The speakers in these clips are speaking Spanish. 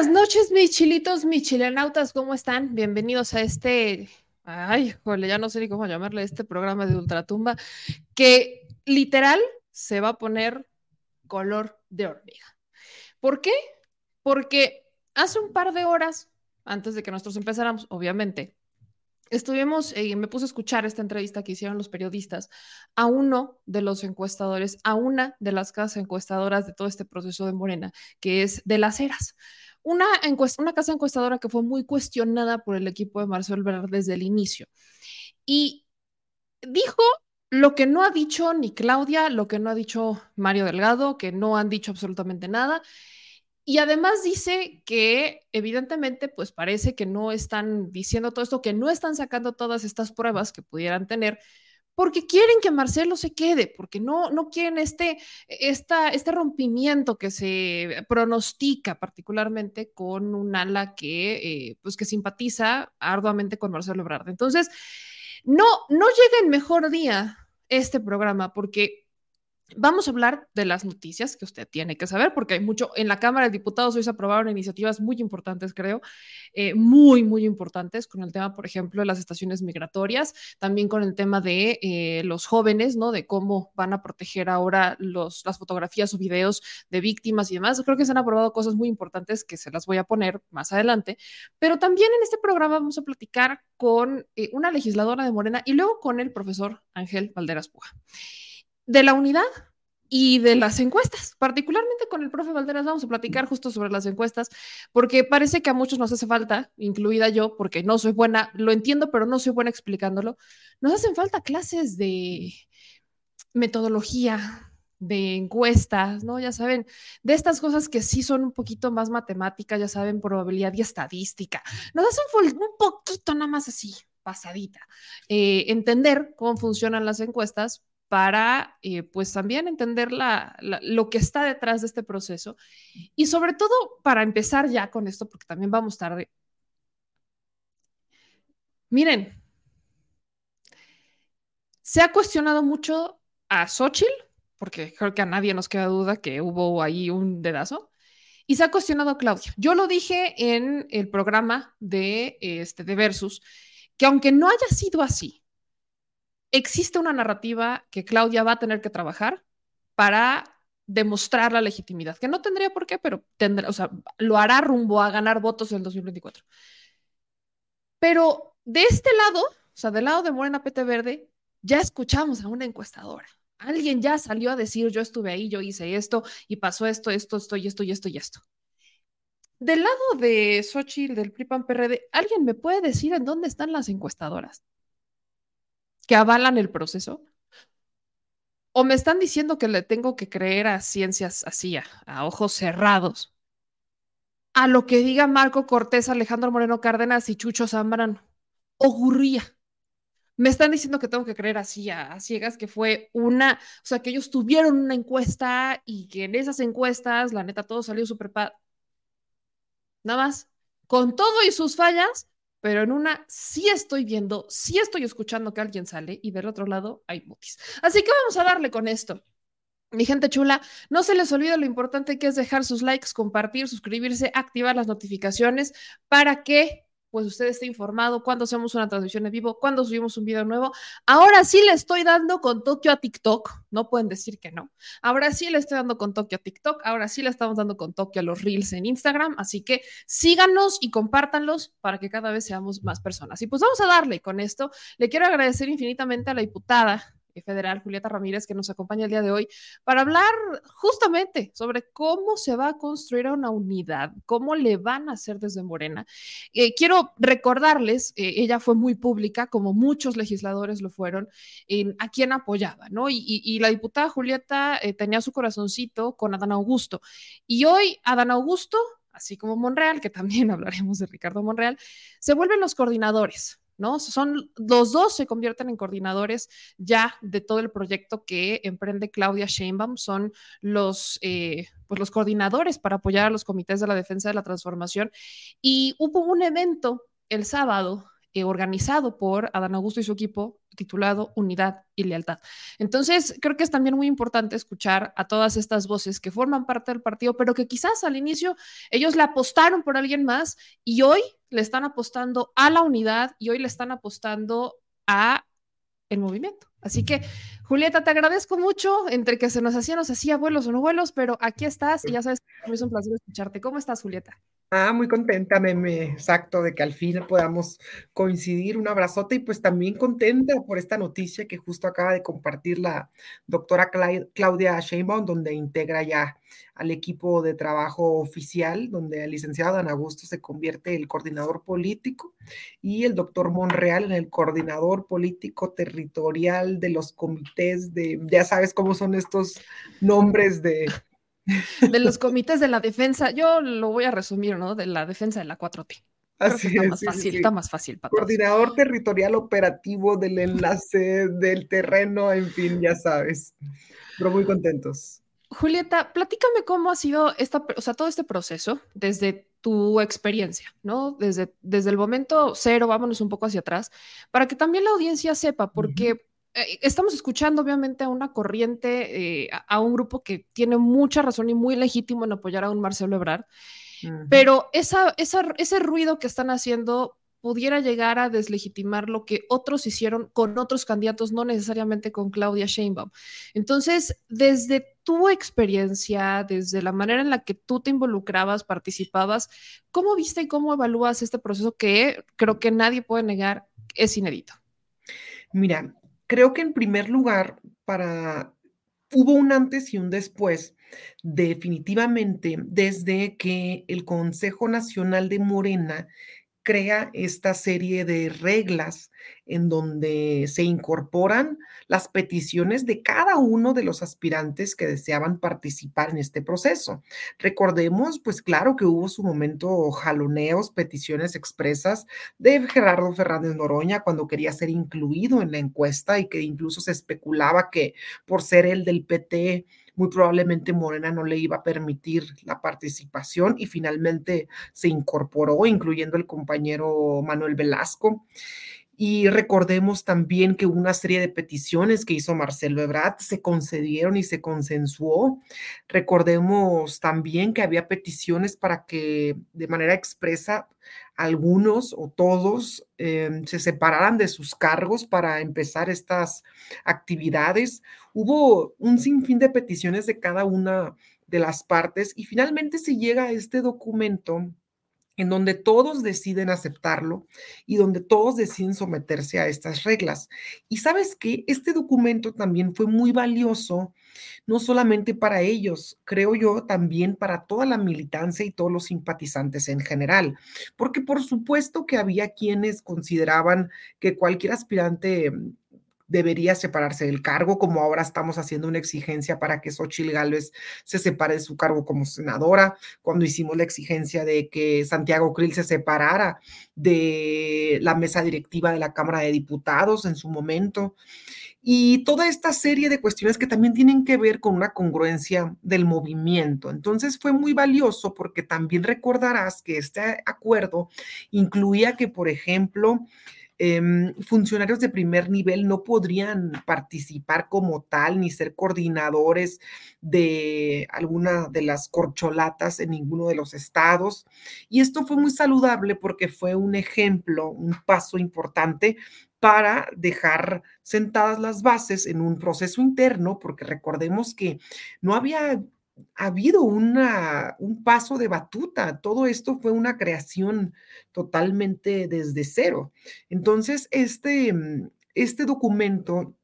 Buenas noches, mis chilitos, mis chilenautas, ¿cómo están? Bienvenidos a este, ay, jole, ya no sé ni cómo llamarle, este programa de Ultratumba, que literal se va a poner color de hormiga. ¿Por qué? Porque hace un par de horas, antes de que nosotros empezáramos, obviamente, estuvimos, eh, me puse a escuchar esta entrevista que hicieron los periodistas a uno de los encuestadores, a una de las casas encuestadoras de todo este proceso de Morena, que es de las Heras. Una, una casa encuestadora que fue muy cuestionada por el equipo de Marcelo Ebrard desde el inicio. Y dijo lo que no ha dicho ni Claudia, lo que no ha dicho Mario Delgado, que no han dicho absolutamente nada. Y además dice que evidentemente pues parece que no están diciendo todo esto, que no están sacando todas estas pruebas que pudieran tener, porque quieren que Marcelo se quede, porque no, no quieren este, esta, este rompimiento que se pronostica particularmente con un ala que, eh, pues que simpatiza arduamente con Marcelo Ebrard. Entonces, no, no llega en mejor día este programa, porque Vamos a hablar de las noticias que usted tiene que saber, porque hay mucho. En la Cámara de Diputados hoy se aprobaron iniciativas muy importantes, creo, eh, muy, muy importantes, con el tema, por ejemplo, de las estaciones migratorias, también con el tema de eh, los jóvenes, ¿no? De cómo van a proteger ahora las fotografías o videos de víctimas y demás. Creo que se han aprobado cosas muy importantes que se las voy a poner más adelante, pero también en este programa vamos a platicar con eh, una legisladora de Morena y luego con el profesor Ángel Valderas Puja de la unidad y de las encuestas, particularmente con el profe Valderas vamos a platicar justo sobre las encuestas, porque parece que a muchos nos hace falta, incluida yo, porque no soy buena, lo entiendo, pero no soy buena explicándolo, nos hacen falta clases de metodología, de encuestas, ¿no? Ya saben, de estas cosas que sí son un poquito más matemáticas, ya saben, probabilidad y estadística. Nos hacen un poquito nada más así, pasadita. Eh, entender cómo funcionan las encuestas para eh, pues también entender la, lo que está detrás de este proceso y sobre todo para empezar ya con esto, porque también vamos tarde. Miren, se ha cuestionado mucho a Xochitl, porque creo que a nadie nos queda duda que hubo ahí un dedazo, y se ha cuestionado a Claudia. Yo lo dije en el programa de, este, de Versus, que aunque no haya sido así, existe una narrativa que Claudia va a tener que trabajar para demostrar la legitimidad, que no tendría por qué, pero tendrá, o sea, lo hará rumbo a ganar votos en el 2024. Pero de este lado, o sea, del lado de Morena PT Verde, ya escuchamos a una encuestadora. Alguien ya salió a decir, yo estuve ahí, yo hice esto y pasó esto, esto, esto y esto y esto y esto. Del lado de Xochitl, del PRIPAN PRD, ¿alguien me puede decir en dónde están las encuestadoras? Que avalan el proceso? ¿O me están diciendo que le tengo que creer a ciencias así, a, ojos cerrados? A lo que diga Marco Cortés, Alejandro Moreno Cárdenas y Chucho Zambrano. Ocurría. Me están diciendo que tengo que creer así a, ciegas que fue una, o sea, que ellos tuvieron una encuesta y que en esas encuestas, la neta, todo salió súper... Nada más. Con todo y sus fallas, pero en una sí estoy viendo, sí estoy escuchando que alguien sale y del otro lado hay mutis. Así que vamos a darle con esto. Mi gente chula, no se les olvide lo importante que es dejar sus likes, compartir, suscribirse, activar las notificaciones para que pues usted esté informado cuando hacemos una transmisión en vivo, cuando subimos un video nuevo. Ahora sí le estoy dando con Tokio a TikTok, no pueden decir que no. Ahora sí le estoy dando con Tokio a TikTok, ahora sí le estamos dando con Tokio a los Reels en Instagram, así que síganos y compártanlos para que cada vez seamos más personas. Y pues vamos a darle con esto. Le quiero agradecer infinitamente a la diputada federal, Julieta Ramírez, que nos acompaña el día de hoy para hablar justamente sobre cómo se va a construir una unidad, cómo le van a hacer desde Morena. Eh, quiero recordarles, eh, ella fue muy pública, como muchos legisladores lo fueron, a quien apoyaba, ¿no? Y, la diputada Julieta eh, tenía su corazoncito con Adán Augusto. Y hoy Adán Augusto así como Monreal, que también hablaremos de Ricardo Monreal, se vuelven los coordinadores ¿no? Son los dos se convierten en coordinadores ya de todo el proyecto que emprende Claudia Sheinbaum, son los, eh, pues los coordinadores para apoyar a los comités de la defensa de la transformación. Y hubo un evento el sábado eh, organizado por Adán Augusto y su equipo titulado Unidad y Lealtad. Entonces, creo que es también muy importante escuchar a todas estas voces que forman parte del partido, pero que quizás al inicio ellos le apostaron por alguien más y hoy le están apostando a la unidad y hoy le están apostando a el movimiento. Así que, Julieta, te agradezco mucho. Entre que se nos hacía, nos hacía vuelos o no vuelos, pero aquí estás y ya sabes que es un placer escucharte. ¿Cómo estás, Julieta? Ah, muy contenta, meme, exacto, de que al fin podamos coincidir. Un abrazote y pues también contenta por esta noticia que justo acaba de compartir la doctora Claudia Sheinbaum, donde integra ya al equipo de trabajo oficial, donde el licenciado Dan Augusto se convierte el coordinador político y el doctor Monreal en el coordinador político territorial de los comités de, ya sabes cómo son estos nombres de de los comités de la defensa, yo lo voy a resumir, ¿no? De la defensa de la 4T. Así está más fácil, está más fácil para Coordinador territorial operativo del enlace del terreno, en fin, ya sabes. Pero muy contentos. Julieta, platícame cómo ha sido esta, o sea, todo este proceso desde tu experiencia, ¿no? Desde, desde el momento cero, vámonos un poco hacia atrás, para que también la audiencia sepa, porque eh, estamos escuchando obviamente a una corriente, eh, a, un grupo que tiene mucha razón y muy legítimo en apoyar a un Marcelo Ebrard, pero esa, ese ruido que están haciendo pudiera llegar a deslegitimar lo que otros hicieron con otros candidatos, no necesariamente con Claudia Sheinbaum. Entonces, desde tu experiencia, desde la manera en la que tú te involucrabas, participabas, ¿cómo viste y cómo evalúas este proceso que creo que nadie puede negar es inédito? Mira, Creo que en primer lugar, para hubo un antes y un después, definitivamente, desde que el Consejo Nacional de Morena crea esta serie de reglas en donde se incorporan las peticiones de cada uno de los aspirantes que deseaban participar en este proceso. Recordemos, pues claro que hubo su momento jaloneos, peticiones expresas de Gerardo Fernández Noroña cuando quería ser incluido en la encuesta y que incluso se especulaba que por ser el del PT muy probablemente Morena no le iba a permitir la participación y finalmente se incorporó, incluyendo el compañero Manuel Velasco. Y recordemos también que una serie de peticiones que hizo Marcelo Ebrard se concedieron y se consensuó. Recordemos también que había peticiones para que de manera expresa algunos o todos em, se separaran de sus cargos para empezar estas actividades. Hubo un sinfín de peticiones de cada una de las partes y finalmente se llega a este documento en donde todos deciden aceptarlo y donde todos deciden someterse a estas reglas. Y sabes que este documento también fue muy valioso, no solamente para ellos, creo yo, también para toda la militancia y todos los simpatizantes en general, porque por supuesto que había quienes consideraban que cualquier aspirante debería separarse del cargo, como ahora estamos haciendo una exigencia para que Xochitl Gálvez se separe de su cargo como senadora, cuando hicimos la exigencia de que Santiago Krill se separara de la mesa directiva de la Cámara de Diputados en su momento. Y toda esta serie de cuestiones que también tienen que ver con una congruencia del movimiento. Entonces fue muy valioso porque también recordarás que este acuerdo incluía que, por ejemplo, Em, funcionarios de primer nivel no podrían participar como tal ni ser coordinadores de alguna de las corcholatas en ninguno de los estados. Y esto fue muy saludable porque fue un ejemplo, un paso importante para dejar sentadas las bases en un proceso interno, porque recordemos que no había ha habido un paso de batuta. Todo esto fue una creación totalmente desde cero. Entonces, este, mm, este documento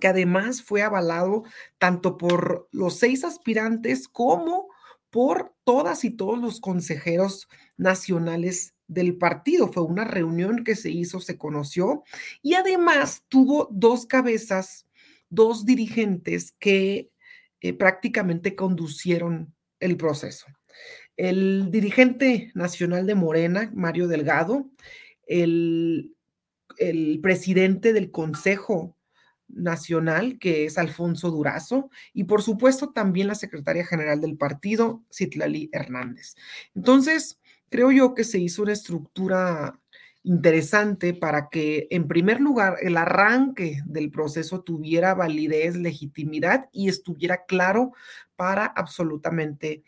que además fue avalado tanto por los seis aspirantes como por todas y todos los consejeros nacionales del partido. Fue una reunión que se hizo, se conoció y además tuvo dos cabezas, dos dirigentes que eh, prácticamente conducieron el proceso. El dirigente nacional de Morena, Mario Delgado, el, el presidente del Consejo Nacional, que es Alfonso Durazo, y por supuesto también la secretaria general del partido, Citlali Hernández. Entonces, creo yo que se hizo una estructura interesante para que, en primer lugar, el arranque del proceso tuviera validez, legitimidad y estuviera claro para absolutamente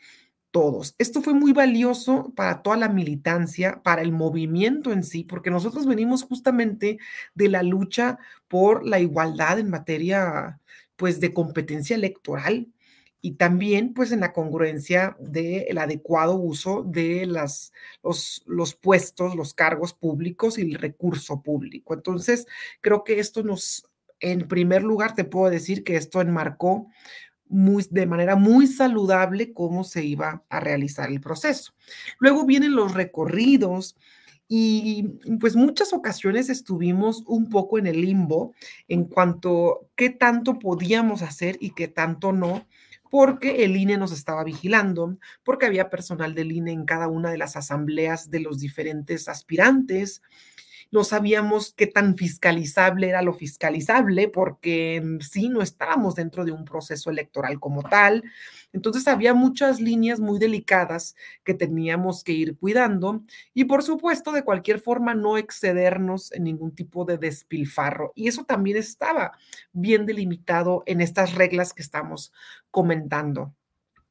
todos. Esto fue muy valioso para toda la militancia, para el movimiento en sí, porque nosotros venimos justamente de la lucha por la igualdad en materia, pues, de competencia electoral y también pues en la congruencia del adecuado uso de las, los, los, puestos, los cargos públicos y el recurso público. Entonces, creo que esto nos, en primer lugar, te puedo decir que esto enmarcó muy, de manera muy saludable cómo se iba a realizar el proceso. Luego vienen los recorridos, y pues muchas ocasiones estuvimos un poco en el limbo en cuanto qué tanto podíamos hacer y qué tanto no, porque el INE nos estaba vigilando, porque había personal del INE en cada una de las asambleas de los diferentes aspirantes. No sabíamos qué tan fiscalizable era lo fiscalizable, porque sí, no estábamos dentro de un proceso electoral como tal. Entonces había muchas líneas muy delicadas que teníamos que ir cuidando y por supuesto de cualquier forma no excedernos en ningún tipo de despilfarro. Y eso también estaba bien delimitado en estas reglas que estamos comentando.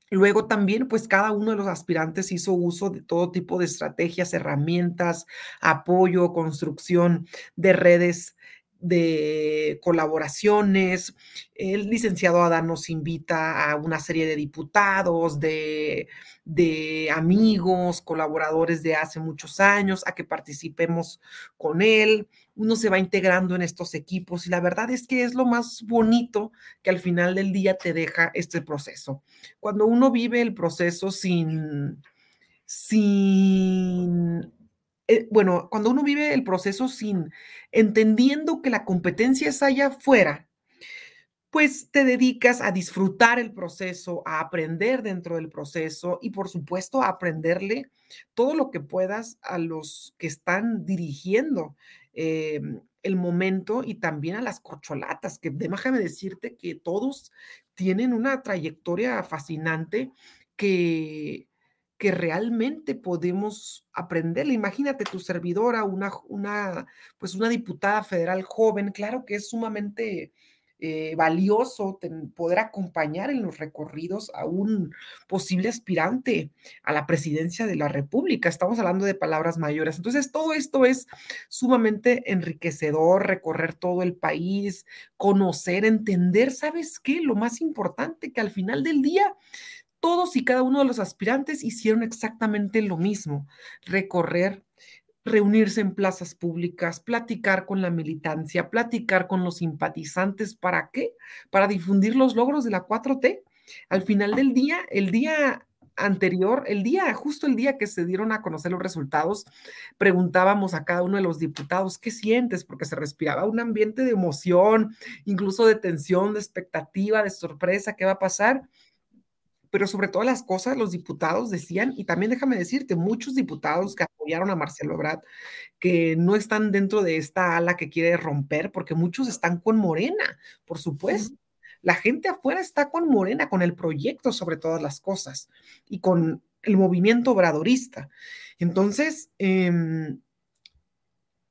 Luego también, pues cada uno de los aspirantes hizo uso de todo tipo de estrategias, herramientas, apoyo, construcción de redes de colaboraciones. El licenciado Adán nos invita a una serie de diputados, de, de, amigos, colaboradores de hace muchos años, a que participemos con él. Uno se va integrando en estos equipos y la verdad es que es lo más bonito que al final del día te deja este proceso. Cuando uno vive el proceso sin, sin eh, bueno, cuando uno vive el proceso sin entendiendo que la competencia es allá afuera, pues te dedicas a disfrutar el proceso, a aprender dentro del proceso y por supuesto a aprenderle todo lo que puedas a los que están dirigiendo em, el momento y también a las corcholatas, que déjame decirte que todos tienen una trayectoria fascinante que que realmente podemos aprender. Imagínate tu servidora, una, una, pues una diputada federal joven, claro que es sumamente eh, valioso poder acompañar en los recorridos a un posible aspirante a la presidencia de la República. Estamos hablando de palabras mayores. Entonces, todo esto es sumamente enriquecedor, recorrer todo el país, conocer, entender, ¿sabes qué? Lo más importante que al final del día todos y cada uno de los aspirantes hicieron exactamente lo mismo, recorrer, reunirse en plazas públicas, platicar con la militancia, platicar con los simpatizantes. ¿Para qué? Para difundir los logros de la 4T. Al final del día, el día anterior, el día, justo el día que se dieron a conocer los resultados, preguntábamos a cada uno de los diputados, ¿qué sientes? Porque se respiraba un ambiente de emoción, incluso de tensión, de expectativa, de sorpresa, ¿qué va a pasar? Pero sobre todas las cosas los diputados decían, y también déjame decirte, muchos diputados que apoyaron a Marcelo Ebrard, que no están dentro de esta ala que quiere romper, porque muchos están con Morena, por supuesto. La gente afuera está con Morena, con el proyecto sobre todas las cosas y con el movimiento obradorista. Entonces, eh,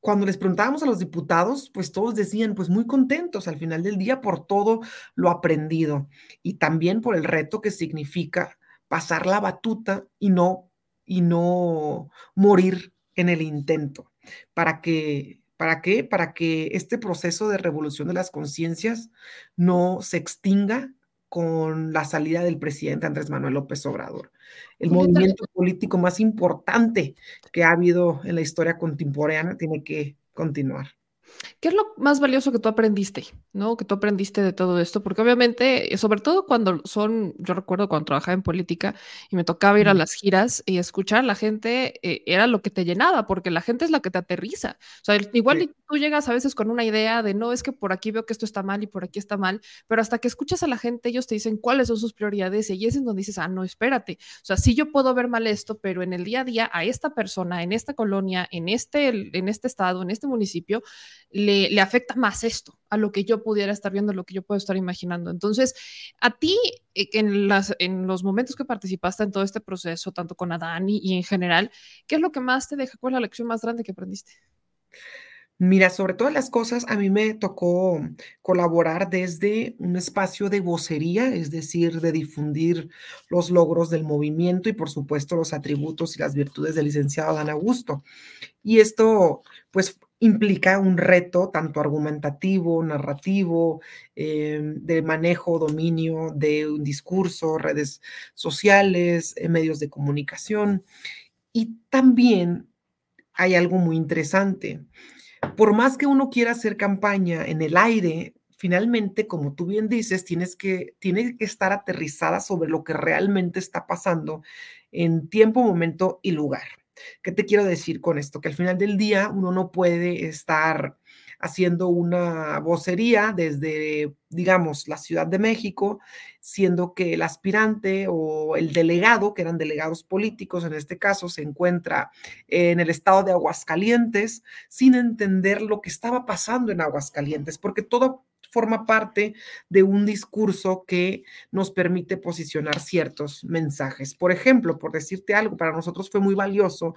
cuando les preguntábamos a los diputados, pues todos decían, pues muy contentos al final del día por todo lo aprendido y también por el reto que significa pasar la batuta y no y no morir en el intento. Para que ¿Para qué? Para que este proceso de revolución de las conciencias no se extinga con la salida del presidente Andrés Manuel López Obrador el movimiento político más importante que ha habido en la historia contemporánea tiene que continuar. ¿Qué es lo más valioso que tú aprendiste, no? Que tú aprendiste de todo esto, porque obviamente, eh, sobre todo cuando son, yo recuerdo cuando trabajaba en política y me tocaba ir a las giras y escuchar a la gente, eh, era lo que te llenaba, porque la gente es la que te aterriza. O sea, igual tú llegas a veces con una idea de, no, es que por aquí veo que esto está mal y por aquí está mal, pero hasta que escuchas a la gente, ellos te dicen cuáles son sus prioridades y es en donde dices, ah, no, espérate. O sea, sí yo puedo ver mal esto, pero en el día a día a esta persona, en esta colonia, en este, en este estado, en este municipio, le, afecta más esto a lo que yo pudiera estar viendo, lo que yo puedo estar imaginando. Entonces, a ti, eh, en, las, en los momentos que participaste en todo este proceso, tanto con Adán y, en general, ¿qué es lo que más te deja? ¿Cuál es la lección más grande que aprendiste? Mira, sobre todas las cosas, a mí me tocó colaborar desde un espacio de vocería, es decir, de difundir los logros del movimiento y, por supuesto, los atributos y las virtudes del licenciado Dan Augusto. Y esto, pues, implica un reto tanto argumentativo, narrativo, eh, de manejo, dominio de un discurso, redes sociales, eh, medios de comunicación. Y también hay algo muy interesante por más que uno quiera hacer campaña en el aire, finalmente, como tú bien dices, tienes que, tiene que estar aterrizada sobre lo que realmente está pasando en tiempo, momento y lugar. ¿Qué te quiero decir con esto? Que al final del día uno no puede estar haciendo una vocería desde, digamos, la Ciudad de México, siendo que el aspirante o el delegado, que eran delegados políticos en este caso, se encuentra en el estado de Aguascalientes sin entender lo que estaba pasando en Aguascalientes, porque todo forma parte de un discurso que nos permite posicionar ciertos mensajes. Por ejemplo, por decirte algo, para nosotros fue muy valioso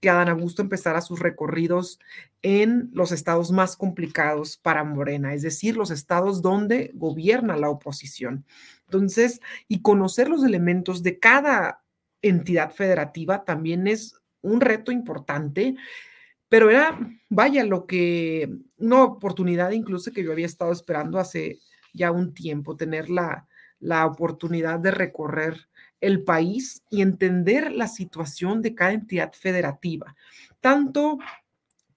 que Adán Augusto empezara sus recorridos en los estados más complicados para Morena, es decir, los estados donde gobierna la oposición. Entonces, y conocer los elementos de cada entidad federativa también es un reto importante pero era, vaya, lo que, una oportunidad incluso que yo había estado esperando hace ya un tiempo, tener la, la oportunidad de recorrer el país y entender la situación de cada entidad federativa, tanto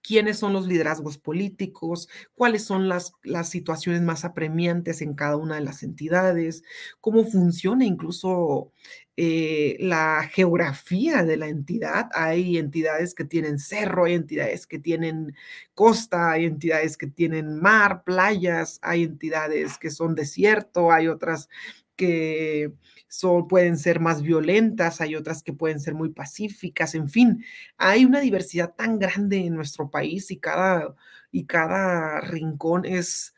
quiénes son los liderazgos políticos, cuáles son las, las situaciones más apremiantes en cada una de las entidades, cómo funciona incluso eh, la geografía de la entidad. Hay entidades que tienen cerro, hay entidades que tienen costa, hay entidades que tienen mar, playas, hay entidades que son desierto, hay otras que son, pueden ser más violentas, hay otras que pueden ser muy pacíficas, en fin, hay una diversidad tan grande en nuestro país y cada, y cada rincón es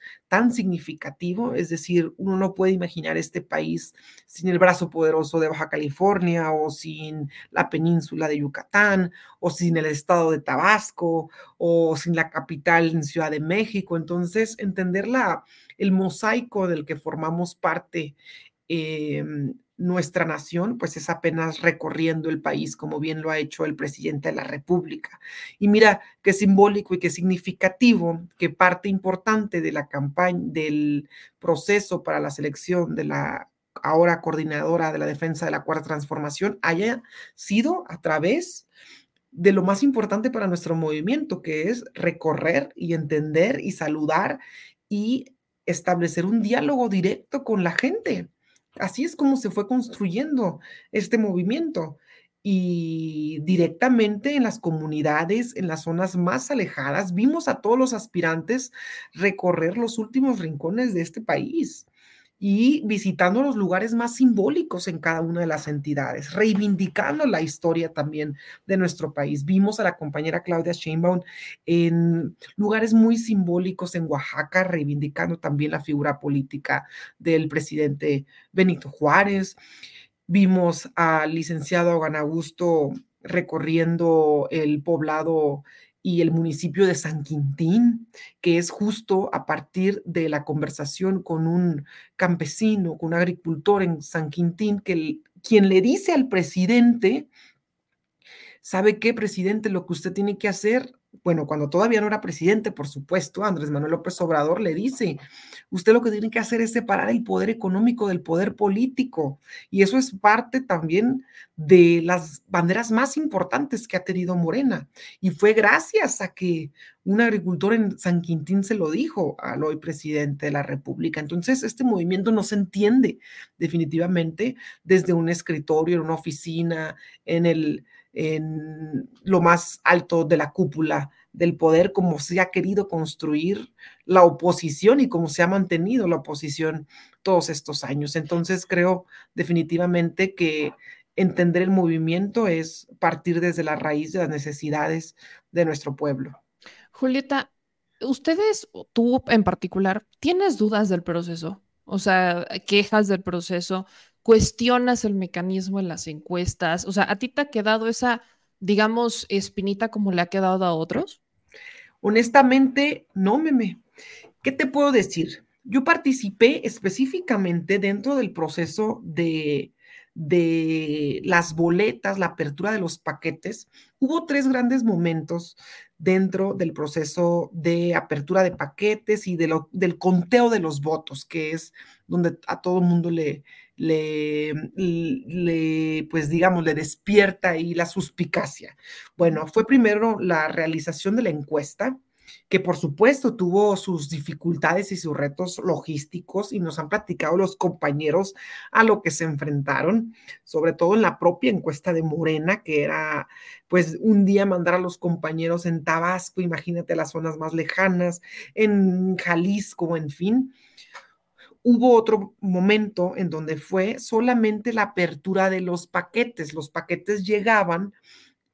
significativo, es decir, uno no puede imaginar este país sin el brazo poderoso de Baja California o sin la península de Yucatán o sin el estado de Tabasco o sin la capital en Ciudad de México. Entonces, entender la, el mosaico del que formamos parte eh, nuestra nación, pues es apenas recorriendo el país, como bien lo ha hecho el presidente de la República. Y mira qué simbólico y qué significativo que parte importante de la campaña, del proceso para la selección de la ahora coordinadora de la defensa de la cuarta transformación haya sido a través de lo más importante para nuestro movimiento, que es recorrer y entender y saludar y establecer un diálogo directo con la gente Así es como se fue construyendo este movimiento. Y directamente en las comunidades, en las zonas más alejadas, vimos a todos los aspirantes recorrer los últimos rincones de este país y visitando los lugares más simbólicos en cada una de las entidades, reivindicando la historia también de nuestro país. Vimos a la compañera Claudia Sheinbaum en lugares muy simbólicos en Oaxaca, reivindicando también la figura política del presidente Benito Juárez. Vimos al licenciado recorriendo el poblado y el municipio de San Quintín, que es justo a partir de la conversación con un campesino, con un agricultor en San Quintín, que quien le dice al presidente, ¿sabe qué, presidente? Lo que usted tiene que hacer bueno, cuando todavía no era presidente, por supuesto, Andrés Manuel López Obrador le dice, usted lo que tiene que hacer es separar el poder económico del poder político. Y eso es parte también de las banderas más importantes que ha tenido Morena. Y fue gracias a que un agricultor en San Quintín se lo dijo al hoy presidente de la República. Entonces, este movimiento no se entiende definitivamente desde un escritorio, en una oficina, en el en lo más alto de la cúpula del poder, como se ha querido construir la oposición y como se ha mantenido la oposición todos estos años. Entonces creo definitivamente que entender el movimiento es partir desde la raíz de las necesidades de nuestro pueblo. Julieta, ustedes, tú en particular, ¿tienes dudas del proceso? O sea, quejas del proceso, cuestionas el mecanismo en las encuestas. O sea, ¿a ti te ha quedado esa, digamos, espinita como le ha quedado a otros? Honestamente, no, meme. ¿Qué te puedo decir? Yo participé específicamente dentro del proceso de, de las boletas, la apertura de los paquetes. Hubo tres grandes momentos dentro del proceso de apertura de paquetes y de lo, del conteo de los votos, que es donde a todo el mundo le, le, le, pues digamos, le despierta ahí la suspicacia. Bueno, fue primero la realización de la encuesta, que por supuesto tuvo sus dificultades y sus retos logísticos y nos han platicado los compañeros a lo que se enfrentaron, sobre todo en la propia encuesta de Morena, que era pues un día mandar a los compañeros en Tabasco, imagínate las zonas más lejanas, en Jalisco, en fin hubo otro momento en donde fue solamente la apertura de los paquetes. Los paquetes llegaban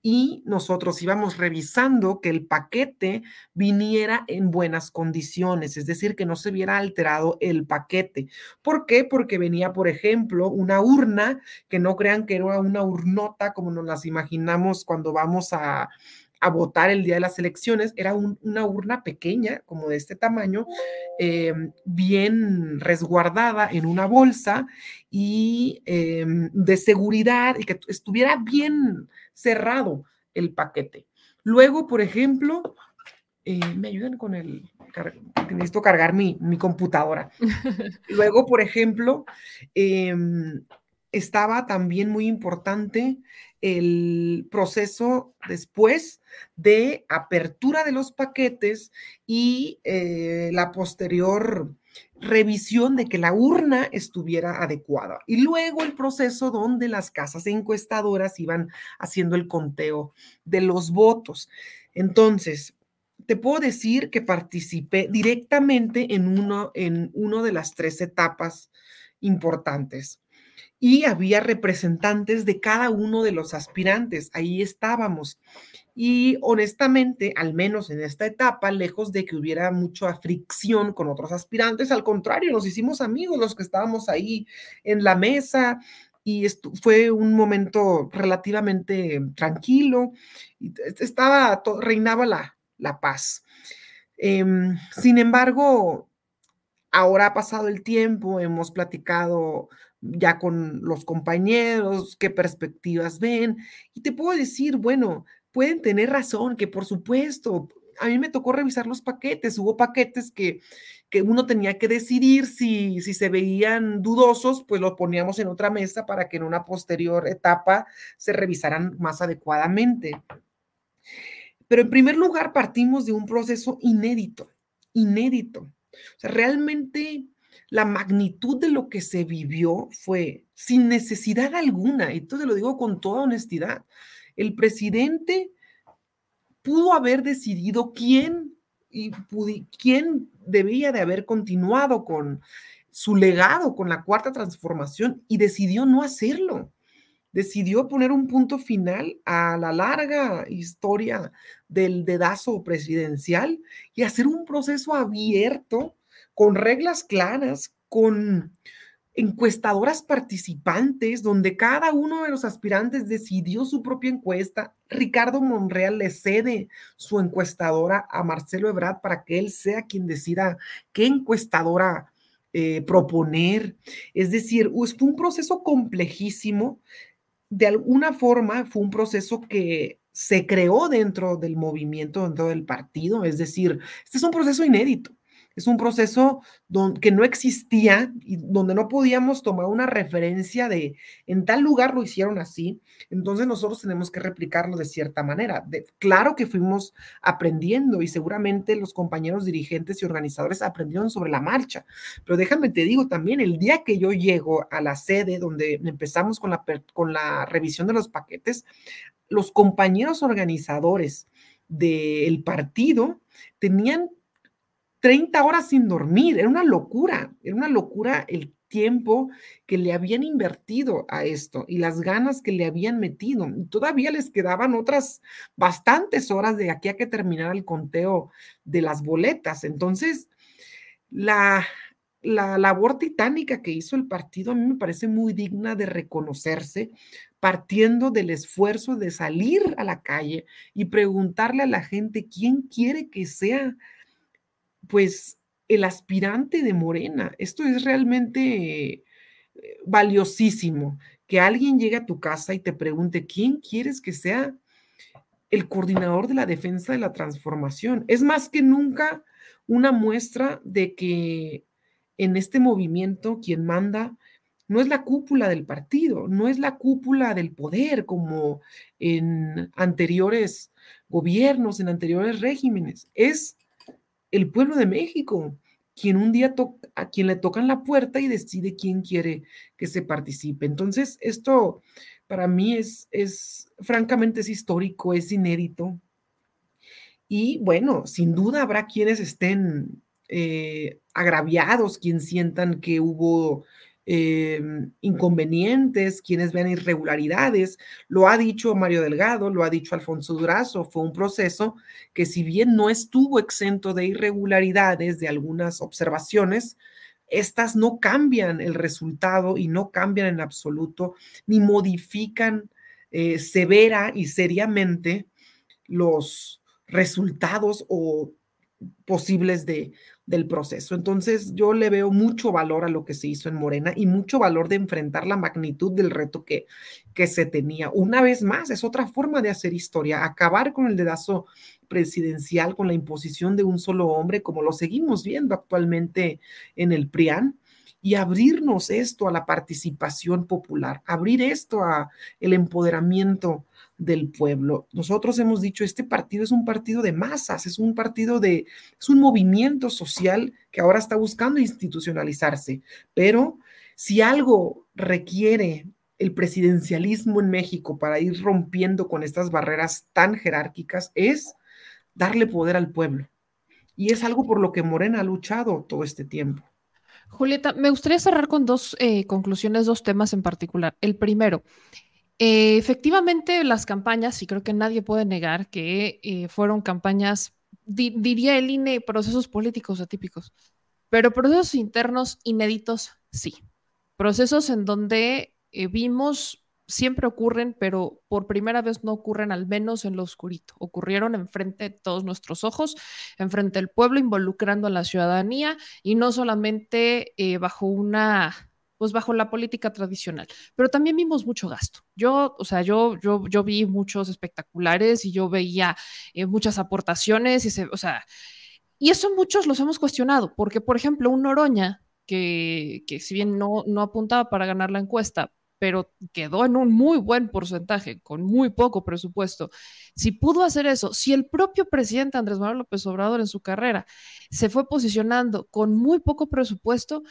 y nosotros íbamos revisando que el paquete viniera en buenas condiciones, es decir, que no se viera alterado el paquete. ¿Por qué? Porque venía, por ejemplo, una urna, que no crean que era una urnota como nos las imaginamos cuando vamos a, a votar el día de las elecciones. Era una urna pequeña, como de este tamaño, em, bien resguardada en una bolsa y em, de seguridad y que estuviera bien cerrado el paquete. Luego, por ejemplo, eh, me ayudan con el, necesito cargar mi, mi computadora. Luego, por ejemplo, em, estaba también muy importante el proceso después de apertura de los paquetes y eh, la posterior revisión de que la urna estuviera adecuada. Y luego el proceso donde las casas encuestadoras iban haciendo el conteo de los votos. Entonces, te puedo decir que participé directamente en uno, en uno de las tres etapas importantes y había representantes de cada uno de los aspirantes. Ahí estábamos. Y honestamente, al menos en esta etapa, lejos de que hubiera mucha fricción con otros aspirantes, al contrario, nos hicimos amigos los que estábamos ahí en la mesa y fue un momento relativamente tranquilo. Estaba, reinaba la, la paz. Em, sin embargo, ahora ha pasado el tiempo, hemos platicado ya con los compañeros, qué perspectivas ven. Y te puedo decir, bueno, pueden tener razón, que por supuesto, a mí me tocó revisar los paquetes, hubo paquetes que, que uno tenía que decidir si, si se veían dudosos, pues los poníamos en otra mesa para que en una posterior etapa se revisaran más adecuadamente. Pero en primer lugar, partimos de un proceso inédito, inédito. O sea, realmente la magnitud de lo que se vivió fue sin necesidad alguna, y te lo digo con toda honestidad, el presidente pudo haber decidido quién y quién debía de haber continuado con su legado, con la cuarta transformación, y decidió no hacerlo. Decidió poner un punto final a la larga historia del dedazo presidencial y hacer un proceso abierto con reglas claras, con encuestadoras participantes, donde cada uno de los aspirantes decidió su propia encuesta. Ricardo Monreal le cede su encuestadora a Marcelo Ebrard para que él sea quien decida qué encuestadora eh, proponer. Es decir, fue un proceso complejísimo. De alguna forma fue un proceso que se creó dentro del movimiento, dentro del partido. Es decir, este es un proceso inédito. Es un proceso que no existía y donde no podíamos tomar una referencia de en tal lugar lo hicieron así, entonces nosotros tenemos que replicarlo de cierta manera. claro que fuimos aprendiendo y seguramente los compañeros dirigentes y organizadores aprendieron sobre la marcha, pero déjame te digo también, el día que yo llego a la sede donde empezamos con la, con la revisión de los paquetes, los compañeros organizadores del partido tenían 30 horas sin dormir, era una locura, era una locura el tiempo que le habían invertido a esto y las ganas que le habían metido. Todavía les quedaban otras bastantes horas de aquí a que terminara el conteo de las boletas. Entonces, la, la labor titánica que hizo el partido a mí me parece muy digna de reconocerse partiendo del esfuerzo de salir a la calle y preguntarle a la gente quién quiere que sea, pues, el aspirante de Morena. Esto es realmente eh, valiosísimo, que alguien llegue a tu casa y te pregunte quién quieres que sea el coordinador de la defensa de la transformación. Es más que nunca una muestra de que en este movimiento quien manda no es la cúpula del partido, no es la cúpula del poder como en anteriores gobiernos, en anteriores regímenes, es el pueblo de México, quien un día a quien le tocan la puerta y decide quién quiere que se participe. Entonces, esto para mí es, es francamente es histórico, es inédito. Y bueno, sin duda habrá quienes estén eh, agraviados, quienes sientan que hubo Em, inconvenientes, quienes vean irregularidades. Lo ha dicho Mario Delgado, lo ha dicho Alfonso Durazo, fue un proceso que si bien no estuvo exento de irregularidades, de algunas observaciones, estas no cambian el resultado y no cambian en absoluto, ni modifican eh, severa y seriamente los resultados o posibles de, del proceso. Entonces, yo le veo mucho valor a lo que se hizo en Morena y mucho valor de enfrentar la magnitud del reto que, que se tenía. Una vez más, es otra forma de hacer historia, acabar con el dedazo presidencial, con la imposición de un solo hombre, como lo seguimos viendo actualmente en el PRIAN y abrirnos esto a la participación popular, abrir esto a el empoderamiento del pueblo. Nosotros hemos dicho, este partido es un partido de masas, es un partido de, es un movimiento social que ahora está buscando institucionalizarse, pero si algo requiere el presidencialismo en México para ir rompiendo con estas barreras tan jerárquicas es darle poder al pueblo. Y es algo por lo que Morena ha luchado todo este tiempo. Julieta, me gustaría cerrar con dos eh, conclusiones, dos temas en particular. El primero, eh, efectivamente, las campañas, y creo que nadie puede negar que eh, fueron campañas, diría el INE, procesos políticos atípicos, pero procesos internos inéditos, sí. Procesos en donde eh, vimos, siempre ocurren, pero por primera vez no ocurren al menos en lo oscurito. Ocurrieron enfrente de todos nuestros ojos, enfrente del pueblo, involucrando a la ciudadanía y no solamente bajo una pues bajo la política tradicional. Pero también vimos mucho gasto. Yo, o sea, yo, yo, yo vi muchos espectaculares y yo veía eh, muchas aportaciones y se, o sea, y eso muchos los hemos cuestionado, porque por ejemplo, un Noroña que, que si bien no, no apuntaba para ganar la encuesta, pero quedó en un muy buen porcentaje, con muy poco presupuesto. Si pudo hacer eso, si el propio presidente Andrés Manuel López Obrador en su carrera se fue posicionando con muy poco presupuesto,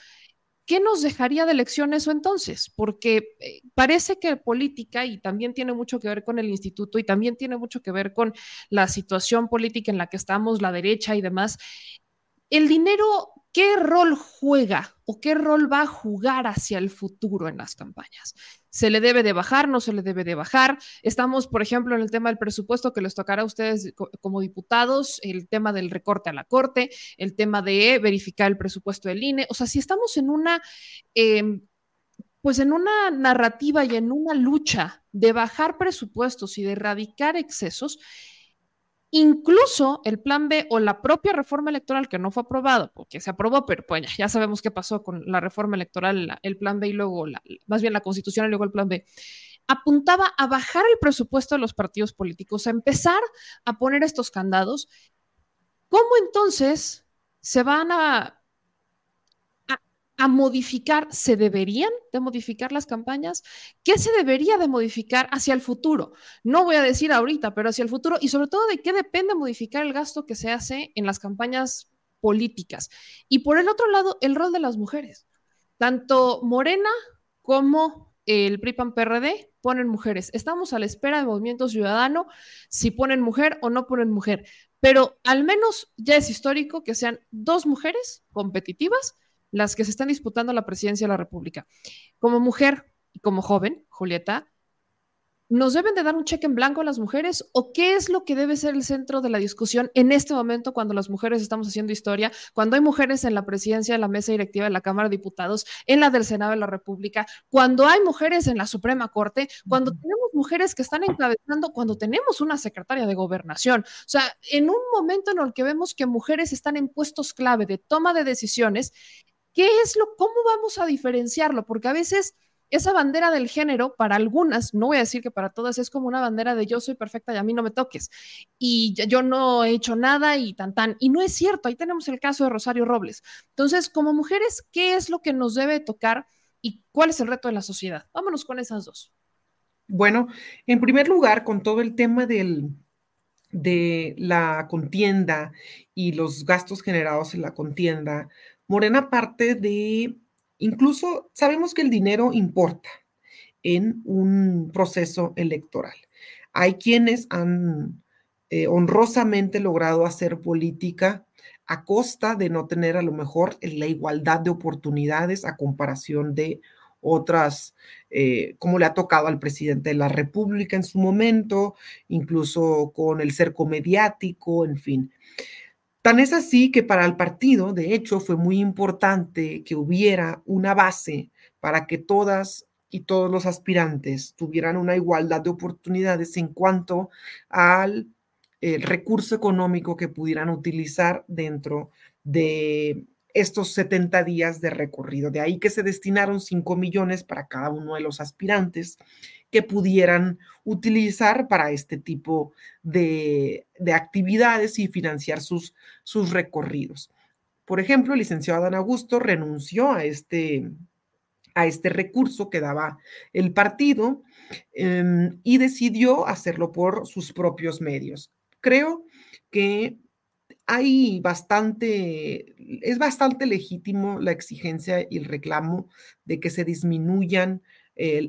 ¿qué nos dejaría de elección eso entonces? Porque eh, parece que política, y también tiene mucho que ver con el instituto, y también tiene mucho que ver con la situación política en la que estamos, la derecha y demás, el dinero ¿qué rol juega o qué rol va a jugar hacia el futuro en las campañas? ¿Se le debe de bajar? ¿No se le debe de bajar? Estamos, por ejemplo, en el tema del presupuesto que les tocará a ustedes como diputados, el tema del recorte a la Corte, el tema de verificar el presupuesto del INE. O sea, si estamos en una... Em, pues en una narrativa y en una lucha de bajar presupuestos y de erradicar excesos, Incluso el plan B o la propia reforma electoral que no fue aprobado, porque se aprobó, pero pues ya sabemos qué pasó con la reforma electoral, el plan B y luego, la, más bien la constitución y luego el plan B, apuntaba a bajar el presupuesto de los partidos políticos, a empezar a poner estos candados. ¿Cómo entonces se van a a modificar, ¿se deberían de modificar las campañas? ¿Qué se debería de modificar hacia el futuro? No voy a decir ahorita, pero hacia el futuro y sobre todo de qué depende modificar el gasto que se hace en las campañas políticas. Y por el otro lado, el rol de las mujeres. Tanto Morena como el PRIPAN PRD ponen mujeres. Estamos a la espera del movimiento ciudadano si ponen mujer o no ponen mujer. Pero al menos ya es histórico que sean dos mujeres competitivas las que se están disputando la presidencia de la República. Como mujer y como joven, Julieta, ¿Nos deben de dar un cheque en blanco a las mujeres o qué es lo que debe ser el centro de la discusión en este momento cuando las mujeres estamos haciendo historia, cuando hay mujeres en la presidencia, en la mesa directiva de la Cámara de Diputados, en la del Senado de la República, cuando hay mujeres en la Suprema Corte, cuando tenemos mujeres que están encabezando, cuando tenemos una secretaria de gobernación? O sea, en un momento en el que vemos que mujeres están en puestos clave de toma de decisiones, ¿qué es lo, cómo vamos a diferenciarlo? Porque a veces esa bandera del género, para algunas, no voy a decir que para todas, es como una bandera de yo soy perfecta y a mí no me toques. Y yo no he hecho nada y tan tan. Y no es cierto, ahí tenemos el caso de Rosario Robles. Entonces, como mujeres, ¿qué es lo que nos debe tocar y cuál es el reto de la sociedad? Vámonos con esas dos. Bueno, en primer lugar, con todo el tema del, de la contienda y los gastos generados en la contienda, Morena parte de Incluso sabemos que el dinero importa en un proceso electoral. Hay quienes han eh, honrosamente logrado hacer política a costa de no tener a lo mejor la igualdad de oportunidades a comparación de otras, eh, como le ha tocado al presidente de la República en su momento, incluso con el cerco mediático, en fin. Tan es así que para el partido, de hecho, fue muy importante que hubiera una base para que todas y todos los aspirantes tuvieran una igualdad de oportunidades en cuanto al recurso económico que pudieran utilizar dentro de estos 70 días de recorrido. De ahí que se destinaron 5 millones para cada uno de los aspirantes que pudieran utilizar para este tipo de, actividades y financiar sus, sus recorridos. Por ejemplo, el licenciado Adán Augusto renunció a este, a este recurso que daba el partido em, y decidió hacerlo por sus propios medios. Creo que hay bastante, es bastante legítimo la exigencia y el reclamo de que se disminuyan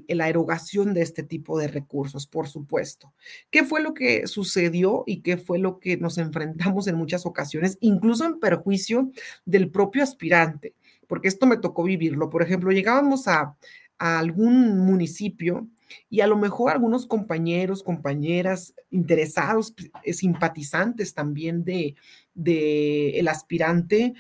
la erogación de este tipo de recursos, por supuesto. ¿Qué fue lo que sucedió y qué fue lo que nos enfrentamos en muchas ocasiones, incluso en perjuicio del propio aspirante? Porque esto me tocó vivirlo. Por ejemplo, llegábamos a, algún municipio y a lo mejor algunos compañeros, compañeras interesados, eh, simpatizantes también de, de el aspirante,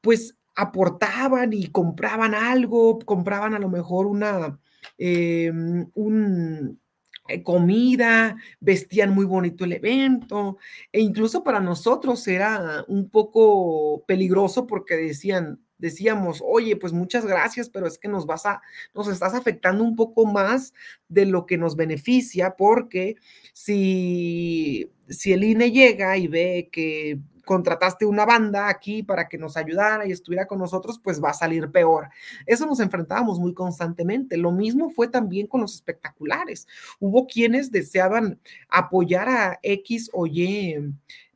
pues aportaban y compraban algo, compraban a lo mejor una, eh, un, eh, comida, vestían muy bonito el evento, e incluso para nosotros era un poco peligroso porque decían, decíamos, oye, pues muchas gracias, pero es que nos vas a, nos estás afectando un poco más de lo que nos beneficia, porque si, si el INE llega y ve que contrataste una banda aquí para que nos ayudara y estuviera con nosotros, pues va a salir peor. Eso nos enfrentábamos muy constantemente. Lo mismo fue también con los espectaculares. Hubo quienes deseaban apoyar a X o Y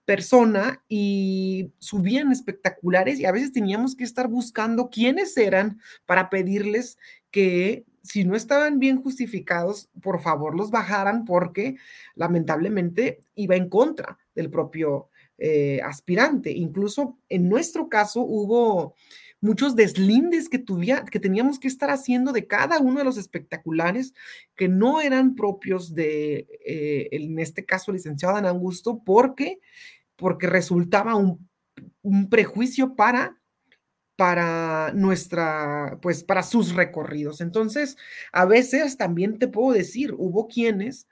persona y subían espectaculares y a veces teníamos que estar buscando quiénes eran para pedirles que si no estaban bien justificados, por favor los bajaran porque lamentablemente iba en contra del propio eh, aspirante. Incluso en nuestro caso hubo muchos deslindes que, que teníamos que estar haciendo de cada uno de los espectaculares que no eran propios de, eh, en este caso, licenciado Dan Augusto, porque, porque resultaba un, un prejuicio para para nuestra, pues para sus recorridos. Entonces, a veces también te puedo decir, hubo quienes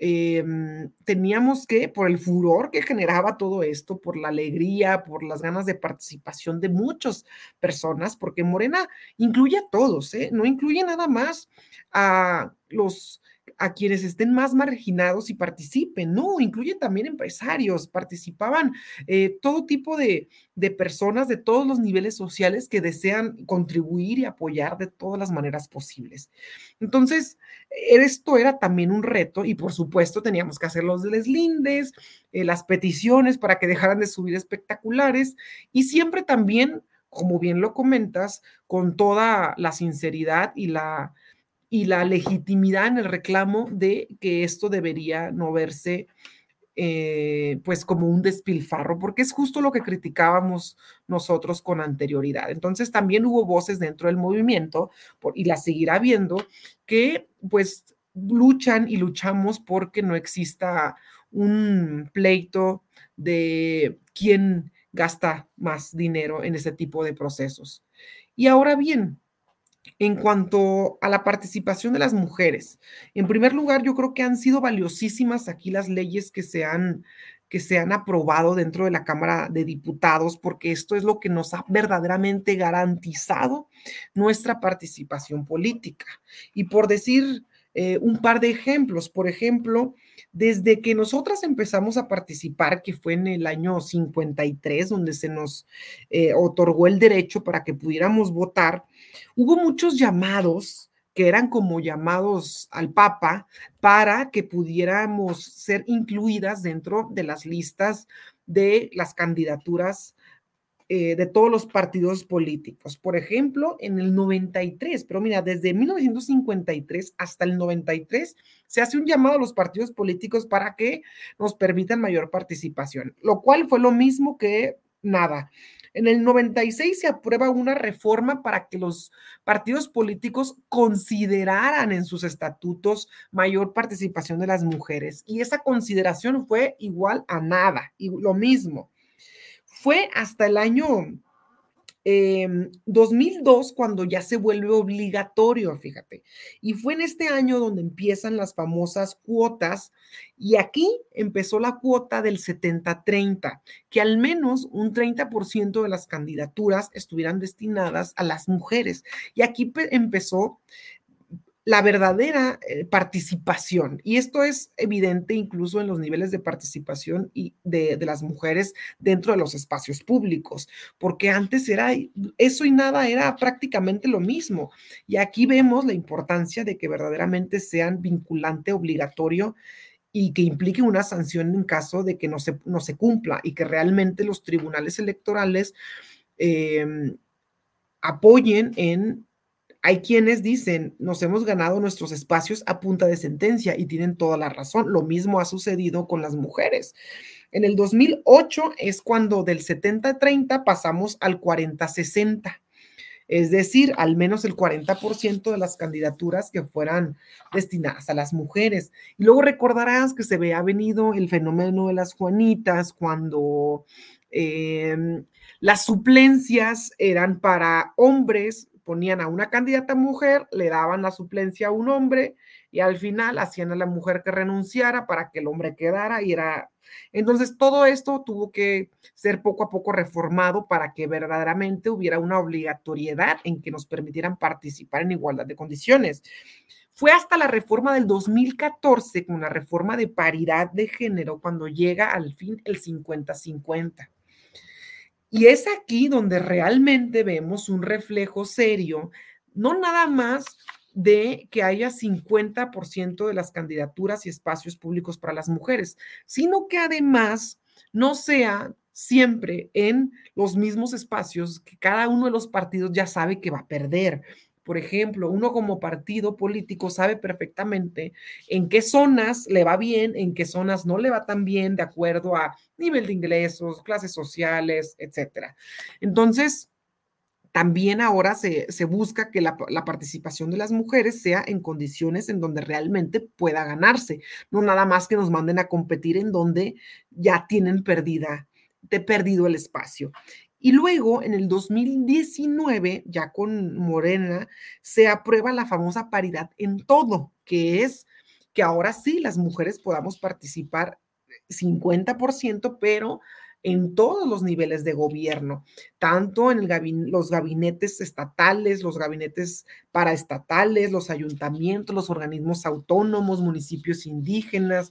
Em, teníamos que, por el furor que generaba todo esto, por la alegría, por las ganas de participación de muchas personas, porque Morena incluye a todos, ¿eh? no incluye nada más a los a quienes estén más marginados y participen, no, incluye también empresarios, participaban eh, todo tipo de, de, personas de todos los niveles sociales que desean contribuir y apoyar de todas las maneras posibles. Entonces, esto era también un reto y por supuesto teníamos que hacer los deslindes, eh, las peticiones para que dejaran de subir espectaculares y siempre también, como bien lo comentas, con toda la sinceridad y la y la legitimidad en el reclamo de que esto debería no verse eh, pues como un despilfarro, porque es justo lo que criticábamos nosotros con anterioridad. Entonces también hubo voces dentro del movimiento, y la seguirá viendo, que pues luchan y luchamos porque no exista un pleito de quién gasta más dinero en ese tipo de procesos. Y ahora bien, en cuanto a la participación de las mujeres, en primer lugar, yo creo que han sido valiosísimas aquí las leyes que se han que se han aprobado dentro de la Cámara de Diputados, porque esto es lo que nos ha verdaderamente garantizado nuestra participación política. Y por decir eh, un par de ejemplos, por ejemplo, desde que nosotras empezamos a participar, que fue en el año 53, donde se nos eh, otorgó el derecho para que pudiéramos votar, hubo muchos llamados que eran como llamados al Papa para que pudiéramos ser incluidas dentro de las listas de las candidaturas eh, de todos los partidos políticos. Por ejemplo, en el 93, pero mira, desde 1953 hasta el 93 se hace un llamado a los partidos políticos para que nos permitan mayor participación, lo cual fue lo mismo que nada. En el 96 se aprueba una reforma para que los partidos políticos consideraran en sus estatutos mayor participación de las mujeres. Y esa consideración fue igual a nada, y lo mismo. Fue hasta el año 2002 em, cuando ya se vuelve obligatorio, fíjate. Y fue en este año donde empiezan las famosas cuotas y aquí empezó la cuota del 70-30, que al menos un 30% de las candidaturas estuvieran destinadas a las mujeres. Y aquí empezó la verdadera eh, participación. Y esto es evidente incluso en los niveles de participación y de, de, las mujeres dentro de los espacios públicos, porque antes era eso y nada era prácticamente lo mismo. Y aquí vemos la importancia de que verdaderamente sean vinculante, obligatorio y que implique una sanción en caso de que no se, no se cumpla y que realmente los tribunales electorales eh, apoyen en hay quienes dicen, nos hemos ganado nuestros espacios a punta de sentencia y tienen toda la razón. Lo mismo ha sucedido con las mujeres. En el 2008 es cuando del 70-30 pasamos al 40-60. Es decir, al menos el 40% de las candidaturas que fueran destinadas a las mujeres. Y luego recordarás que se había venido el fenómeno de las Juanitas cuando em, las suplencias eran para hombres ponían a una candidata mujer, le daban la suplencia a un hombre y al final hacían a la mujer que renunciara para que el hombre quedara y era... Entonces todo esto tuvo que ser poco a poco reformado para que verdaderamente hubiera una obligatoriedad en que nos permitieran participar en igualdad de condiciones. Fue hasta la reforma del 2014, con la reforma de paridad de género, cuando llega al fin el 50-50. Y es aquí donde realmente vemos un reflejo serio, no nada más de que haya 50% de las candidaturas y espacios públicos para las mujeres, sino que además no sea siempre en los mismos espacios que cada uno de los partidos ya sabe que va a perder. Por ejemplo, uno como partido político sabe perfectamente en qué zonas le va bien, en qué zonas no le va tan bien, de acuerdo a nivel de ingresos, clases sociales, etcétera. Entonces, también ahora se, busca que la, la, participación de las mujeres sea en condiciones en donde realmente pueda ganarse, no nada más que nos manden a competir en donde ya tienen perdida, de perdido el espacio. Y luego, en el 2019, ya con Morena, se aprueba la famosa paridad en todo, que es que ahora sí las mujeres podamos participar 50%, pero en todos los niveles de gobierno, tanto en los gabinetes estatales, los gabinetes paraestatales, los ayuntamientos, los organismos autónomos, municipios indígenas,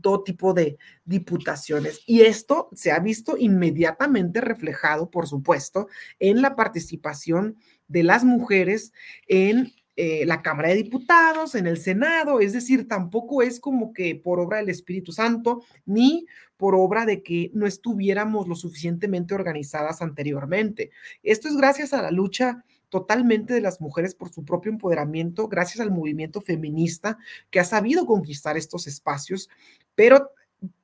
todo tipo de diputaciones. Y esto se ha visto inmediatamente reflejado, por supuesto, en la participación de las mujeres en eh, la Cámara de Diputados, en el Senado, es decir, tampoco es como que por obra del Espíritu Santo, ni por obra de que no estuviéramos lo suficientemente organizadas anteriormente. Esto es gracias a la lucha totalmente de las mujeres por su propio empoderamiento, gracias al movimiento feminista que ha sabido conquistar estos espacios, pero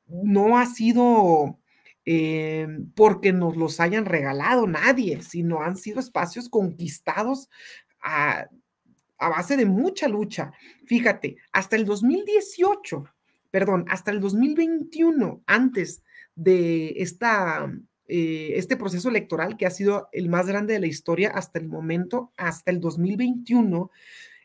no ha sido eh, porque nos los hayan regalado nadie, sino han sido espacios conquistados a, a base de mucha lucha. Fíjate, hasta el 2018, perdón, hasta el 2021, antes de esta, eh, este proceso electoral que ha sido el más grande de la historia hasta el momento, hasta el 2021,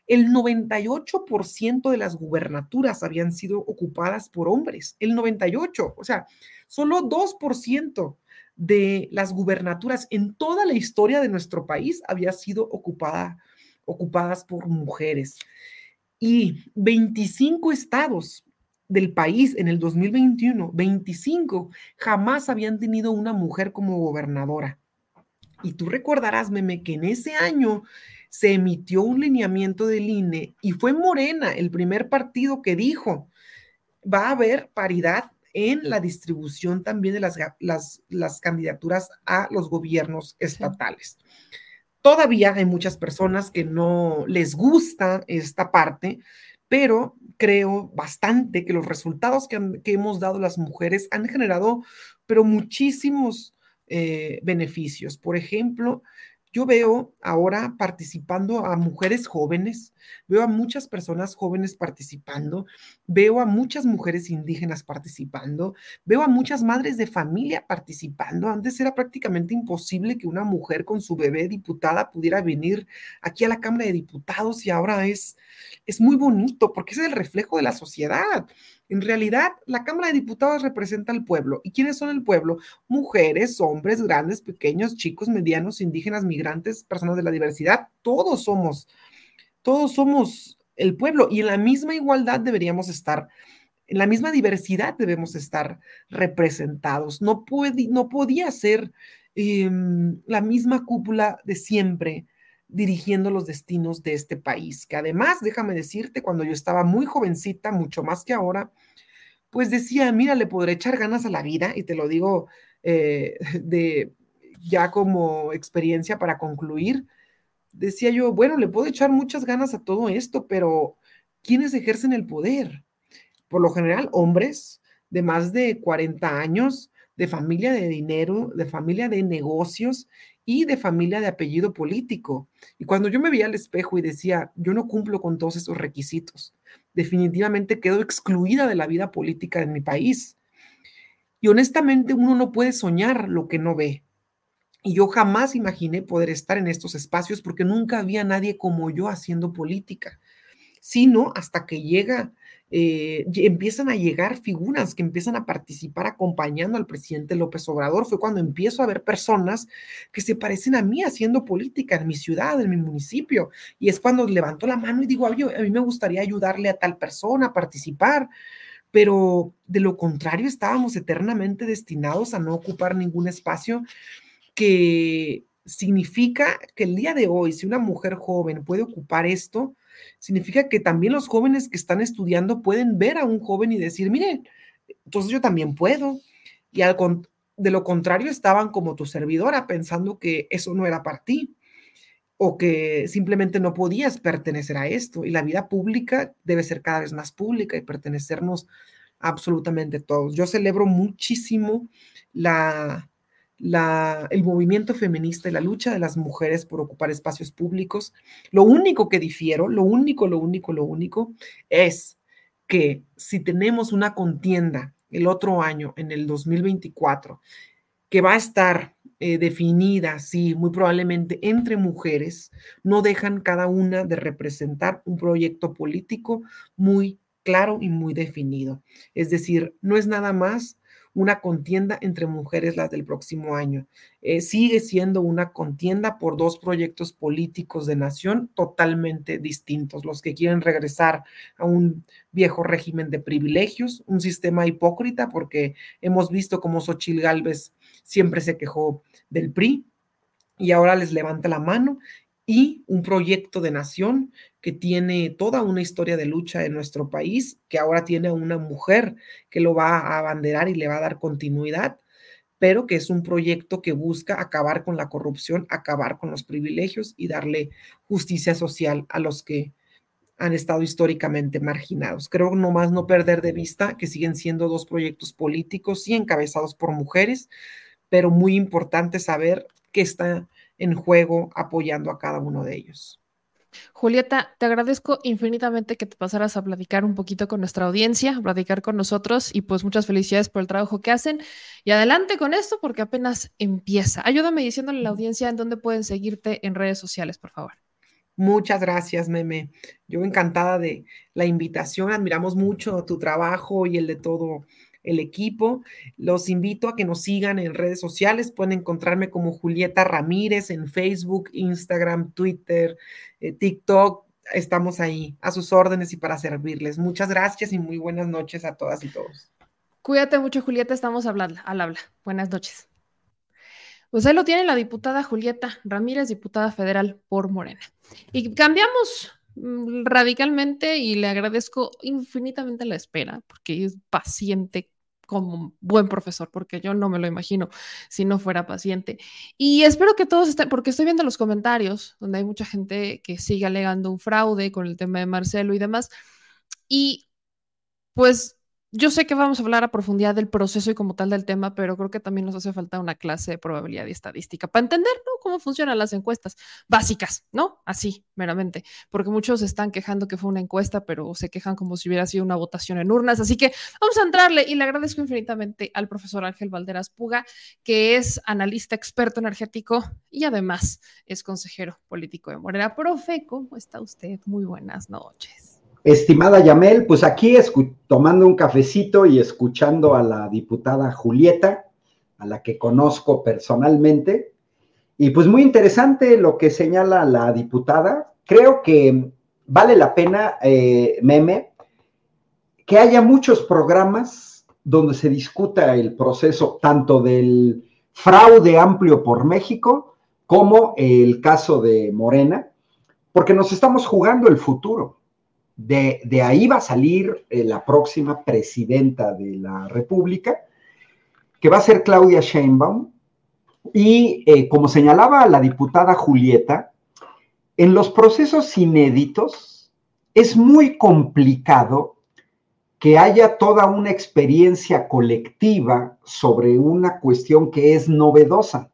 el 98% de las gubernaturas habían sido ocupadas por hombres, el 98%, o sea, solo 2% de las gubernaturas en toda la historia de nuestro país había sido ocupada, ocupadas por mujeres. Y 25 estados del país en el 2021, 25 jamás habían tenido una mujer como gobernadora. Y tú recordarás, meme, que en ese año se emitió un lineamiento del INE y fue Morena el primer partido que dijo, va a haber paridad en la distribución también de las, las, candidaturas a los gobiernos estatales. Todavía hay muchas personas que no les gusta esta parte, pero creo bastante que los resultados que, hemos dado las mujeres han generado, pero muchísimos eh, beneficios. Por ejemplo, yo veo ahora participando a mujeres jóvenes, veo a muchas personas jóvenes participando, veo a muchas mujeres indígenas participando, veo a muchas madres de familia participando. Antes era prácticamente imposible que una mujer con su bebé diputada pudiera venir aquí a la Cámara de Diputados y ahora es, es muy bonito porque es el reflejo de la sociedad. En realidad, la Cámara de Diputados representa al pueblo. ¿Y quiénes son el pueblo? Mujeres, hombres, grandes, pequeños, chicos, medianos, indígenas, migrantes, personas de la diversidad. Todos somos, todos somos el pueblo y en la misma igualdad deberíamos estar, en la misma diversidad debemos estar representados. No, puede, no podía ser em, la misma cúpula de siempre dirigiendo los destinos de este país, que además, déjame decirte, cuando yo estaba muy jovencita, mucho más que ahora, pues decía, mira, le podré echar ganas a la vida, y te lo digo eh, de ya como experiencia para concluir, decía yo, bueno, le puedo echar muchas ganas a todo esto, pero ¿quiénes ejercen el poder? Por lo general, hombres de más de 40 años, de familia de dinero, de familia de negocios y de familia de apellido político. Y cuando yo me veía al espejo y decía, yo no cumplo con todos esos requisitos, definitivamente quedo excluida de la vida política de mi país. Y honestamente uno no puede soñar lo que no ve. Y yo jamás imaginé poder estar en estos espacios porque nunca había nadie como yo haciendo política, sino hasta que llega eh, empiezan a llegar figuras que empiezan a participar acompañando al presidente López Obrador. Fue cuando empiezo a ver personas que se parecen a mí haciendo política en mi ciudad, en mi municipio. Y es cuando levanto la mano y digo, a mí me gustaría ayudarle a tal persona a participar. Pero de lo contrario, estábamos eternamente destinados a no ocupar ningún espacio que significa que el día de hoy, si una mujer joven puede ocupar esto, significa que también los jóvenes que están estudiando pueden ver a un joven y decir, miren, entonces yo también puedo. Y al de lo contrario estaban como tu servidora pensando que eso no era para ti o que simplemente no podías pertenecer a esto. Y la vida pública debe ser cada vez más pública y pertenecernos absolutamente todos. Yo celebro muchísimo la, el movimiento feminista y la lucha de las mujeres por ocupar espacios públicos. Lo único que difiero, lo único, lo único, lo único es que si tenemos una contienda el otro año, en el 2024, que va a estar eh, definida, sí, muy probablemente entre mujeres, no dejan cada una de representar un proyecto político muy claro y muy definido. Es decir, no es nada más una contienda entre mujeres las del próximo año. Eh, sigue siendo una contienda por dos proyectos políticos de nación totalmente distintos, los que quieren regresar a un viejo régimen de privilegios, un sistema hipócrita, porque hemos visto cómo Xochil Gálvez siempre se quejó del PRI y ahora les levanta la mano y un proyecto de nación que tiene toda una historia de lucha en nuestro país, que ahora tiene una mujer que lo va a abanderar y le va a dar continuidad, pero que es un proyecto que busca acabar con la corrupción, acabar con los privilegios y darle justicia social a los que han estado históricamente marginados. Creo nomás no perder de vista que siguen siendo dos proyectos políticos y encabezados por mujeres, pero muy importante saber que está en juego apoyando a cada uno de ellos. Julieta, te agradezco infinitamente que te pasaras a platicar un poquito con nuestra audiencia, a platicar con nosotros y pues muchas felicidades por el trabajo que hacen. Y adelante con esto porque apenas empieza. Ayúdame diciéndole a la audiencia en dónde pueden seguirte en redes sociales, por favor. Muchas gracias, Meme. Yo encantada de la invitación. Admiramos mucho tu trabajo y el de todo el equipo. Los invito a que nos sigan en redes sociales. Pueden encontrarme como Julieta Ramírez en Facebook, Instagram, Twitter, eh, TikTok. Estamos ahí a sus órdenes y para servirles. Muchas gracias y muy buenas noches a todas y todos. Cuídate mucho, Julieta. Estamos hablando, al habla. Buenas noches. Pues ahí lo tiene la diputada Julieta Ramírez, diputada federal por Morena. Y cambiamos radicalmente y le agradezco infinitamente la espera, porque es paciente como buen profesor, porque yo no me lo imagino si no fuera paciente. Y espero que todos estén, porque estoy viendo los comentarios donde hay mucha gente que sigue alegando un fraude con el tema de Marcelo y demás. Y pues yo sé que vamos a hablar a profundidad del proceso y como tal del tema, pero creo que también nos hace falta una clase de probabilidad y estadística para entender cómo funcionan las encuestas básicas, ¿no? Así, meramente, porque muchos están quejando que fue una encuesta, pero se quejan como si hubiera sido una votación en urnas. Así que vamos a entrarle y le agradezco infinitamente al profesor Ángel Valderas Puga, que es analista experto energético y además es consejero político de Morena. Profe, ¿cómo está usted? Muy buenas noches. Estimada Yamel, pues aquí tomando un cafecito y escuchando a la diputada Julieta, a la que conozco personalmente. Y pues muy interesante lo que señala la diputada. Creo que vale la pena, eh, meme, que haya muchos programas donde se discuta el proceso tanto del fraude amplio por México como el caso de Morena, porque nos estamos jugando el futuro. De, ahí va a salir eh, la próxima presidenta de la República, que va a ser Claudia Sheinbaum. Y eh, como señalaba la diputada Julieta, en los procesos inéditos es muy complicado que haya toda una experiencia colectiva sobre una cuestión que es novedosa.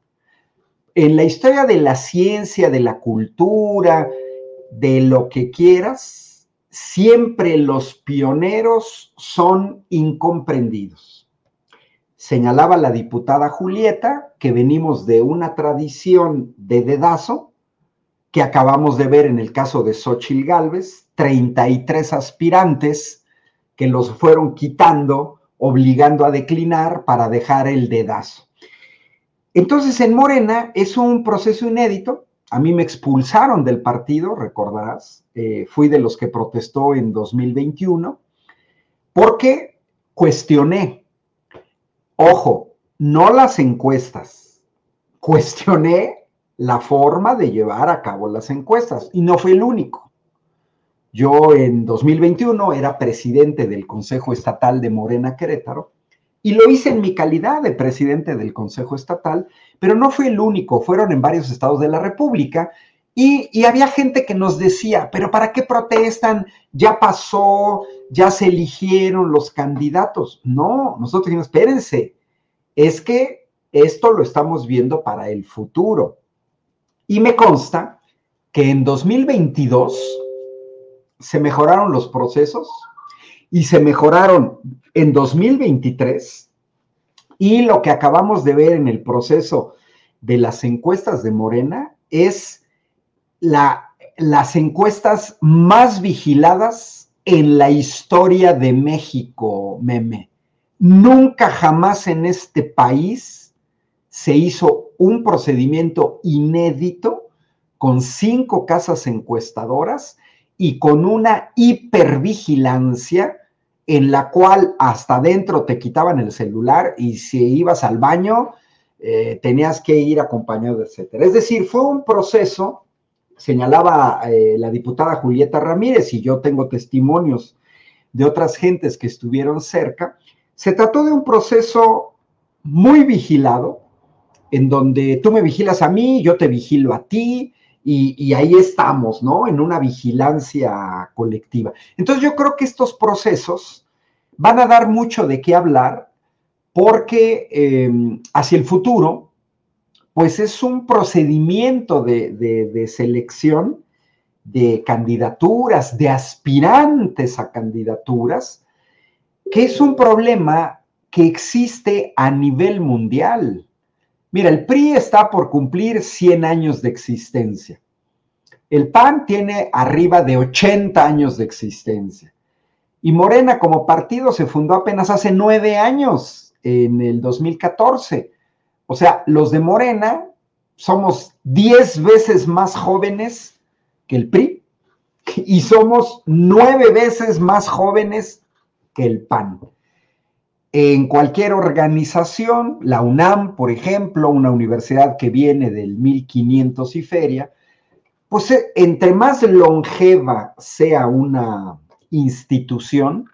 En la historia de la ciencia, de la cultura, de lo que quieras, siempre los pioneros son incomprendidos. Señalaba la diputada Julieta que venimos de una tradición de dedazo que acabamos de ver en el caso de Xochil Gálvez, 33 aspirantes que los fueron quitando, obligando a declinar para dejar el dedazo. Entonces, en Morena es un proceso inédito a mí me expulsaron del partido, recordarás, eh, fui de los que protestó en 2021, porque cuestioné, ojo, no las encuestas, cuestioné la forma de llevar a cabo las encuestas y no fui el único. Yo en 2021 era presidente del Consejo Estatal de Morena Querétaro y lo hice en mi calidad de presidente del Consejo Estatal, pero no fui el único, fueron en varios estados de la República y, había gente que nos decía, pero ¿para qué protestan? Ya pasó, ya se eligieron los candidatos. No, nosotros dijimos, espérense, es que esto lo estamos viendo para el futuro. Y me consta que en 2022 se mejoraron los procesos y se mejoraron en 2023 y lo que acabamos de ver en el proceso de las encuestas de Morena es la, las encuestas más vigiladas en la historia de México, meme. Nunca jamás en este país se hizo un procedimiento inédito con cinco casas encuestadoras y con una hipervigilancia en la cual hasta adentro te quitaban el celular y si ibas al baño eh, tenías que ir acompañado, etcétera. Es decir, fue un proceso, señalaba eh, la diputada Julieta Ramírez, y yo tengo testimonios de otras gentes que estuvieron cerca, se trató de un proceso muy vigilado, en donde tú me vigilas a mí, yo te vigilo a ti, y, ahí estamos, ¿no? En una vigilancia colectiva. Entonces yo creo que estos procesos van a dar mucho de qué hablar porque em, hacia el futuro, pues es un procedimiento de, de, selección de candidaturas, de aspirantes a candidaturas, que es un problema que existe a nivel mundial. Mira, el PRI está por cumplir 100 años de existencia. El PAN tiene arriba de 80 años de existencia. Y Morena como partido se fundó apenas hace nueve años, en el 2014. O sea, los de Morena somos 10 veces más jóvenes que el PRI y somos nueve veces más jóvenes que el PAN. En cualquier organización, la UNAM, por ejemplo, una universidad que viene del 1500 y feria, pues eh, entre más longeva sea una institución,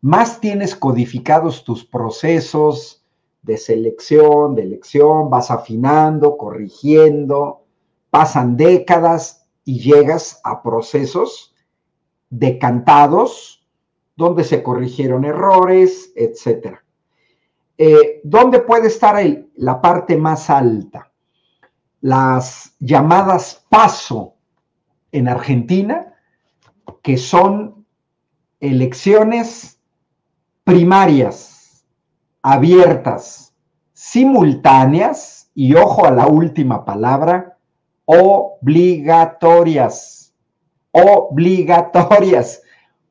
más tienes codificados tus procesos de selección, de elección, vas afinando, corrigiendo, pasan décadas y llegas a procesos decantados donde se corrigieron errores, etc. Eh, ¿Dónde puede estar la parte más alta? Las llamadas paso en Argentina, que son elecciones primarias, abiertas, simultáneas, y ojo a la última palabra, obligatorias, obligatorias.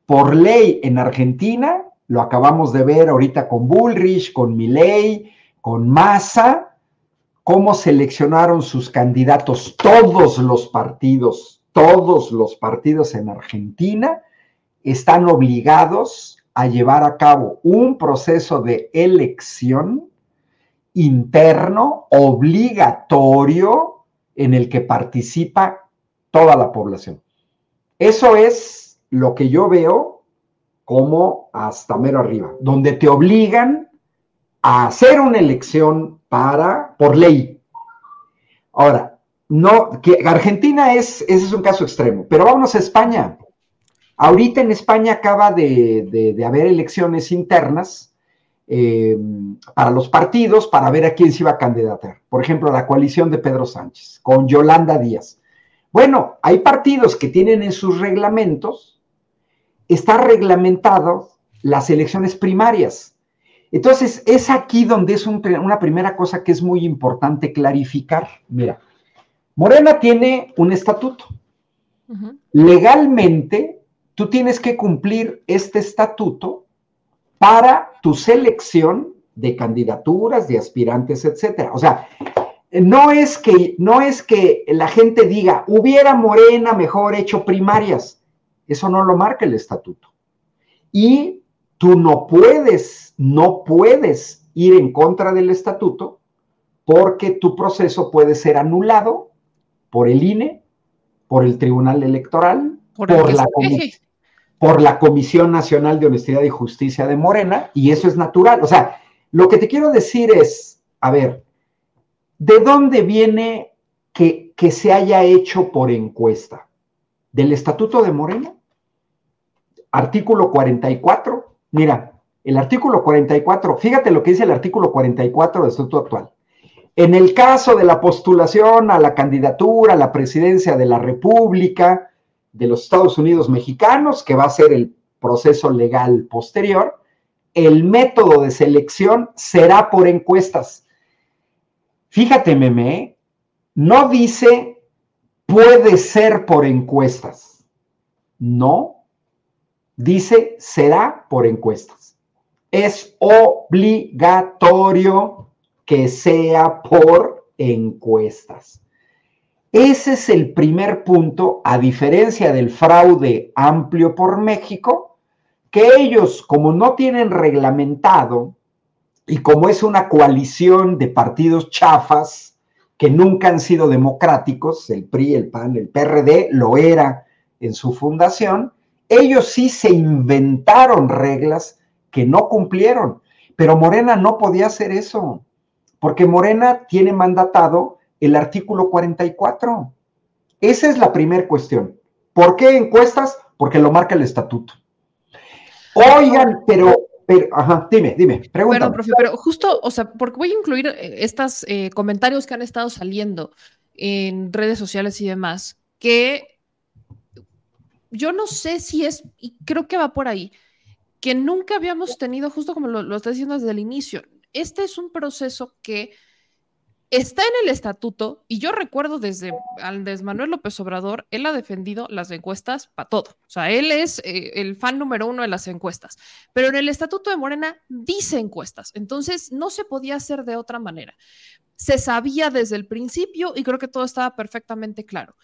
Por ley en Argentina, lo acabamos de ver ahorita con Bullrich, con Milley, con Massa, cómo seleccionaron sus candidatos todos los partidos, todos los partidos en Argentina están obligados a llevar a cabo un proceso de elección interno obligatorio en el que participa toda la población. Eso es lo que yo veo como hasta mero arriba, donde te obligan a hacer una elección para por ley. Ahora, no, que Argentina es, ese es un caso extremo, pero vámonos a España. Ahorita en España acaba de, haber elecciones internas eh, para los partidos para ver a quién se iba a candidatar. Por ejemplo, la coalición de Pedro Sánchez con Yolanda Díaz. Bueno, hay partidos que tienen en sus reglamentos, está reglamentado las elecciones primarias. Entonces, es aquí donde es una primera cosa que es muy importante clarificar. Mira, Morena tiene un estatuto. Legalmente, tú tienes que cumplir este estatuto para tu selección de candidaturas, de aspirantes, etcétera. O sea, no es que no es que la gente diga, hubiera Morena mejor hecho primarias. Eso no lo marca el estatuto. Y tú no puedes, no puedes ir en contra del estatuto porque tu proceso puede ser anulado por el INE, por el Tribunal Electoral, por, la, por la Comisión Nacional de Honestidad y Justicia de Morena, y eso es natural. O sea, lo que te quiero decir es, a ver, ¿de dónde viene que, que se haya hecho por encuesta? ¿Del Estatuto de Morena? Artículo 44. Mira, el artículo 44, fíjate lo que dice el artículo 44 del Estatuto actual. En el caso de la postulación a la candidatura a la presidencia de la República, de los Estados Unidos mexicanos, que va a ser el proceso legal posterior, el método de selección será por encuestas. Fíjate, meme, no dice puede ser por encuestas. No, dice será por encuestas. Es obligatorio que sea por encuestas. Ese es el primer punto, a diferencia del fraude amplio por México, que ellos, como no tienen reglamentado y como es una coalición de partidos chafas que nunca han sido democráticos, el PRI, el PAN, el PRD lo era en su fundación, ellos sí se inventaron reglas que no cumplieron, pero Morena no podía hacer eso, porque Morena tiene mandatado el artículo 44. Esa es la primera cuestión. ¿Por qué encuestas? Porque lo marca el estatuto. Oigan, pero, ajá, dime, dime, pregúntame. Bueno, profe, pero justo, o sea, porque voy a incluir eh, estos eh, comentarios que han estado saliendo en redes sociales y demás, que yo no sé si es, y creo que va por ahí, que nunca habíamos tenido, justo como lo, lo está diciendo desde el inicio, este es un proceso que está en el estatuto y yo recuerdo desde Andrés Manuel López Obrador, él ha defendido las encuestas para todo. O sea, él es eh, el fan número uno de las encuestas. Pero en el estatuto de Morena dice encuestas. Entonces no se podía hacer de otra manera. Se sabía desde el principio y creo que todo estaba perfectamente claro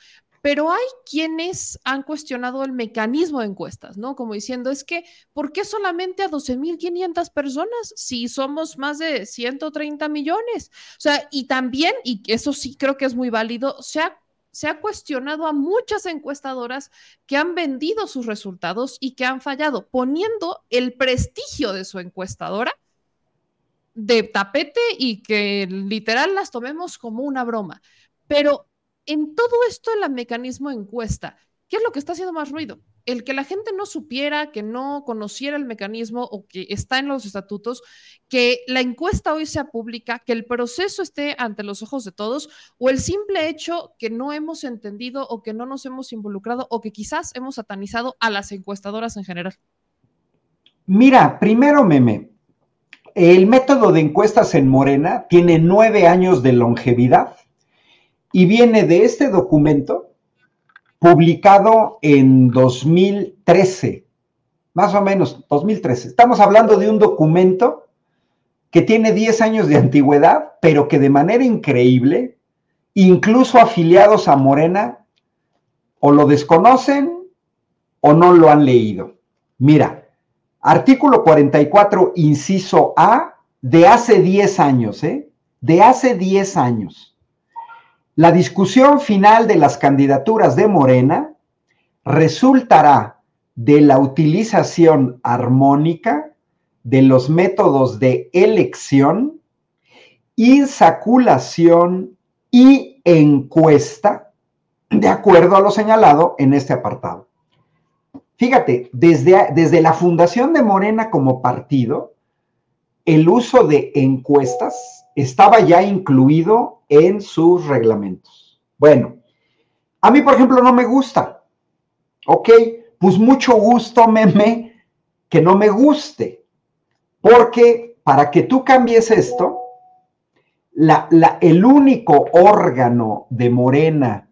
pero hay quienes han cuestionado el mecanismo de encuestas, ¿no? Como diciendo, es que, ¿por qué solamente a 12.500 personas si somos más de 130 millones? O sea, y también, y eso sí creo que es muy válido, se ha, se ha cuestionado a muchas encuestadoras que han vendido sus resultados y que han fallado, poniendo el prestigio de su encuestadora de tapete y que literal las tomemos como una broma. Pero en todo esto el mecanismo encuesta, ¿qué es lo que está haciendo más ruido? El que la gente no supiera, que no conociera el mecanismo o que está en los estatutos, que la encuesta hoy sea pública, que el proceso esté ante los ojos de todos, o el simple hecho que no hemos entendido o que no nos hemos involucrado o que quizás hemos satanizado a las encuestadoras en general. Mira, primero, meme, el método de encuestas en Morena tiene nueve años de longevidad y viene de este documento publicado en 2013, más o menos 2013. Estamos hablando de un documento que tiene 10 años de antigüedad, pero que de manera increíble, incluso afiliados a Morena, o lo desconocen o no lo han leído. Mira, artículo 44, inciso A, de hace 10 años, ¿eh? De hace 10 años. La discusión final de las candidaturas de Morena resultará de la utilización armónica de los métodos de elección, insaculación y encuesta, de acuerdo a lo señalado en este apartado. Fíjate, desde, desde la fundación de Morena como partido, el uso de encuestas estaba ya incluido en sus reglamentos. Bueno, a mí, por ejemplo, no me gusta. Ok, pues mucho gusto, meme, que no me guste. Porque para que tú cambies esto, el único órgano de Morena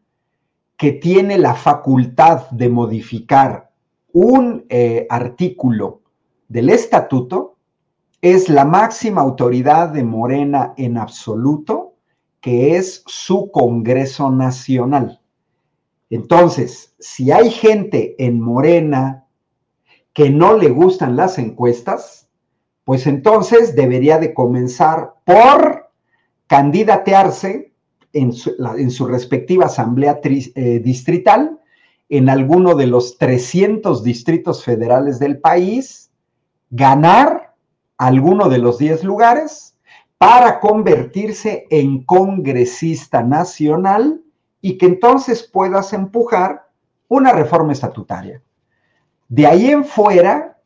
que tiene la facultad de modificar un eh, artículo del estatuto es la máxima autoridad de Morena en absoluto, que es su Congreso Nacional. Entonces, si hay gente en Morena que no le gustan las encuestas, pues entonces debería de comenzar por candidatearse en su, respectiva asamblea eh, distrital en alguno de los 300 distritos federales del país, ganar alguno de los 10 lugares para convertirse en congresista nacional y que entonces puedas empujar una reforma estatutaria. De ahí en fuera,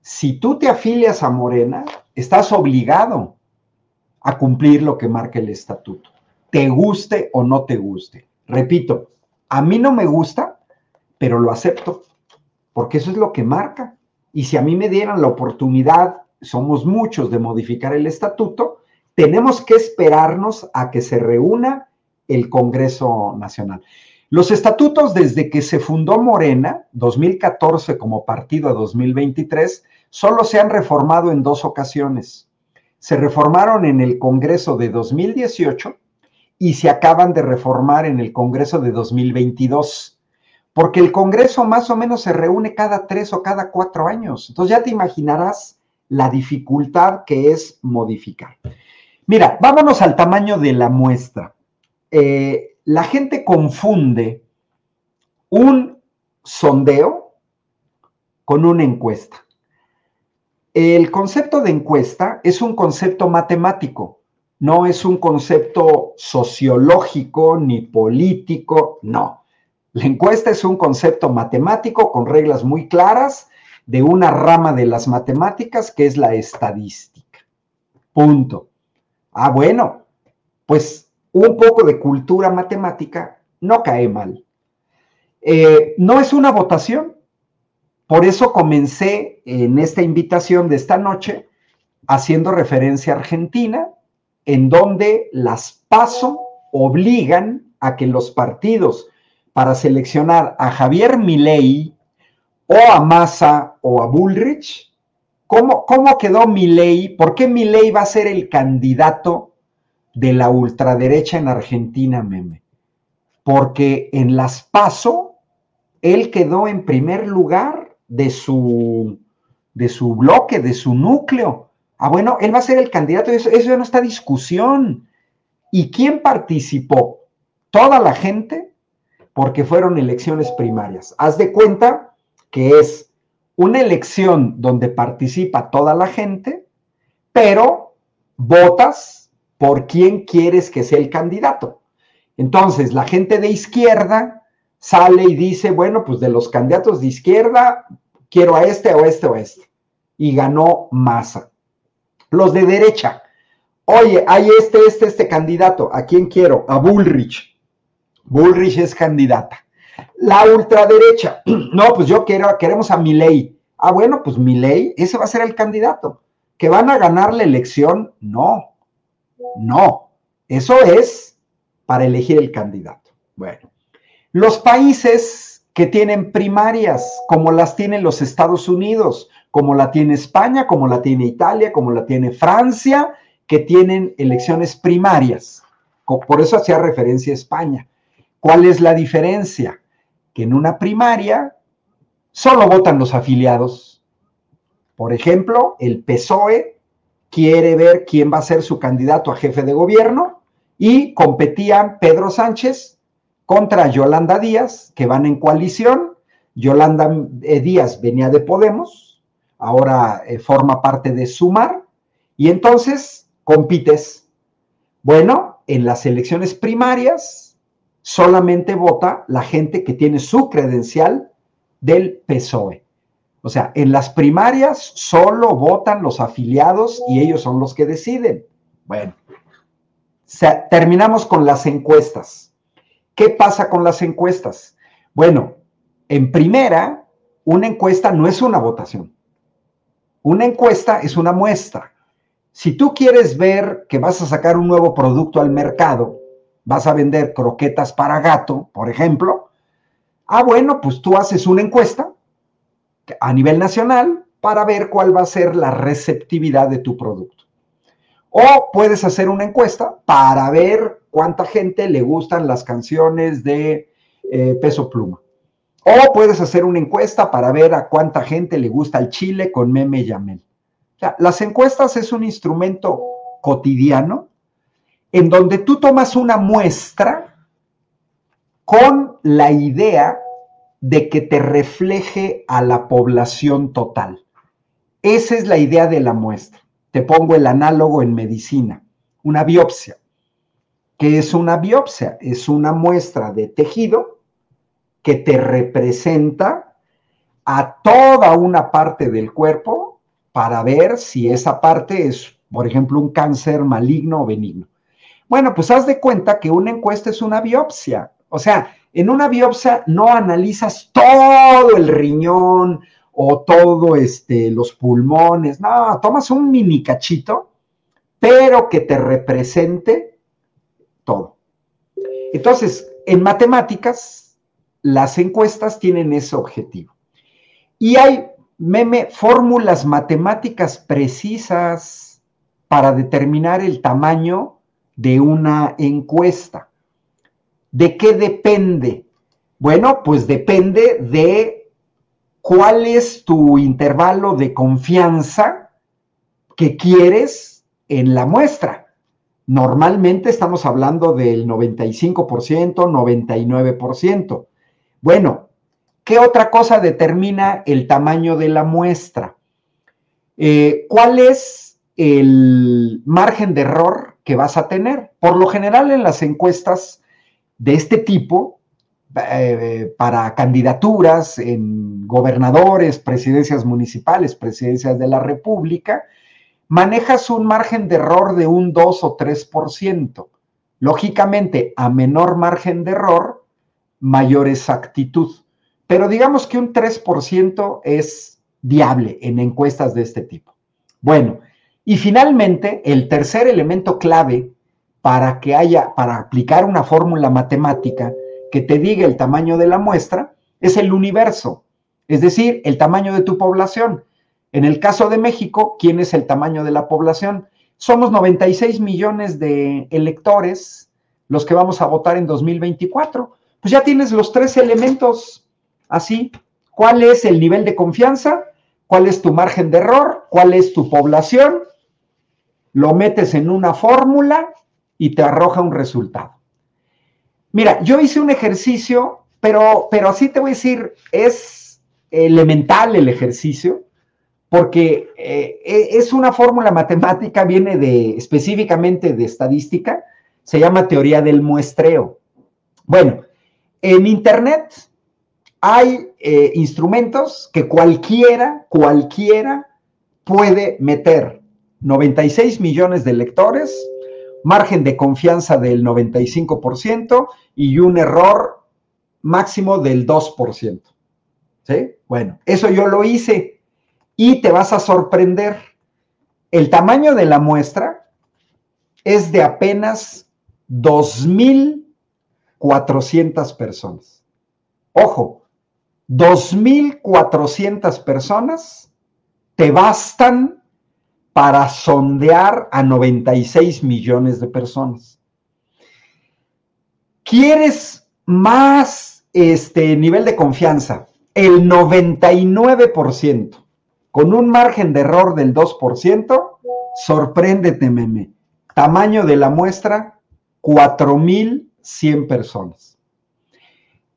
si tú te afilias a Morena, estás obligado a cumplir lo que marca el estatuto, te guste o no te guste. Repito, a mí no me gusta, pero lo acepto, porque eso es lo que marca. Y si a mí me dieran la oportunidad, somos muchos, de modificar el estatuto, tenemos que esperarnos a que se reúna el Congreso Nacional. Los estatutos desde que se fundó Morena, 2014 como partido a 2023, solo se han reformado en dos ocasiones. Se reformaron en el Congreso de 2018 y se acaban de reformar en el Congreso de 2022, porque el Congreso más o menos se reúne cada tres o cada cuatro años. Entonces ya te imaginarás la dificultad que es modificar. Mira, vámonos al tamaño de la muestra. Eh, la gente confunde un sondeo con una encuesta. El concepto de encuesta es un concepto matemático, no es un concepto sociológico ni político, no. La encuesta es un concepto matemático con reglas muy claras de una rama de las matemáticas que es la estadística. Punto. Ah, bueno, pues un poco de cultura matemática no cae mal. Eh, no es una votación. Por eso comencé en esta invitación de esta noche haciendo referencia a Argentina, en donde las PASO obligan a que los partidos para seleccionar a Javier Milei o a Massa o a Bullrich, ¿cómo, cómo quedó Milei? ¿Por qué Milei va a ser el candidato de la ultraderecha en Argentina, meme? Porque en las PASO él quedó en primer lugar de su, de su bloque, de su núcleo. Ah, bueno, él va a ser el candidato, eso, eso ya no está discusión. ¿Y quién participó? Toda la gente, porque fueron elecciones primarias. Haz de cuenta que es una elección donde participa toda la gente, pero votas por quién quieres que sea el candidato. Entonces, la gente de izquierda sale y dice, bueno, pues de los candidatos de izquierda, quiero a este o este o este. Y ganó Massa. Los de derecha, oye, hay este, este, este candidato, ¿a quién quiero? A Bullrich. Bullrich es candidata. La ultraderecha, no, pues yo quiero, queremos a Milei. Ah, bueno, pues Milei, ese va a ser el candidato. ¿Que van a ganar la elección? No, no. Eso es para elegir el candidato. Bueno, los países que tienen primarias, como las tienen los Estados Unidos, como la tiene España, como la tiene Italia, como la tiene Francia, que tienen elecciones primarias. Por eso hacía referencia a España. ¿Cuál es la diferencia? Que en una primaria solo votan los afiliados. Por ejemplo, el PSOE quiere ver quién va a ser su candidato a jefe de gobierno y competían Pedro Sánchez contra Yolanda Díaz, que van en coalición. Yolanda eh, Díaz venía de Podemos, ahora eh, forma parte de Sumar, y entonces compites. Bueno, en las elecciones primarias solamente vota la gente que tiene su credencial del PSOE. O sea, en las primarias solo votan los afiliados y ellos son los que deciden. Bueno, terminamos con las encuestas. ¿Qué pasa con las encuestas? Bueno, en primera, una encuesta no es una votación. Una encuesta es una muestra. Si tú quieres ver que vas a sacar un nuevo producto al mercado, vas a vender croquetas para gato, por ejemplo, ah, bueno, pues tú haces una encuesta a nivel nacional para ver cuál va a ser la receptividad de tu producto. O puedes hacer una encuesta para ver cuánta gente le gustan las canciones de eh, peso pluma. O puedes hacer una encuesta para ver a cuánta gente le gusta el chile con meme yamel. O sea, las encuestas es un instrumento cotidiano en donde tú tomas una muestra con la idea de que te refleje a la población total. Esa es la idea de la muestra. Te pongo el análogo en medicina, una biopsia. ¿Qué es una biopsia? Es una muestra de tejido que te representa a toda una parte del cuerpo para ver si esa parte es, por ejemplo, un cáncer maligno o benigno. Bueno, pues haz de cuenta que una encuesta es una biopsia. O sea, en una biopsia no analizas todo el riñón o todo este, los pulmones, no, tomas un mini cachito, pero que te represente todo. Entonces, en matemáticas, las encuestas tienen ese objetivo. Y hay, meme, fórmulas matemáticas precisas para determinar el tamaño de una encuesta. ¿De qué depende? Bueno, pues depende de cuál es tu intervalo de confianza que quieres en la muestra. Normalmente estamos hablando del 95%, 99%. Bueno, ¿qué otra cosa determina el tamaño de la muestra? Eh, ¿Cuál es el margen de error que vas a tener? Por lo general en las encuestas de este tipo, eh, para candidaturas en gobernadores, presidencias municipales, presidencias de la República, manejas un margen de error de un 2 o 3%. Lógicamente, a menor margen de error, mayor exactitud. Pero digamos que un 3% es viable en encuestas de este tipo. Bueno, y finalmente, el tercer elemento clave para que haya, para aplicar una fórmula matemática que te diga el tamaño de la muestra, es el universo, es decir, el tamaño de tu población. En el caso de México, ¿quién es el tamaño de la población? Somos 96 millones de electores los que vamos a votar en 2024. Pues ya tienes los tres elementos así. ¿Cuál es el nivel de confianza? ¿Cuál es tu margen de error? ¿Cuál es tu población? Lo metes en una fórmula y te arroja un resultado. Mira, yo hice un ejercicio, pero, pero te voy a decir, es elemental el ejercicio, porque eh, e, es una fórmula matemática, viene de específicamente de estadística, se llama teoría del muestreo. Bueno, en Internet hay eh, instrumentos que cualquiera, cualquiera puede meter 96 millones de lectores, margen de confianza del 95% y un error máximo del 2%. ¿Sí? Bueno, eso yo lo hice y te vas a sorprender. El tamaño de la muestra es de apenas 2.400 personas. Ojo, 2.400 personas te bastan para sondear a 96 millones de personas. ¿Quieres más este nivel de confianza? El 99%, con un margen de error del 2%, sorpréndete, meme. Tamaño de la muestra, 4.100 personas.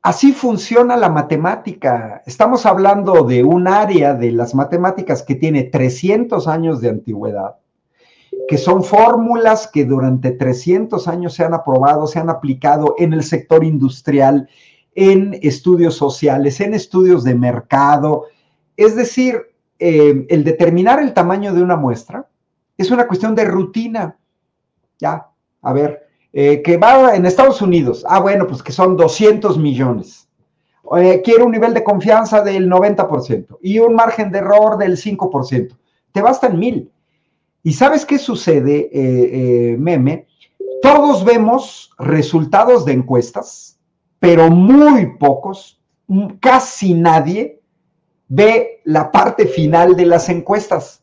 Así funciona la matemática. Estamos hablando de un área de las matemáticas que tiene 300 años de antigüedad, que son fórmulas que durante 300 años se han aprobado, se han aplicado en el sector industrial, en estudios sociales, en estudios de mercado. Es decir, eh, el determinar el tamaño de una muestra es una cuestión de rutina. Ya, a ver, eh, que va en Estados Unidos, ah, bueno, pues que son 200 millones. Eh, quiero un nivel de confianza del 90% y un margen de error del 5%. Te bastan mil. ¿Y sabes qué sucede, eh, meme? Todos vemos resultados de encuestas, pero muy pocos, casi nadie ve la parte final de las encuestas.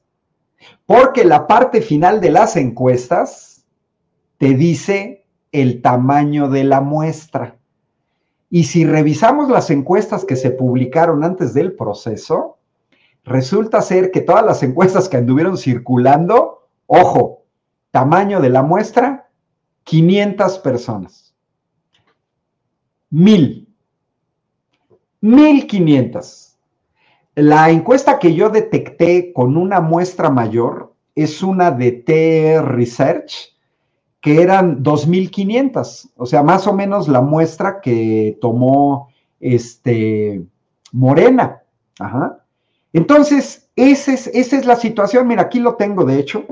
Porque la parte final de las encuestas te dice el tamaño de la muestra. Y si revisamos las encuestas que se publicaron antes del proceso, resulta ser que todas las encuestas que anduvieron circulando, ojo, tamaño de la muestra, 500 personas. Mil. 1500. La encuesta que yo detecté con una muestra mayor es una de T Research, que eran 2.500, o sea, más o menos la muestra que tomó este, Morena. Entonces, esa es, esa es la situación. Mira, aquí lo tengo, de hecho,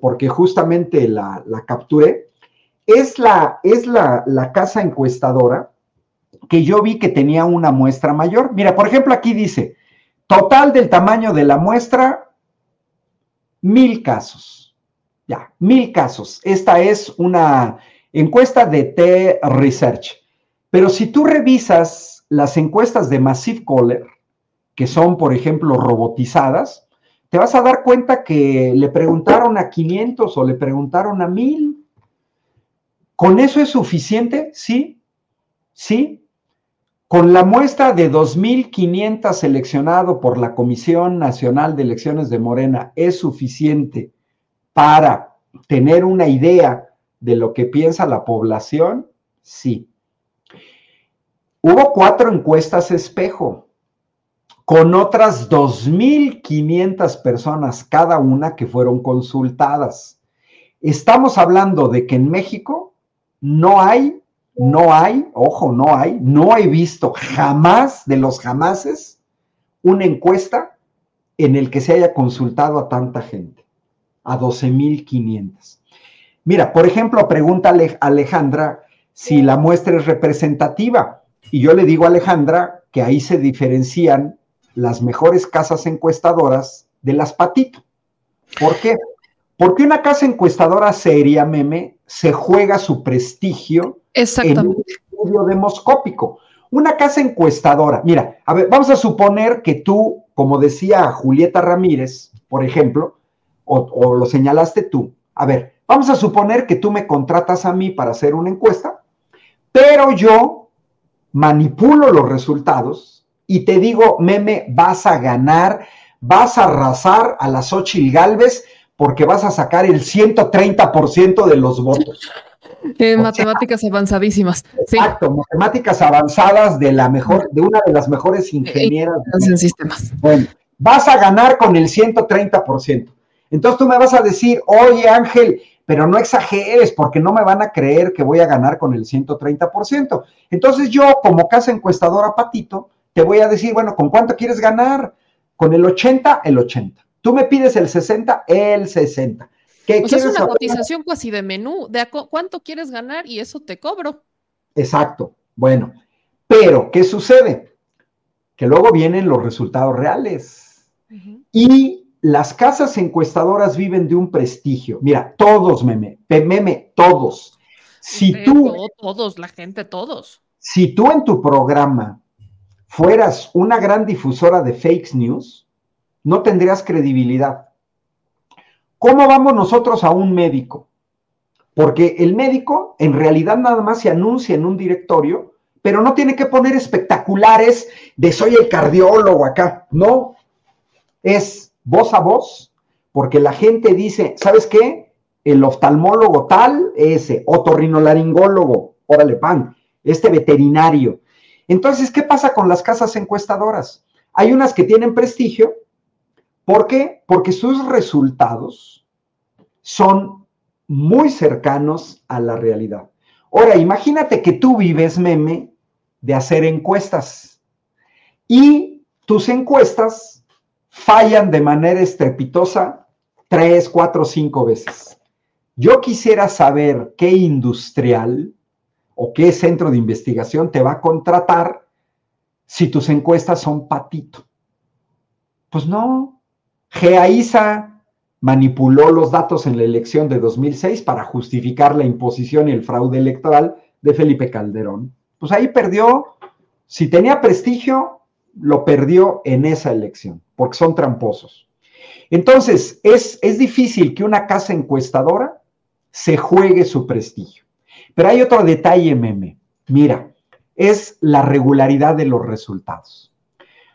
porque justamente la, capturé. Es, la, es la, la casa encuestadora que yo vi que tenía una muestra mayor. Mira, por ejemplo, aquí dice, total del tamaño de la muestra, mil casos. Ya, mil casos. Esta es una encuesta de T-Research. Pero si tú revisas las encuestas de Massive Caller, que son, por ejemplo, robotizadas, te vas a dar cuenta que le preguntaron a 500 o le preguntaron a 1000. ¿Con eso es suficiente? Sí, sí. Con la muestra de 2.500 seleccionado por la Comisión Nacional de Elecciones de Morena, ¿es suficiente para tener una idea de lo que piensa la población? Sí. Hubo cuatro encuestas espejo con otras 2.500 personas cada una que fueron consultadas. Estamos hablando de que en México no hay, no hay, ojo, no hay, no he visto jamás de los jamases una encuesta en el que se haya consultado a tanta gente a 12.500. Mira, por ejemplo, pregunta Alejandra si la muestra es representativa. Y yo le digo a Alejandra que ahí se diferencian las mejores casas encuestadoras de las patito. ¿Por qué? Porque una casa encuestadora seria, meme, se juega su prestigio en un estudio demoscópico. Una casa encuestadora, mira, a ver, vamos a suponer que tú, como decía Julieta Ramírez, por ejemplo, o, lo señalaste tú, a ver, vamos a suponer que tú me contratas a mí para hacer una encuesta, pero yo manipulo los resultados y te digo, meme, vas a ganar, vas a arrasar a las Xochitl Galvez porque vas a sacar el 130% de los votos. matemáticas avanzadísimas. Exacto, matemáticas avanzadas de la mejor, de una de las mejores ingenieras. En sistemas. Bueno, vas a ganar con el 130%. Entonces tú me vas a decir, oye Ángel, pero no exageres porque no me van a creer que voy a ganar con el 130%. Entonces yo, como casa encuestadora Patito, te voy a decir, bueno, ¿con cuánto quieres ganar? Con el 80, el 80. Tú me pides el 60, el 60. ¿Qué es una cotización casi de menú, de cuánto quieres ganar y eso te cobro. Exacto. Bueno, pero ¿qué sucede? Que luego vienen los resultados reales. Y las casas encuestadoras viven de un prestigio. Mira, todos, meme, meme, todos. Si tú. todos, la gente, todos. Si tú en tu programa fueras una gran difusora de fake news, no tendrías credibilidad. ¿Cómo vamos nosotros a un médico? Porque el médico en realidad nada más se anuncia en un directorio, pero no tiene que poner espectaculares de soy el cardiólogo acá. No, es voz a voz, porque la gente dice, ¿sabes qué? El oftalmólogo tal, ese, otorrinolaringólogo, órale pan, este veterinario, entonces, ¿qué pasa con las casas encuestadoras? Hay unas que tienen prestigio. ¿Por qué? Porque sus resultados son muy cercanos a la realidad. Ahora, imagínate que tú vives, meme, de hacer encuestas y tus encuestas fallan de manera estrepitosa tres, cuatro, cinco veces. Yo quisiera saber qué industrial o qué centro de investigación te va a contratar si tus encuestas son patito. Pues no. GEAISA manipuló los datos en la elección de 2006 para justificar la imposición y el fraude electoral de Felipe Calderón. Pues ahí perdió, si tenía prestigio, lo perdió en esa elección, porque son tramposos. Entonces, es, es difícil que una casa encuestadora se juegue su prestigio. Pero hay otro detalle, meme. Mira, es la regularidad de los resultados.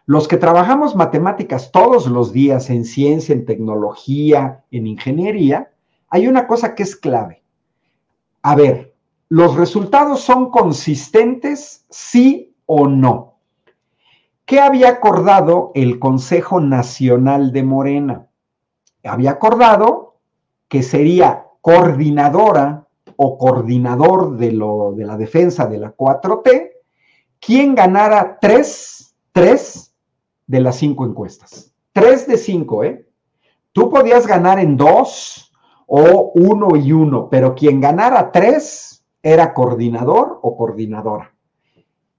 Los que trabajamos matemáticas todos los días en ciencia, en tecnología, en ingeniería, hay una cosa que es clave. A ver, ¿los resultados son consistentes, sí o no? ¿Qué había acordado el Consejo Nacional de Morena? Había acordado que sería coordinadora o coordinador de, lo, de la defensa de la 4T, quien ganara tres, tres de las cinco encuestas. Tres de cinco, ¿eh? Tú podías ganar en dos o uno y uno, pero quien ganara tres era coordinador o coordinadora.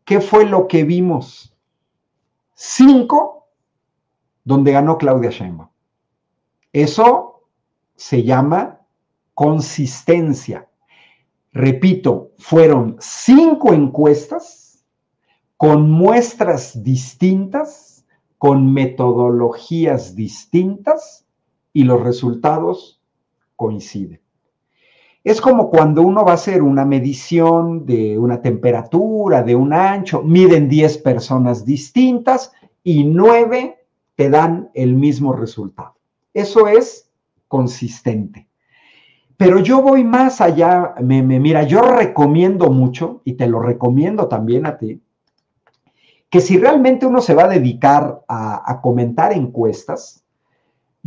¿Qué fue lo que vimos? Cinco, donde ganó Claudia Sheinbaum. Eso se llama consistencia. Repito, fueron cinco encuestas con muestras distintas, con metodologías distintas y los resultados coinciden. Es como cuando uno va a hacer una medición de una temperatura, de un ancho, miden 10 personas distintas y 9 te dan el mismo resultado. Eso es consistente. Pero yo voy más allá, me, mira, yo recomiendo mucho, y te lo recomiendo también a ti, que si realmente uno se va a dedicar a, a comentar encuestas,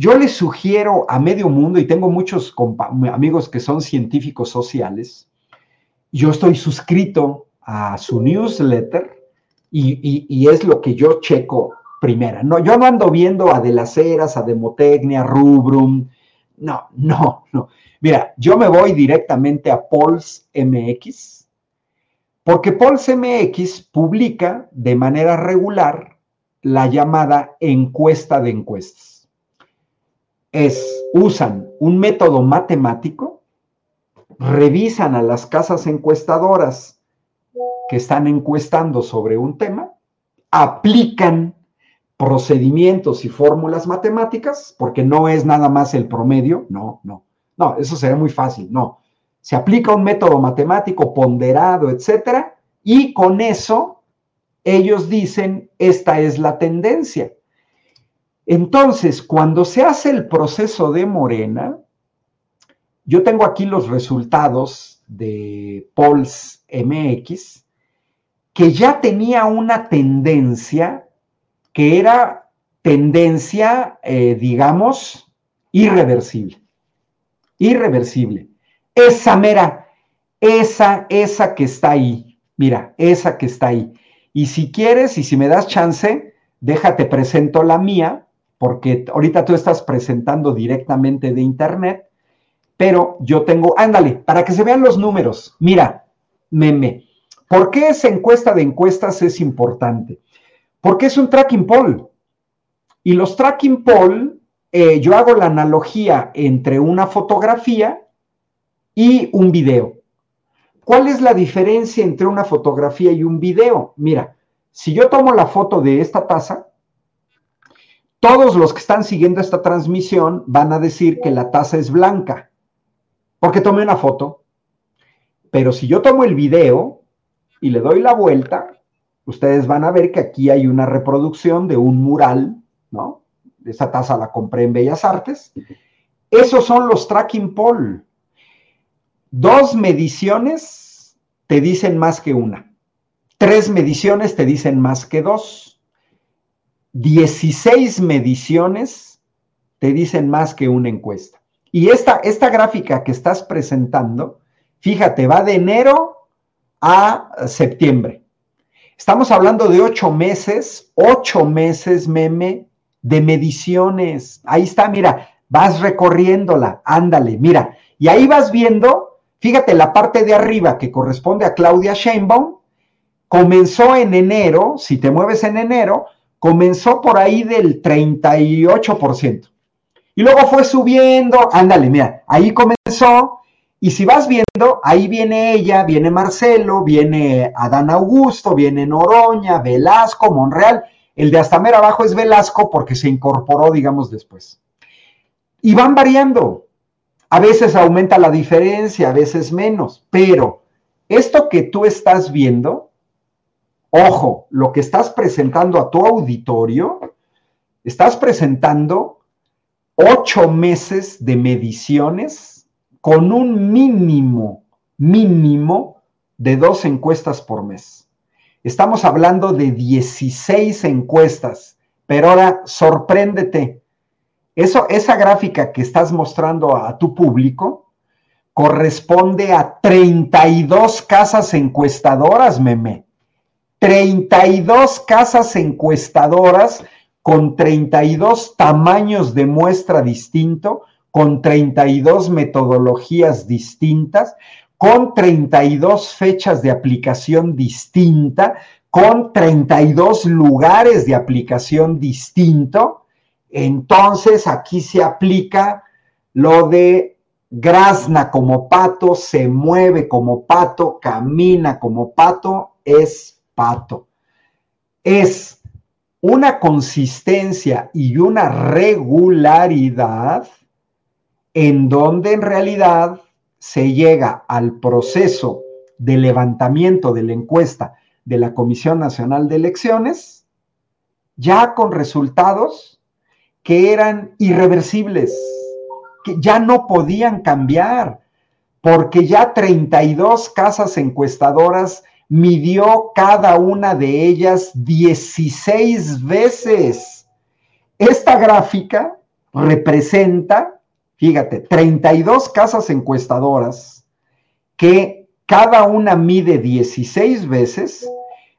yo le sugiero a medio mundo, y tengo muchos amigos que son científicos sociales, yo estoy suscrito a su newsletter y, es lo que yo checo primera. No, yo no ando viendo a De las Heras, a Demotecnia, Rubrum, no, no, no. Mira, yo me voy directamente a Pulse MX Porque Pulse MX publica de manera regular la llamada encuesta de encuestas. Es, usan un método matemático, revisan a las casas encuestadoras que están encuestando sobre un tema, aplican procedimientos y fórmulas matemáticas, porque no es nada más el promedio, no, no, no, eso sería muy fácil, no. Se aplica un método matemático ponderado, etcétera, y con eso ellos dicen, esta es la tendencia. Entonces, cuando se hace el proceso de Morena, yo tengo aquí los resultados de Polls MX, que ya tenía una tendencia que era tendencia, eh, digamos, irreversible. Irreversible. Esa mera, esa, esa que está ahí. Mira, esa que está ahí. Y si quieres, y si me das chance, déjate presento la mía, porque ahorita tú estás presentando directamente de internet, pero yo tengo, ándale, para que se vean los números. Mira, meme. ¿Por qué esa encuesta de encuestas es importante? Porque es un tracking poll. Y los tracking poll, eh, yo hago la analogía entre una fotografía y un video. ¿Cuál es la diferencia entre una fotografía y un video? Mira, si yo tomo la foto de esta taza, todos los que están siguiendo esta transmisión van a decir que la taza es blanca, porque tomé una foto. Pero si yo tomo el video y le doy la vuelta, ustedes van a ver que aquí hay una reproducción de un mural, ¿no? Esa taza la compré en Bellas Artes. Esos son los tracking poll. Dos mediciones te dicen más que una. Tres mediciones te dicen más que dos. Dieciséis mediciones te dicen más que una encuesta. Y esta, esta gráfica que estás presentando, fíjate, va de enero a septiembre. Estamos hablando de ocho meses, ocho meses, meme, de mediciones. Ahí está, mira, vas recorriéndola, ándale, mira. Y ahí vas viendo Fíjate, la parte de arriba que corresponde a Claudia Sheinbaum comenzó en enero, si te mueves en enero, comenzó por ahí del 38%. Y luego fue subiendo, ándale, mira, ahí comenzó. Y si vas viendo, ahí viene ella, viene Marcelo, viene Adán Augusto, viene Noroña, Velasco, Monreal. El de hasta mera abajo es Velasco porque se incorporó, digamos, después. Y van variando. A veces aumenta la diferencia, a veces menos, pero esto que tú estás viendo, ojo, lo que estás presentando a tu auditorio, estás presentando ocho meses de mediciones con un mínimo, mínimo de dos encuestas por mes. Estamos hablando de 16 encuestas, pero ahora sorpréndete, eso, esa gráfica que estás mostrando a tu público corresponde a 32 casas encuestadoras, meme. 32 casas encuestadoras con 32 tamaños de muestra distinto, con 32 metodologías distintas, con 32 fechas de aplicación distinta, con 32 lugares de aplicación distinto. Entonces aquí se aplica lo de grazna como pato, se mueve como pato, camina como pato, es Es una consistencia y una regularidad en donde en realidad se llega al proceso de levantamiento de la encuesta de la Comisión Nacional de Elecciones, ya con resultados que eran irreversibles, que ya no podían cambiar, porque ya 32 casas encuestadoras midió cada una de ellas 16 veces. Esta gráfica representa, fíjate, 32 casas encuestadoras que cada una mide 16 veces.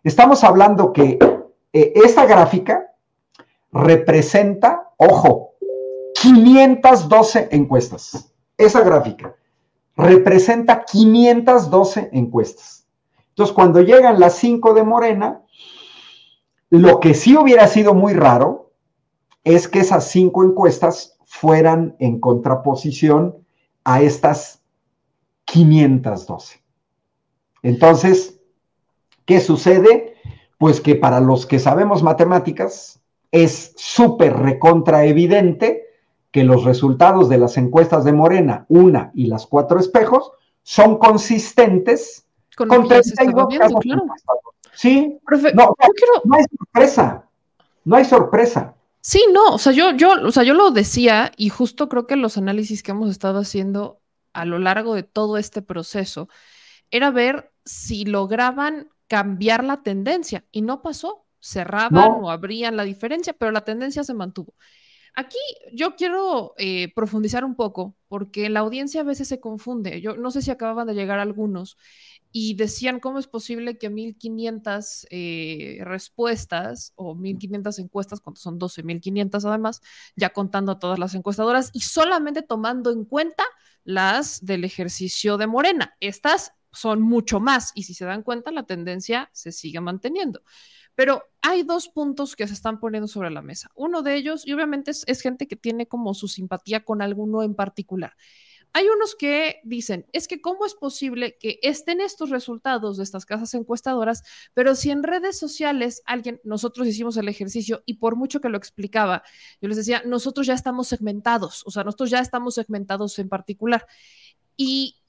Estamos hablando que eh, esta gráfica representa Ojo, 512 encuestas. Esa gráfica representa 512 encuestas. Entonces cuando llegan las cinco de Morena, lo que sí hubiera sido muy raro es que esas cinco encuestas fueran en contraposición a estas 512. Entonces, ¿qué sucede? Pues que para los que sabemos matemáticas es súper recontra evidente que los resultados de las encuestas de Morena, una y las cuatro espejos, son consistentes Con con lo que ya se está 32 viendo, casos claro. Sí, Profe, no, quiero- no hay sorpresa, no hay sorpresa. Sí, no, o sea, yo, yo, o sea, yo lo decía y justo creo que los análisis que hemos estado haciendo a lo largo de todo este proceso era ver si lograban cambiar la tendencia y no pasó. Cerraban No. o abrían la diferencia, pero la tendencia se mantuvo. Aquí yo quiero eh, profundizar un poco porque la audiencia a veces se confunde. Yo no sé si acababan de llegar algunos y decían cómo es posible que 1500 eh, respuestas o 1500 encuestas, cuando son 12.500 además, ya contando a todas las encuestadoras y solamente tomando en cuenta las del ejercicio de Morena. Estas son mucho más y si se dan cuenta la tendencia se sigue manteniendo. Pero hay dos puntos que se están poniendo sobre la mesa. Uno de ellos, y obviamente es, es gente que tiene como su simpatía con alguno en particular. Hay unos que dicen, es que cómo es posible que estén estos resultados de estas casas encuestadoras, pero si en redes sociales alguien, nosotros hicimos el ejercicio y por mucho que lo explicaba, yo les decía, nosotros ya estamos segmentados, o sea, nosotros ya estamos segmentados en particular. Y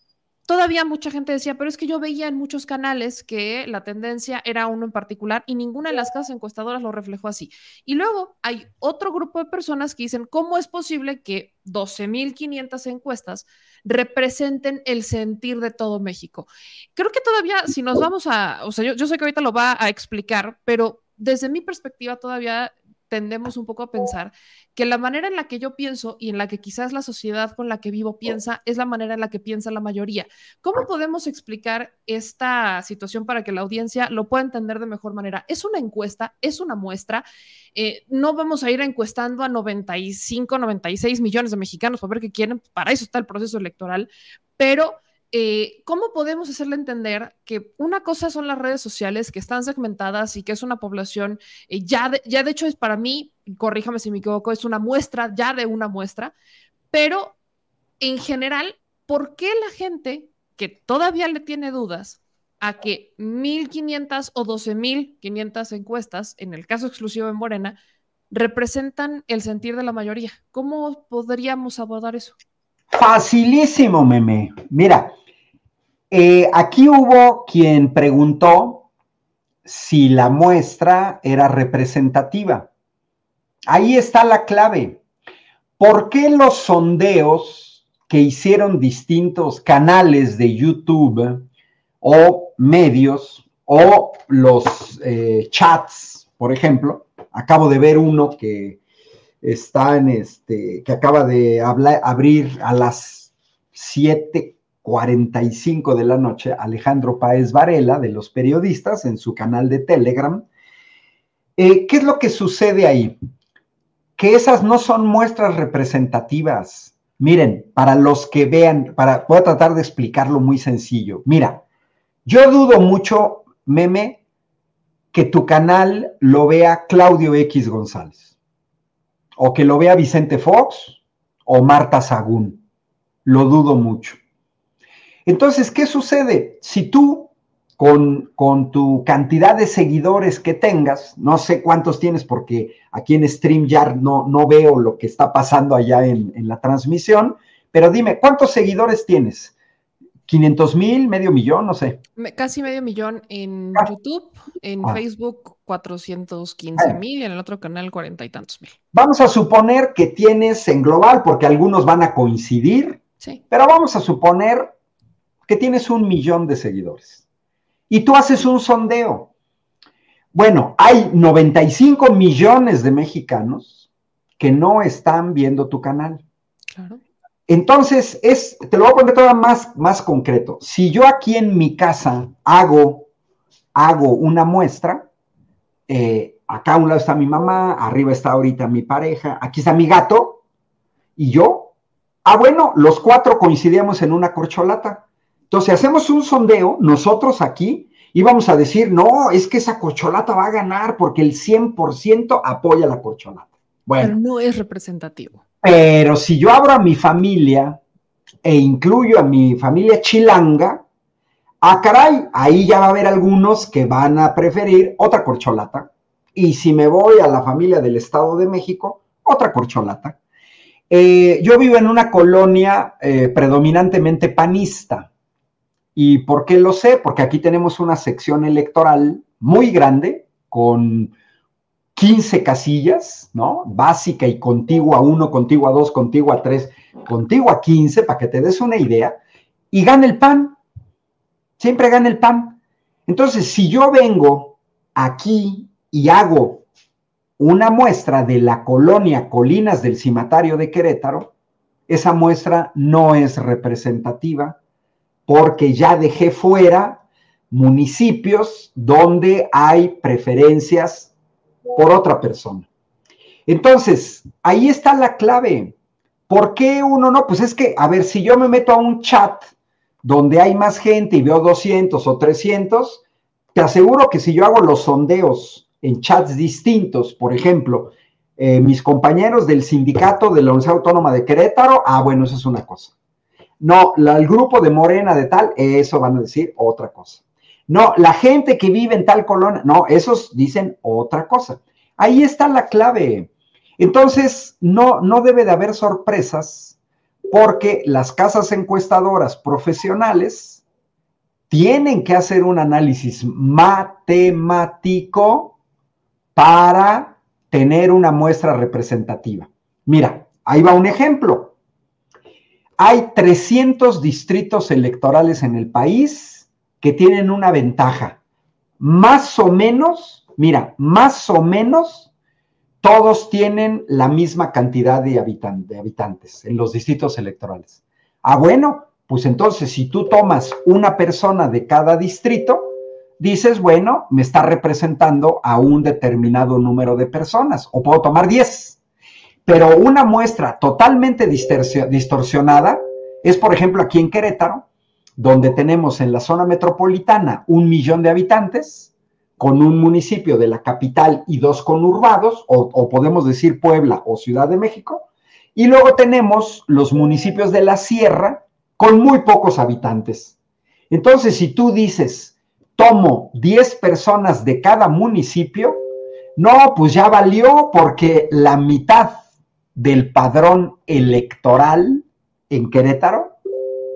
todavía mucha gente decía, pero es que yo veía en muchos canales que la tendencia era uno en particular y ninguna de las casas encuestadoras lo reflejó así. Y luego hay otro grupo de personas que dicen, ¿cómo es posible que 12.500 encuestas representen el sentir de todo México? Creo que todavía, si nos vamos a, o sea, yo, yo sé que ahorita lo va a explicar, pero desde mi perspectiva todavía tendemos un poco a pensar que la manera en la que yo pienso y en la que quizás la sociedad con la que vivo piensa es la manera en la que piensa la mayoría. ¿Cómo podemos explicar esta situación para que la audiencia lo pueda entender de mejor manera? Es una encuesta, es una muestra. Eh, no vamos a ir encuestando a 95, 96 millones de mexicanos para ver qué quieren. Para eso está el proceso electoral. Pero eh, ¿cómo podemos hacerle entender que una cosa son las redes sociales que están segmentadas y que es una población, eh, ya, de, ya de hecho es para mí, corríjame si me equivoco, es una muestra, ya de una muestra, pero en general, ¿por qué la gente que todavía le tiene dudas a que 1.500 o 12.500 encuestas, en el caso exclusivo de Morena, representan el sentir de la mayoría? ¿Cómo podríamos abordar eso? Facilísimo, meme. Mira, eh, aquí hubo quien preguntó si la muestra era representativa. Ahí está la clave. ¿Por qué los sondeos que hicieron distintos canales de YouTube o medios o los eh, chats, por ejemplo? Acabo de ver uno que está en este, que acaba de abrir a las 7:45 de la noche, Alejandro Páez Varela, de los periodistas, en su canal de Telegram. Eh, ¿Qué es lo que sucede ahí? Que esas no son muestras representativas. Miren, para los que vean, para, voy a tratar de explicarlo muy sencillo. Mira, yo dudo mucho, meme, que tu canal lo vea Claudio X González o que lo vea Vicente Fox o Marta Sagún. Lo dudo mucho. Entonces, ¿qué sucede? Si tú con, con, tu cantidad de seguidores que tengas, no sé cuántos tienes porque aquí en StreamYard no, no veo lo que está pasando allá en, en la transmisión, pero dime, ¿cuántos seguidores tienes? 500 mil, medio millón, no sé. Casi medio millón en Ah. YouTube, en Ah. Facebook 415 mil y en el otro canal cuarenta y tantos mil. Vamos a suponer que tienes en global, porque algunos van a coincidir, Sí. pero vamos a suponer que tienes un millón de seguidores y tú haces un sondeo. Bueno, hay 95 millones de mexicanos que no están viendo tu canal. Claro. Entonces, es, te lo voy a poner todavía más, más concreto. Si yo aquí en mi casa hago, hago una muestra, eh, acá a un lado está mi mamá, arriba está ahorita mi pareja, aquí está mi gato y yo. Ah, bueno, los cuatro coincidíamos en una corcholata. Entonces, hacemos un sondeo nosotros aquí íbamos a decir, no, es que esa corcholata va a ganar porque el 100% apoya la corcholata. Bueno. Pero no es representativo. Pero si yo abro a mi familia e incluyo a mi familia chilanga, ah, caray, ahí ya va a haber algunos que van a preferir otra corcholata. Y si me voy a la familia del Estado de México, otra corcholata. Eh, yo vivo en una colonia eh, predominantemente panista. ¿Y por qué lo sé? Porque aquí tenemos una sección electoral muy grande con 15 casillas, ¿no? Básica y contigua 1, contigua 2, contigua 3, contigua 15, para que te des una idea, y gana el PAN. Siempre gana el PAN. Entonces, si yo vengo aquí y hago una muestra de la colonia Colinas del Cimatario de Querétaro, esa muestra no es representativa porque ya dejé fuera municipios donde hay preferencias por otra persona. Entonces, ahí está la clave. ¿Por qué uno no? Pues es que, a ver, si yo me meto a un chat donde hay más gente y veo 200 o 300, te aseguro que si yo hago los sondeos en chats distintos, por ejemplo, eh, mis compañeros del sindicato de la Universidad Autónoma de Querétaro, ah, bueno, eso es una cosa. No, el grupo de Morena de tal, eso van a decir otra cosa. No, la gente que vive en tal colonia, no, esos dicen otra cosa. Ahí está la clave. Entonces, no, no debe de haber sorpresas porque las casas encuestadoras profesionales tienen que hacer un análisis matemático para tener una muestra representativa. Mira, ahí va un ejemplo. Hay 300 distritos electorales en el país que tienen una ventaja. Más o menos, mira, más o menos, todos tienen la misma cantidad de, habitantes en los distritos electorales. Ah, bueno, pues entonces si tú tomas una persona de cada distrito, dices, bueno, me está representando a un determinado número de personas, o puedo tomar 10. Pero una muestra totalmente distorsionada es, por ejemplo, aquí en Querétaro, donde tenemos en la zona metropolitana un millón de habitantes, con un municipio de la capital y dos conurbados, o, podemos decir Puebla o Ciudad de México, y luego tenemos los municipios de la sierra con muy pocos habitantes. Entonces, si tú dices, tomo 10 personas de cada municipio, no, pues ya valió porque la mitad del padrón electoral en Querétaro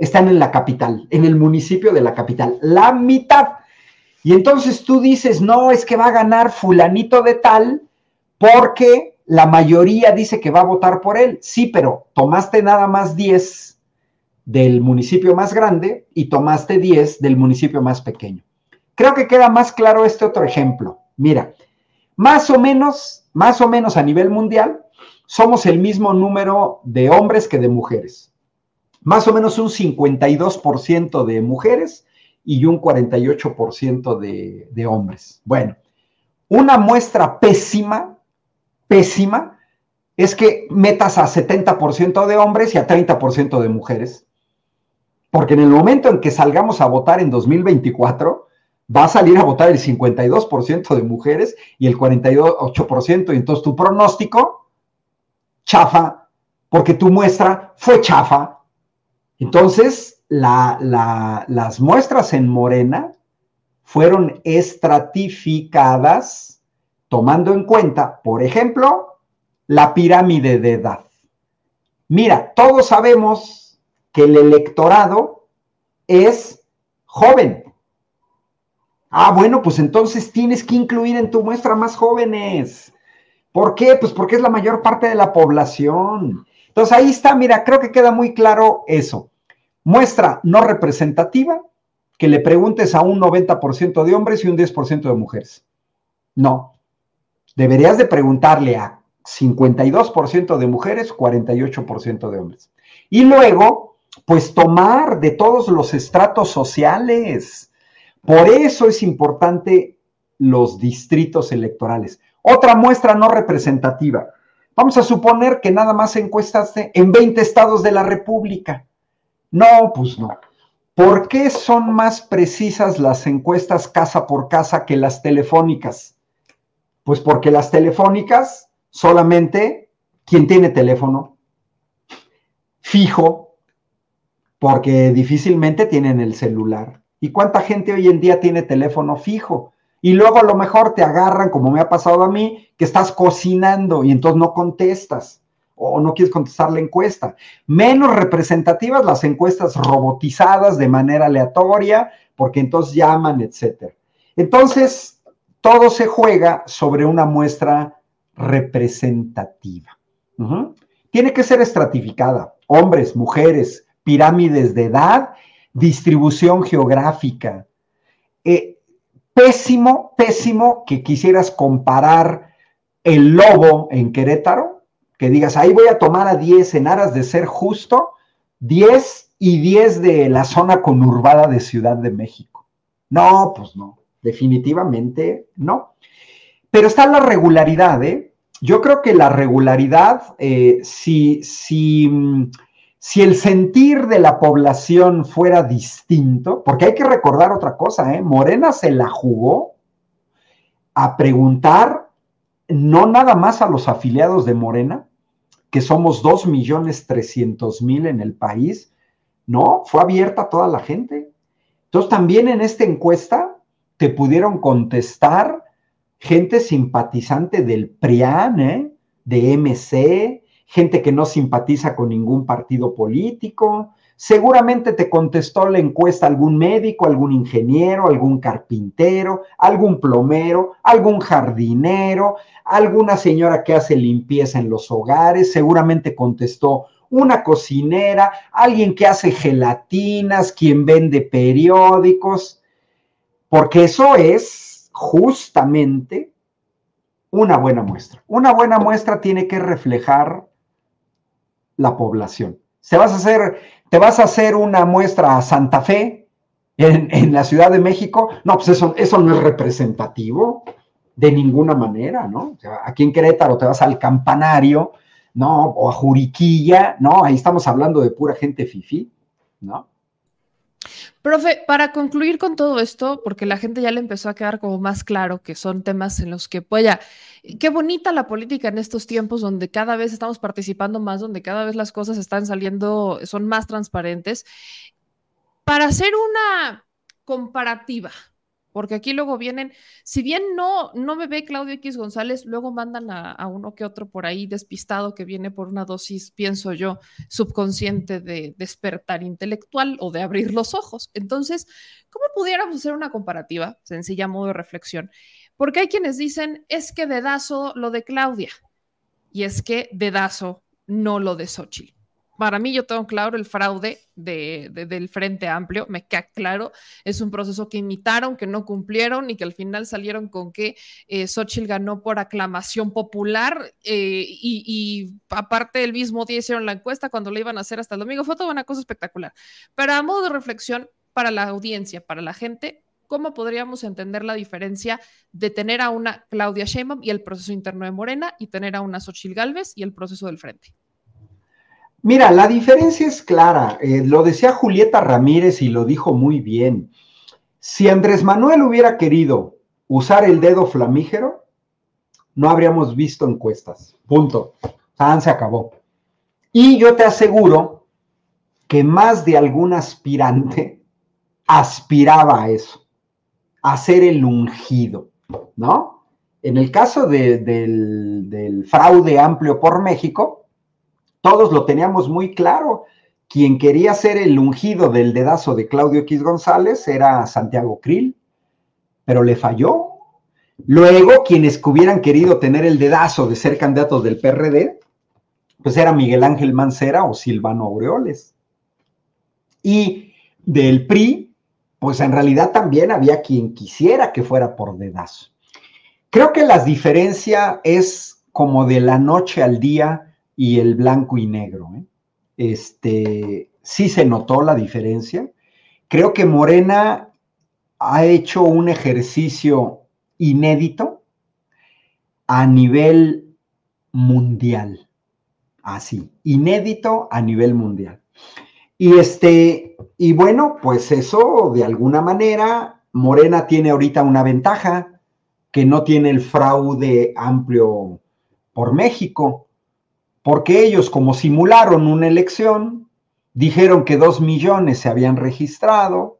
están en la capital, en el municipio de la capital, la mitad. Y entonces tú dices, no, es que va a ganar fulanito de tal porque la mayoría dice que va a votar por él. Sí, pero tomaste nada más 10 del municipio más grande y tomaste 10 del municipio más pequeño. Creo que queda más claro este otro ejemplo. Mira, más o menos, más o menos a nivel mundial, somos el mismo número de hombres que de mujeres. Más o menos un 52% de mujeres y un 48% de, de hombres. Bueno, una muestra pésima, pésima, es que metas a 70% de hombres y a 30% de mujeres. Porque en el momento en que salgamos a votar en 2024, va a salir a votar el 52% de mujeres y el 48%. Y entonces tu pronóstico, chafa, porque tu muestra fue chafa. Entonces, las muestras en Morena fueron estratificadas tomando en cuenta, por ejemplo, la pirámide de edad. Mira, todos sabemos que el electorado es joven, Ah, bueno, pues entonces tienes que incluir en tu muestra más jóvenes. ¿Por qué? Pues porque es la mayor parte de la población. Entonces ahí está, mira, creo que queda muy claro eso. Muestra no representativa, que le preguntes a un 90% de hombres y un 10% de mujeres. No. Deberías de preguntarle a 52% de mujeres, 48% de hombres. Y luego, pues tomar de todos los estratos sociales por eso es importante los distritos electorales. Otra muestra no representativa. Vamos a suponer que nada más encuestaste en 20 estados de la República. No, pues no. ¿Por qué son más precisas las encuestas casa por casa que las telefónicas? Pues porque las telefónicas solamente quien tiene teléfono fijo, porque difícilmente tienen el celular. ¿Y cuánta gente hoy en día tiene teléfono fijo? Y luego a lo mejor te agarran, como me ha pasado a mí, que estás cocinando y entonces no contestas o no quieres contestar la encuesta. Menos representativas las encuestas robotizadas de manera aleatoria, porque entonces llaman, etc. Entonces, todo se juega sobre una muestra representativa. Tiene que ser estratificada. Hombres, mujeres, pirámides de edad, distribución geográfica. Eh, pésimo, pésimo que quisieras comparar el lobo en Querétaro que digas, ahí voy a tomar a 10 en aras de ser justo, 10 y 10 de la zona conurbada de Ciudad de México. No, pues no, definitivamente no. Pero está la regularidad, ¿eh? Yo creo que la regularidad, eh, si, si, si el sentir de la población fuera distinto, porque hay que recordar otra cosa, ¿eh? Morena se la jugó a preguntar no nada más a los afiliados de Morena, que somos 2.300.000 en el país, no, fue abierta a toda la gente. Entonces también en esta encuesta te pudieron contestar gente simpatizante del PRIAN, ¿eh? de MC, gente que no simpatiza con ningún partido político, Seguramente te contestó la encuesta algún médico, algún ingeniero, algún carpintero, algún plomero, algún jardinero, alguna señora que hace limpieza en los hogares, seguramente contestó una cocinera, alguien que hace gelatinas, quien vende periódicos, porque eso es justamente una buena muestra. Una buena muestra tiene que reflejar la población. Se vas a hacer ¿Te vas a hacer una muestra a Santa Fe en, la Ciudad de México? No, pues eso, eso no es representativo de ninguna manera, ¿no? aquí en Querétaro te vas al campanario, ¿no? O a Juriquilla, ¿no? Ahí estamos hablando de pura gente fifi, ¿no? Profe, para concluir con todo esto, porque la gente ya le empezó a quedar como más claro que son temas en los que, pues ya, qué bonita la política en estos tiempos donde cada vez estamos participando más, donde cada vez las cosas están saliendo, son más transparentes. Para hacer una comparativa, porque aquí luego vienen, si bien no, no me ve Claudio X González, luego mandan a, uno que otro por ahí despistado que viene por una dosis, pienso yo, subconsciente de despertar intelectual o de abrir los ojos. Entonces, ¿cómo pudiéramos hacer una comparativa? Sencilla modo de reflexión. Porque hay quienes dicen, es que dedazo lo de Claudia y es que dedazo no lo de Xochitl para mí yo tengo claro el fraude del Frente Amplio, me queda claro, es un proceso que imitaron, que no cumplieron y que al final salieron con que eh, Xochitl ganó por aclamación popular eh, y, aparte el mismo día hicieron la encuesta cuando la iban a hacer hasta el domingo, fue toda una cosa espectacular. Pero a modo de reflexión para la audiencia, para la gente, ¿cómo podríamos entender la diferencia de tener a una Claudia Sheinbaum y el proceso interno de Morena y tener a una Xochitl Galvez y el proceso del Frente? Mira, la diferencia es clara. Eh, lo decía Julieta Ramírez y lo dijo muy bien. Si Andrés Manuel hubiera querido usar el dedo flamígero, no habríamos visto encuestas. Punto. Se acabó. Y yo te aseguro que más de algún aspirante aspiraba a eso, a ser el ungido, ¿no? En el caso del fraude amplio por México, todos lo teníamos muy claro. Quien quería ser el ungido del dedazo de Claudio X González era Santiago Krill, pero le falló. Luego, quienes hubieran querido tener el dedazo de ser candidatos del PRD, pues era Miguel Ángel Mancera o Silvano Aureoles. Y del PRI, pues en realidad también había quien quisiera que fuera por dedazo. Creo que la diferencia es como de la noche al día y el blanco y negro. ¿eh? Este, sí se notó la diferencia. Creo que Morena ha hecho un ejercicio inédito a nivel mundial. Así, inédito a nivel mundial. Y este, y bueno, pues eso de alguna manera, Morena tiene ahorita una ventaja que no tiene el fraude amplio por México, porque ellos como simularon una elección, dijeron que dos millones se habían registrado,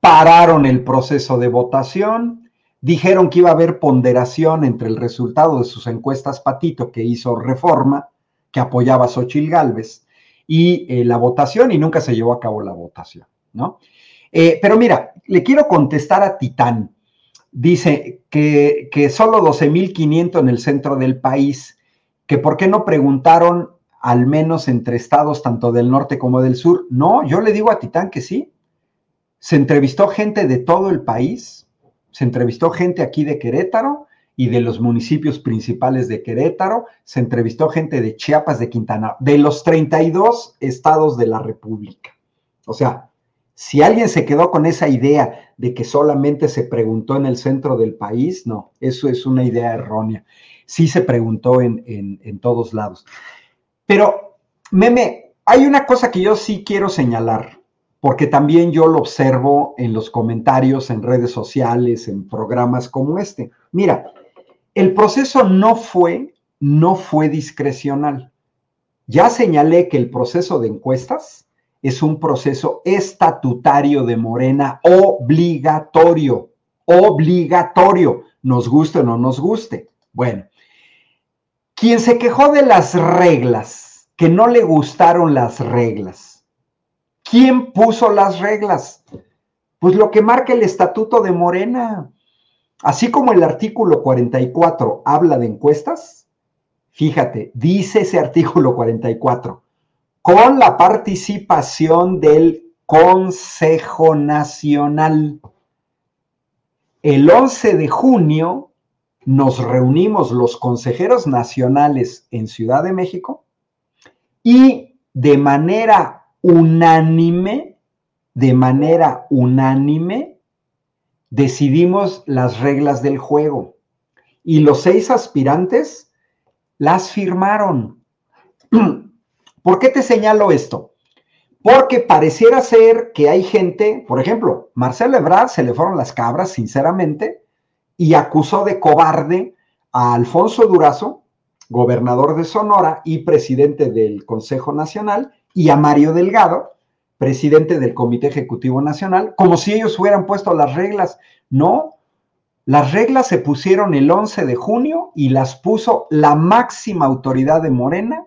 pararon el proceso de votación, dijeron que iba a haber ponderación entre el resultado de sus encuestas Patito que hizo Reforma, que apoyaba a Xochil Gálvez, y eh, la votación, y nunca se llevó a cabo la votación, ¿no? Eh, pero mira, le quiero contestar a Titán. Dice que, que solo 12.500 en el centro del país, que por qué no preguntaron al menos entre estados tanto del norte como del sur. No, yo le digo a Titán que sí. Se entrevistó gente de todo el país, se entrevistó gente aquí de Querétaro y de los municipios principales de Querétaro, se entrevistó gente de Chiapas, de Quintana, de los 32 estados de la República. O sea, si alguien se quedó con esa idea de que solamente se preguntó en el centro del país, no, eso es una idea errónea. Sí se preguntó en, en todos lados. Pero, meme, hay una cosa que yo sí quiero señalar porque también yo lo observo en los comentarios, en redes sociales, en programas como este. Mira, el proceso no fue, no fue discrecional. Ya señalé que el proceso de encuestas es un proceso estatutario de Morena obligatorio, obligatorio, nos guste o no nos guste. Bueno, quien se quejó de las reglas, que no le gustaron las reglas, ¿Quién puso las reglas? Pues lo que marca el estatuto de Morena. Así como el artículo 44 habla de encuestas, fíjate, dice ese artículo 44, con la participación del Consejo Nacional. El 11 de junio nos reunimos los consejeros nacionales en Ciudad de México y de manera unánime, de manera unánime, decidimos las reglas del juego. Y los seis aspirantes las firmaron. ¿Por qué te señalo esto? Porque pareciera ser que hay gente, por ejemplo, Marcelo Ebrard se le fueron las cabras, sinceramente, y acusó de cobarde a Alfonso Durazo, gobernador de Sonora y presidente del Consejo Nacional, y a Mario Delgado, presidente del Comité Ejecutivo Nacional, como si ellos hubieran puesto las reglas. No, las reglas se pusieron el 11 de junio y las puso la máxima autoridad de Morena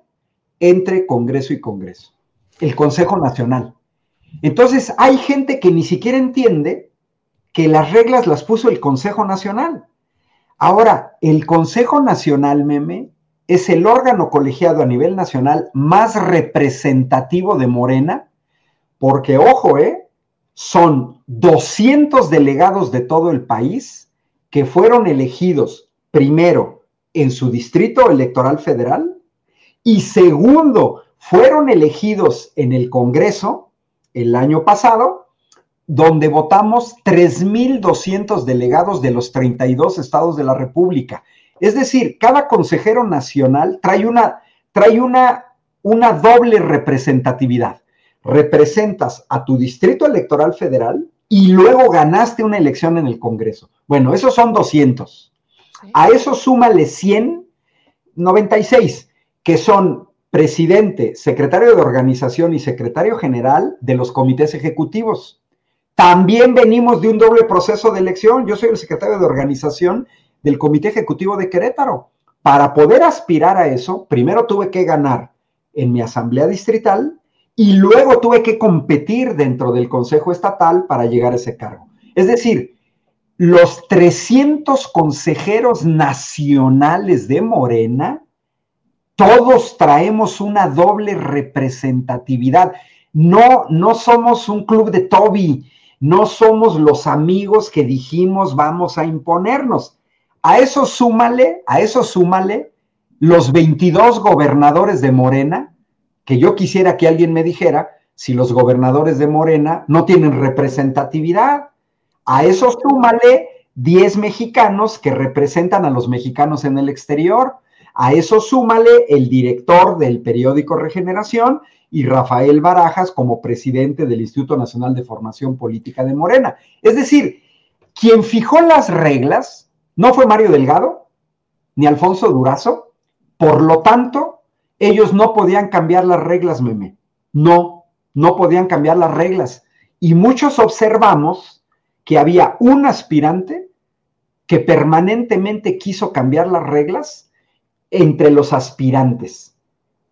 entre Congreso y Congreso, el Consejo Nacional. Entonces, hay gente que ni siquiera entiende que las reglas las puso el Consejo Nacional. Ahora, el Consejo Nacional, meme, es el órgano colegiado a nivel nacional más representativo de Morena, porque, ojo, ¿eh? son 200 delegados de todo el país que fueron elegidos primero en su distrito electoral federal y segundo, fueron elegidos en el Congreso el año pasado, donde votamos 3.200 delegados de los 32 estados de la República. Es decir, cada consejero nacional trae una, trae una, una doble representatividad. Representas a tu distrito electoral federal y luego ganaste una elección en el Congreso. Bueno, esos son 200. A eso súmale 100, 96, que son presidente, secretario de organización y secretario general de los comités ejecutivos. También venimos de un doble proceso de elección. Yo soy el secretario de organización del Comité Ejecutivo de Querétaro. Para poder aspirar a eso, primero tuve que ganar en mi asamblea distrital y luego tuve que competir dentro del Consejo Estatal para llegar a ese cargo. Es decir, los 300 consejeros nacionales de Morena, todos traemos una doble representatividad. No, no somos un club de Toby, no somos los amigos que dijimos vamos a imponernos. A eso súmale, a eso súmale los 22 gobernadores de Morena, que yo quisiera que alguien me dijera si los gobernadores de Morena no tienen representatividad. A eso súmale 10 mexicanos que representan a los mexicanos en el exterior. A eso súmale el director del periódico Regeneración y Rafael Barajas como presidente del Instituto Nacional de Formación Política de Morena. Es decir, quien fijó las reglas no fue Mario Delgado ni Alfonso Durazo, por lo tanto, ellos no podían cambiar las reglas, meme. No, no podían cambiar las reglas. Y muchos observamos que había un aspirante que permanentemente quiso cambiar las reglas entre los aspirantes.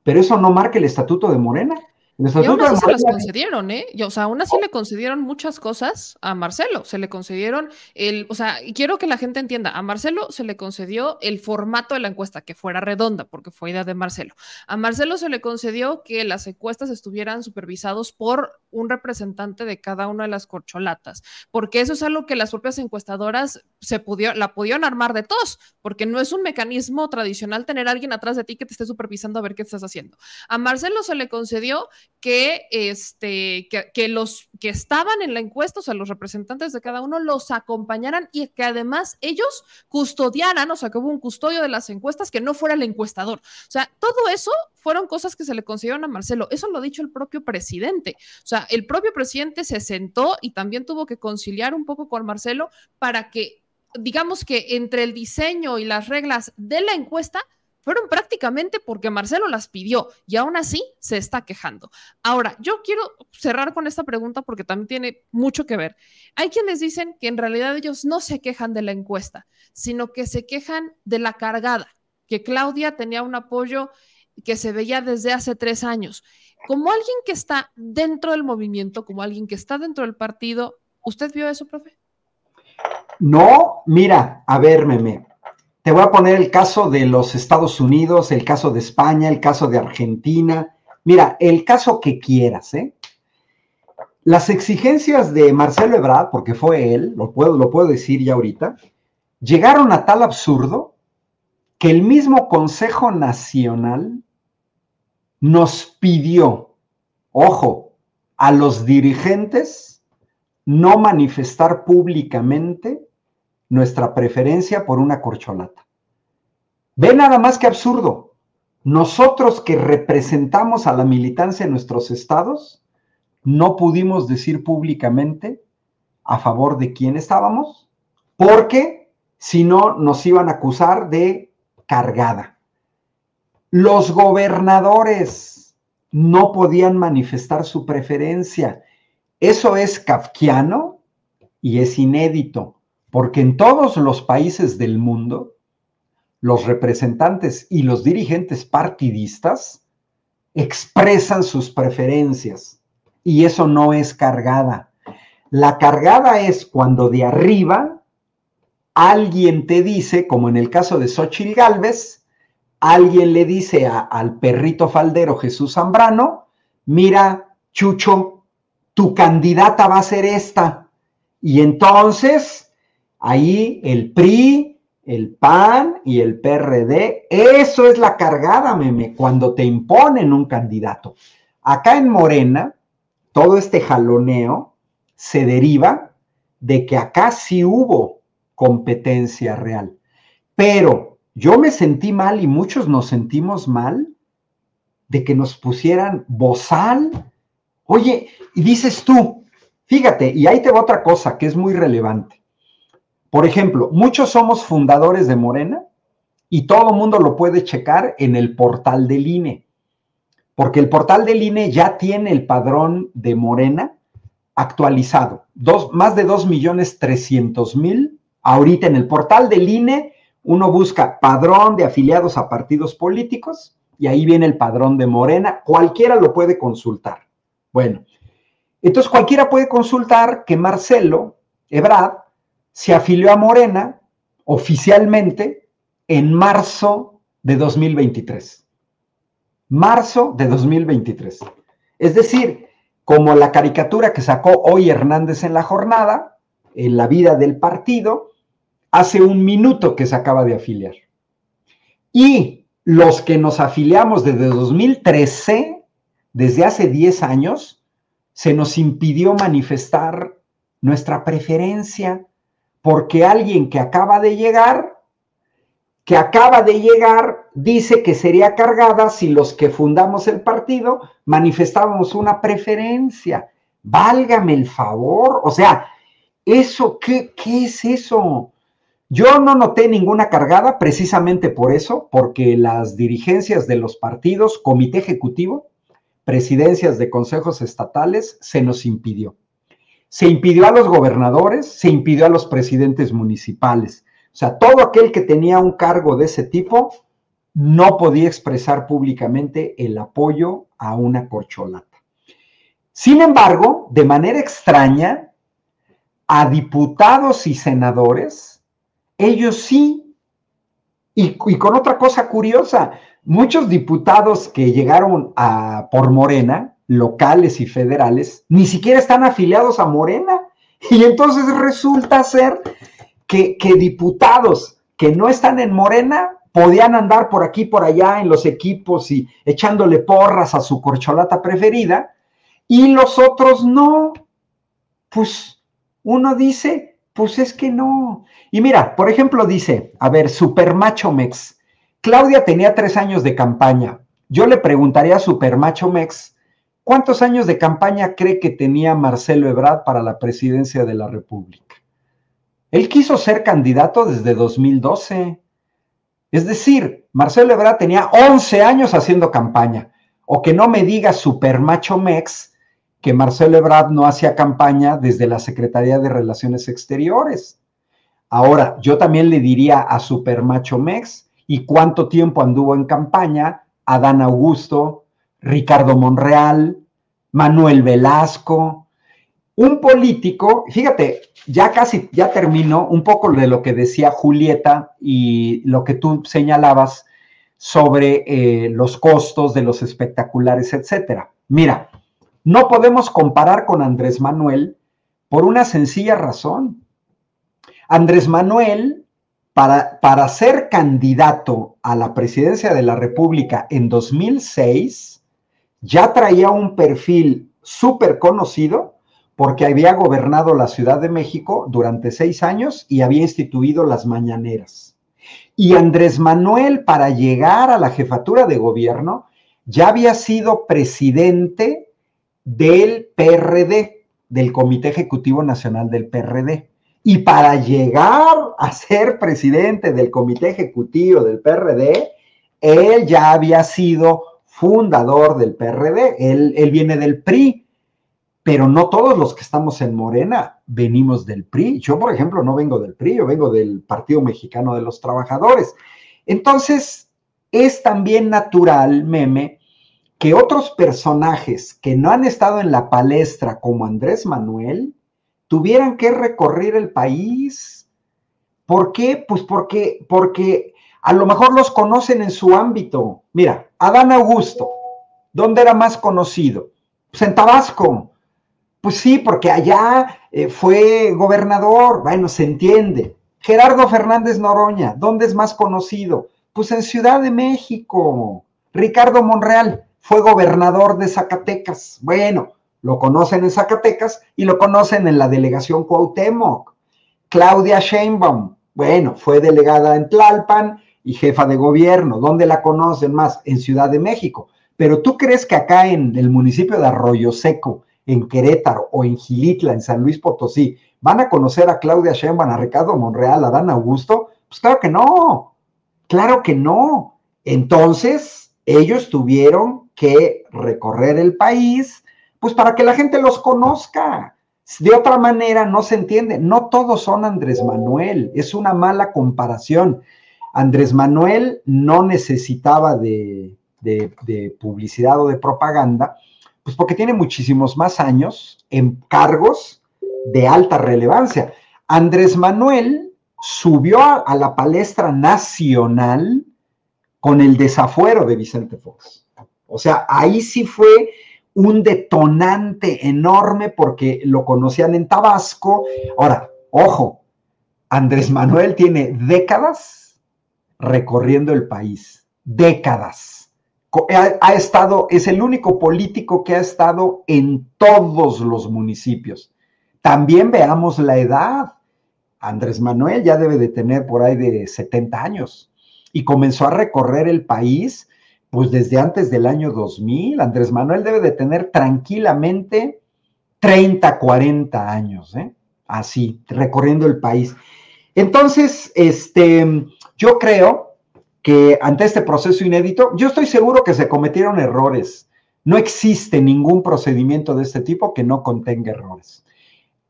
Pero eso no marca el estatuto de Morena. Y aún así se las concedieron, ¿eh? o sea, aún así le concedieron muchas cosas a Marcelo. Se le concedieron el, o sea, y quiero que la gente entienda, a Marcelo se le concedió el formato de la encuesta, que fuera redonda, porque fue idea de Marcelo. A Marcelo se le concedió que las encuestas estuvieran supervisados por un representante de cada una de las corcholatas, porque eso es algo que las propias encuestadoras se pudió, la pudieron armar de todos, porque no es un mecanismo tradicional tener a alguien atrás de ti que te esté supervisando a ver qué estás haciendo. A Marcelo se le concedió que, este, que, los que estaban en la encuesta, o sea, los representantes de cada uno, los acompañaran y que además ellos custodiaran, o sea, que hubo un custodio de las encuestas que no fuera el encuestador. O sea, todo eso fueron cosas que se le concedieron a Marcelo. Eso lo ha dicho el propio presidente. O sea, el propio presidente se sentó y también tuvo que conciliar un poco con Marcelo para que, digamos que entre el diseño y las reglas de la encuesta, fueron prácticamente porque Marcelo las pidió y aún así se está quejando. Ahora, yo quiero cerrar con esta pregunta porque también tiene mucho que ver. Hay quienes dicen que en realidad ellos no se quejan de la encuesta, sino que se quejan de la cargada, que Claudia tenía un apoyo que se veía desde hace tres años. Como alguien que está dentro del movimiento, como alguien que está dentro del partido, ¿usted vio eso, profe? No, mira, a ver, meme. Te voy a poner el caso de los Estados Unidos, el caso de España, el caso de Argentina. Mira, el caso que quieras, ¿eh? Las exigencias de Marcelo Ebrard, porque fue él, lo puedo, lo puedo decir ya ahorita, llegaron a tal absurdo que el mismo Consejo Nacional nos pidió, ojo, a los dirigentes no manifestar públicamente nuestra preferencia por una corcholata. Ve nada más que absurdo. Nosotros que representamos a la militancia en nuestros estados, no pudimos decir públicamente a favor de quién estábamos, porque si no nos iban a acusar de cargada. Los gobernadores no podían manifestar su preferencia. Eso es kafkiano y es inédito. Porque en todos los países del mundo, los representantes y los dirigentes partidistas expresan sus preferencias y eso no es cargada. La cargada es cuando de arriba alguien te dice, como en el caso de Xochitl Galvez, alguien le dice al perrito faldero Jesús Zambrano, mira, Chucho, tu candidata va a ser esta. Y entonces Ahí el PRI, el PAN y el PRD, eso es la cargada, meme, cuando te imponen un candidato. Acá en Morena, todo este jaloneo se deriva de que acá sí hubo competencia real. Pero yo me sentí mal y muchos nos sentimos mal de que nos pusieran bozal. Oye, y dices tú, fíjate, y ahí te va otra cosa que es muy relevante. Por ejemplo, muchos somos fundadores de Morena y todo el mundo lo puede checar en el portal del INE, porque el portal del INE ya tiene el padrón de Morena actualizado, más de 2 millones 300 mil. Ahorita en el portal del INE uno busca padrón de afiliados a partidos políticos y ahí viene el padrón de Morena, cualquiera lo puede consultar. Bueno, entonces cualquiera puede consultar que Marcelo Ebrard se afilió a Morena oficialmente en marzo de 2023. Marzo de 2023. Es decir, como la caricatura que sacó hoy Hernández en la jornada, en la vida del partido, hace un minuto que se acaba de afiliar. Y los que nos afiliamos desde 2013, desde hace 10 años, se nos impidió manifestar nuestra preferencia porque alguien que acaba de llegar que acaba de llegar dice que sería cargada si los que fundamos el partido manifestábamos una preferencia. Válgame el favor. O sea, ¿eso qué, qué es eso? Yo no noté ninguna cargada precisamente por eso, porque las dirigencias de los partidos, comité ejecutivo, presidencias de consejos estatales, se nos impidió. Se impidió a los gobernadores, se impidió a los presidentes municipales. O sea, todo aquel que tenía un cargo de ese tipo no podía expresar públicamente el apoyo a una corcholata. Sin embargo, de manera extraña, a diputados y senadores ellos sí. Y, con otra cosa curiosa, muchos diputados que llegaron a, por Morena, locales y federales, ni siquiera están afiliados a Morena. Y entonces resulta ser que, que diputados que no están en Morena podían andar por aquí, por allá en los equipos y echándole porras a su corcholata preferida, y los otros no. Pues uno dice, pues es que no. Y mira, por ejemplo, dice, a ver, Super Macho Mex. Claudia tenía tres años de campaña. Yo le preguntaría a Super Macho Mex, ¿cuántos años de campaña cree que tenía Marcelo Ebrard para la presidencia de la República? Él quiso ser candidato desde 2012. Es decir, Marcelo Ebrard tenía 11 años haciendo campaña. O que no me diga Super Macho Mex que Marcelo Ebrard no hacía campaña desde la Secretaría de Relaciones Exteriores. Ahora, yo también le diría a Supermacho Mex y cuánto tiempo anduvo en campaña Adán Augusto, Ricardo Monreal, Manuel Velasco, un político, fíjate, ya casi, ya termino un poco de lo que decía Julieta y lo que tú señalabas sobre eh, los costos de los espectaculares, etcétera. Mira, no podemos comparar con Andrés Manuel por una sencilla razón. Andrés Manuel, para, para ser candidato a la presidencia de la República en 2006, ya traía un perfil súper conocido porque había gobernado la Ciudad de México durante seis años y había instituido las mañaneras. Y Andrés Manuel, para llegar a la jefatura de gobierno, ya había sido presidente del PRD, del Comité Ejecutivo Nacional del PRD. Y para llegar a ser presidente del Comité Ejecutivo del PRD, él ya había sido fundador del PRD, él, él viene del PRI, pero no todos los que estamos en Morena venimos del PRI. Yo, por ejemplo, no vengo del PRI, yo vengo del Partido Mexicano de los Trabajadores. Entonces, es también natural, meme, que otros personajes que no han estado en la palestra como Andrés Manuel tuvieran que recorrer el país. ¿Por qué? Pues porque, porque a lo mejor los conocen en su ámbito. Mira, Adán Augusto, ¿dónde era más conocido? Pues en Tabasco. Pues sí, porque allá eh, fue gobernador, bueno, se entiende. Gerardo Fernández Noroña, ¿dónde es más conocido? Pues en Ciudad de México. Ricardo Monreal, fue gobernador de Zacatecas. Bueno, lo conocen en Zacatecas y lo conocen en la delegación Cuauhtémoc. Claudia Sheinbaum, bueno, fue delegada en Tlalpan y jefa de gobierno. ¿Dónde la conocen más? En Ciudad de México. Pero tú crees que acá en el municipio de Arroyo Seco, en Querétaro o en Gilitla, en San Luis Potosí, van a conocer a Claudia Sheinbaum, a Ricardo Monreal, a Dan Augusto? Pues claro que no. Claro que no. Entonces, ellos tuvieron que recorrer el país, pues para que la gente los conozca. De otra manera no se entiende. No todos son Andrés Manuel, es una mala comparación. Andrés Manuel no necesitaba de, de, publicidad o de propaganda, pues porque tiene muchísimos más años en cargos de alta relevancia. Andrés Manuel subió a la palestra nacional con el desafuero de Vicente Fox. O sea, ahí sí fue un detonante enorme porque lo conocían en Tabasco. Ahora, ojo, Andrés Manuel tiene décadas recorriendo el país, décadas. Ha, estado, es el único político que ha estado en todos los municipios. También veamos la edad. Andrés Manuel ya debe de tener por ahí de 70 años. y comenzó a recorrer el país pues desde antes del año 2000. Andrés Manuel debe de tener tranquilamente 30, 40 años, ¿eh? así, recorriendo el país. Entonces, este, yo creo que ante este proceso inédito, yo estoy seguro que se cometieron errores. No existe ningún procedimiento de este tipo que no contenga errores.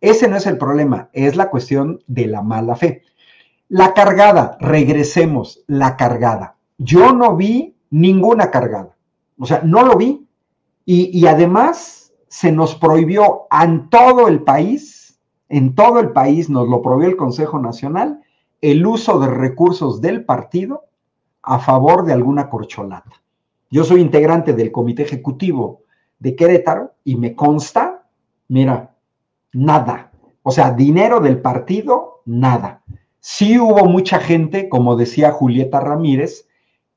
Ese no es el problema, es la cuestión de la mala fe. La cargada, regresemos, la cargada. Yo no vi ninguna cargada. O sea, no lo vi. Y, además se nos prohibió en todo el país, en todo el país nos lo prohibió el Consejo Nacional, el uso de recursos del partido a favor de alguna corcholata. Yo soy integrante del Comité Ejecutivo de Querétaro y me consta, mira, nada. O sea, dinero del partido, nada. Sí hubo mucha gente, como decía Julieta Ramírez,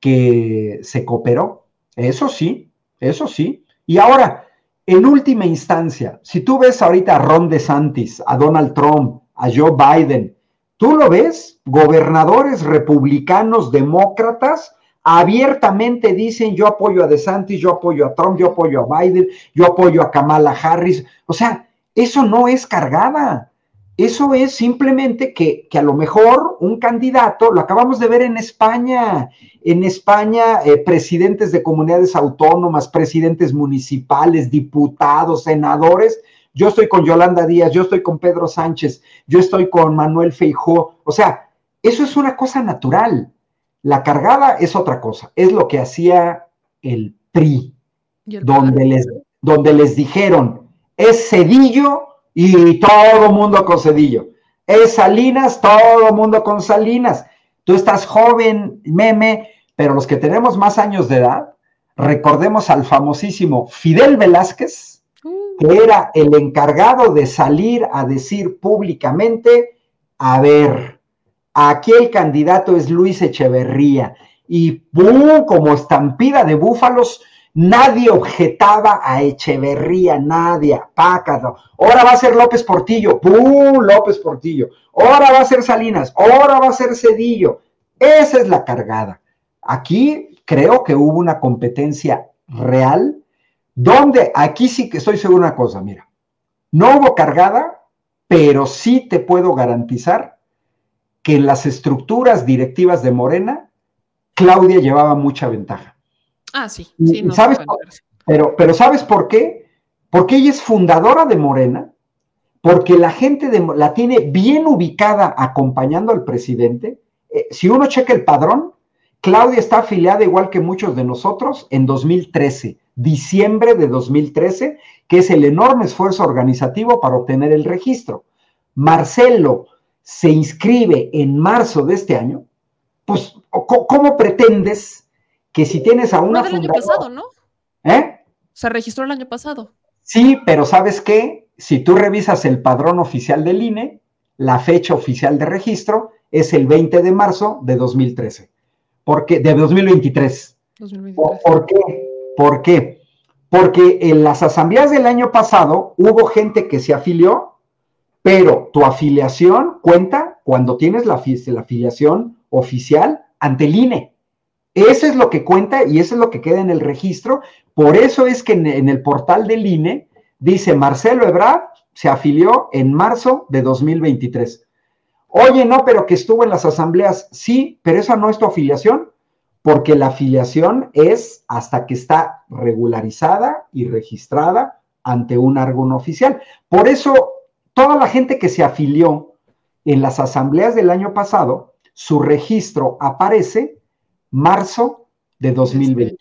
que se cooperó. Eso sí, eso sí. Y ahora, en última instancia, si tú ves ahorita a Ron DeSantis, a Donald Trump, a Joe Biden, tú lo ves, gobernadores republicanos, demócratas, abiertamente dicen yo apoyo a DeSantis, yo apoyo a Trump, yo apoyo a Biden, yo apoyo a Kamala Harris. O sea, eso no es cargada. Eso es simplemente que, a lo mejor un candidato, lo acabamos de ver en España, en España eh, presidentes de comunidades autónomas, presidentes municipales, diputados, senadores, yo estoy con Yolanda Díaz, yo estoy con Pedro Sánchez, yo estoy con Manuel Feijó, o sea, eso es una cosa natural. La cargada es otra cosa, es lo que hacía el PRI, donde les, donde les dijeron, es Cedillo y todo mundo con Cedillo. Es Salinas, todo mundo con Salinas. Tú estás joven, meme, pero los que tenemos más años de edad, recordemos al famosísimo Fidel Velázquez, que uh. era el encargado de salir a decir públicamente, a ver, aquí el candidato es Luis Echeverría, y ¡pum! como estampida de búfalos, Nadie objetaba a Echeverría, nadie, pácalo. Ahora va a ser López Portillo, ¡pum! López Portillo. Ahora va a ser Salinas, ahora va a ser Cedillo. Esa es la cargada. Aquí creo que hubo una competencia real, donde aquí sí que estoy seguro de una cosa, mira, no hubo cargada, pero sí te puedo garantizar que en las estructuras directivas de Morena, Claudia llevaba mucha ventaja. Ah, sí. sí ¿sabes pero, pero ¿sabes por qué? Porque ella es fundadora de Morena, porque la gente de, la tiene bien ubicada acompañando al presidente. Eh, si uno checa el padrón, Claudia está afiliada igual que muchos de nosotros en 2013, diciembre de 2013, que es el enorme esfuerzo organizativo para obtener el registro. Marcelo se inscribe en marzo de este año, pues, ¿cómo pretendes que si tienes a una del año pasado, ¿no? ¿Eh? Se registró el año pasado. Sí, pero ¿sabes qué? Si tú revisas el padrón oficial del INE, la fecha oficial de registro es el 20 de marzo de 2013. Porque, de 2023. 2023. ¿Por qué? ¿Por qué? Porque en las asambleas del año pasado hubo gente que se afilió, pero tu afiliación cuenta cuando tienes la, la afiliación oficial ante el INE. Eso es lo que cuenta y eso es lo que queda en el registro. Por eso es que en, el portal del INE dice Marcelo Ebrard se afilió en marzo de 2023. Oye, no, pero que estuvo en las asambleas. Sí, pero esa no es tu afiliación, porque la afiliación es hasta que está regularizada y registrada ante un órgano oficial. Por eso, toda la gente que se afilió en las asambleas del año pasado, su registro aparece marzo de 2020.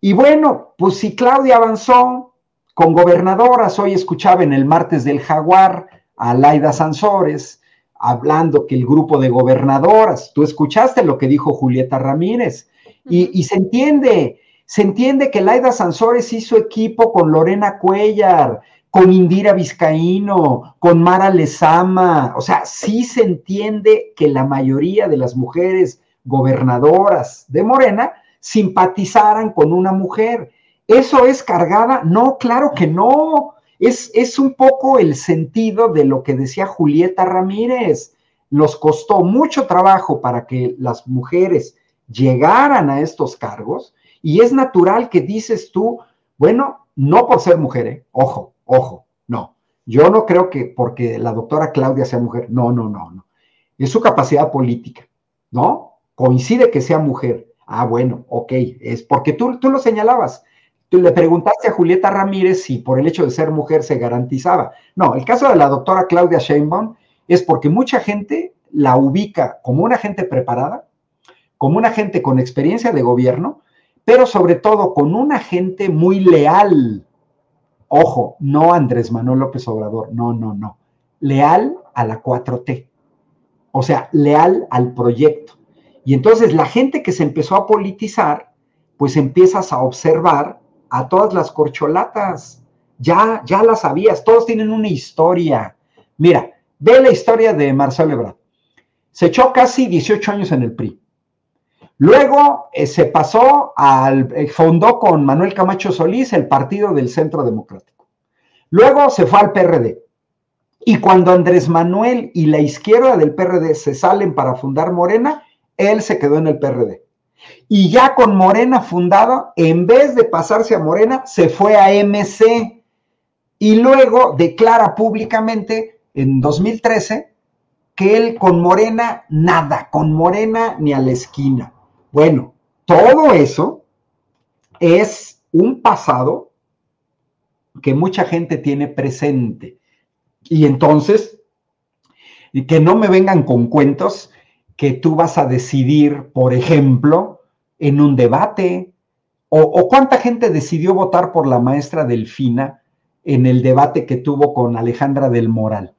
Y bueno, pues si Claudia avanzó con gobernadoras, hoy escuchaba en el martes del Jaguar a Laida Sansores hablando que el grupo de gobernadoras, tú escuchaste lo que dijo Julieta Ramírez, y, se entiende, se entiende que Laida Sansores hizo equipo con Lorena Cuellar, con Indira Vizcaíno, con Mara Lezama, o sea, sí se entiende que la mayoría de las mujeres gobernadoras de Morena simpatizaran con una mujer. ¿Eso es cargada? No, claro que no. Es, es un poco el sentido de lo que decía Julieta Ramírez. nos costó mucho trabajo para que las mujeres llegaran a estos cargos y es natural que dices tú, bueno, no por ser mujer, ¿eh? ojo, ojo, no. Yo no creo que porque la doctora Claudia sea mujer, no, no, no, no. Es su capacidad política, ¿no? Coincide que sea mujer. Ah, bueno, ok, es porque tú, tú lo señalabas. Tú le preguntaste a Julieta Ramírez si por el hecho de ser mujer se garantizaba. No, el caso de la doctora Claudia Sheinbaum es porque mucha gente la ubica como una gente preparada, como una gente con experiencia de gobierno, pero sobre todo con una gente muy leal. Ojo, no Andrés Manuel López Obrador, no, no, no. Leal a la 4T. O sea, leal al proyecto. Y entonces la gente que se empezó a politizar, pues empiezas a observar a todas las corcholatas. Ya, ya las sabías, todos tienen una historia. Mira, ve la historia de Marcelo Ebrard. Se echó casi 18 años en el PRI. Luego eh, se pasó al, eh, fundó con Manuel Camacho Solís el Partido del Centro Democrático. Luego se fue al PRD. Y cuando Andrés Manuel y la izquierda del PRD se salen para fundar Morena, él se quedó en el PRD. Y ya con Morena fundado, en vez de pasarse a Morena, se fue a MC. Y luego declara públicamente en 2013 que él con Morena nada, con Morena ni a la esquina. Bueno, todo eso es un pasado que mucha gente tiene presente. Y entonces, que no me vengan con cuentos que tú vas a decidir, por ejemplo, en un debate, o, cuánta gente decidió votar por la maestra Delfina en el debate que tuvo con Alejandra del Moral.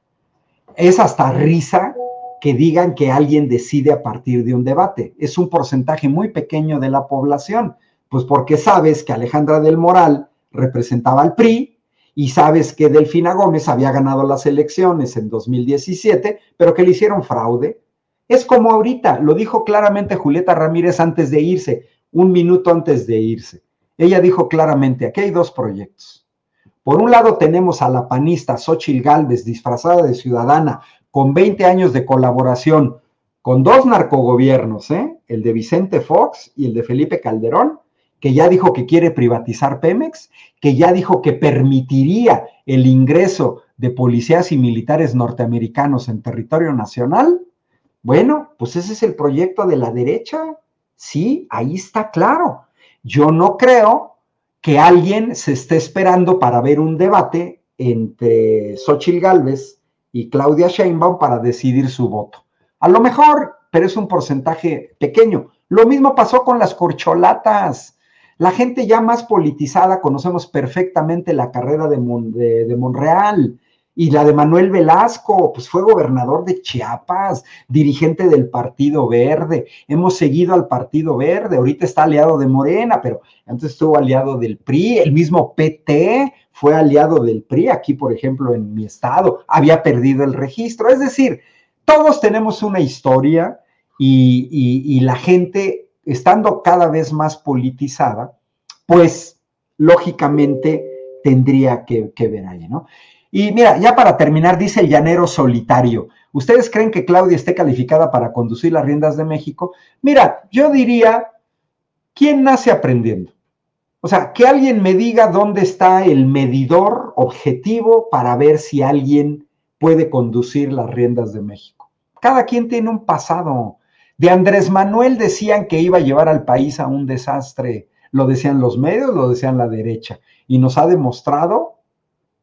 Es hasta risa que digan que alguien decide a partir de un debate. Es un porcentaje muy pequeño de la población, pues porque sabes que Alejandra del Moral representaba al PRI y sabes que Delfina Gómez había ganado las elecciones en 2017, pero que le hicieron fraude, es como ahorita, lo dijo claramente Julieta Ramírez antes de irse, un minuto antes de irse. Ella dijo claramente, aquí hay dos proyectos. Por un lado tenemos a la panista Xochil Gálvez, disfrazada de ciudadana, con 20 años de colaboración con dos narcogobiernos, ¿eh? el de Vicente Fox y el de Felipe Calderón, que ya dijo que quiere privatizar Pemex, que ya dijo que permitiría el ingreso de policías y militares norteamericanos en territorio nacional, bueno, pues ese es el proyecto de la derecha. Sí, ahí está claro. Yo no creo que alguien se esté esperando para ver un debate entre Xochitl Gálvez y Claudia Sheinbaum para decidir su voto. A lo mejor, pero es un porcentaje pequeño. Lo mismo pasó con las corcholatas. La gente ya más politizada conocemos perfectamente la carrera de, de Monreal. Y la de Manuel Velasco, pues fue gobernador de Chiapas, dirigente del Partido Verde. Hemos seguido al Partido Verde, ahorita está aliado de Morena, pero antes estuvo aliado del PRI, el mismo PT fue aliado del PRI, aquí por ejemplo en mi estado, había perdido el registro. Es decir, todos tenemos una historia y, la gente, estando cada vez más politizada, pues lógicamente tendría que, que ver ahí, ¿no? Y mira, ya para terminar, dice el llanero solitario. ¿Ustedes creen que Claudia esté calificada para conducir las riendas de México? Mira, yo diría, ¿quién nace aprendiendo? O sea, que alguien me diga dónde está el medidor objetivo para ver si alguien puede conducir las riendas de México. Cada quien tiene un pasado. De Andrés Manuel decían que iba a llevar al país a un desastre. Lo decían los medios, lo decían la derecha. Y nos ha demostrado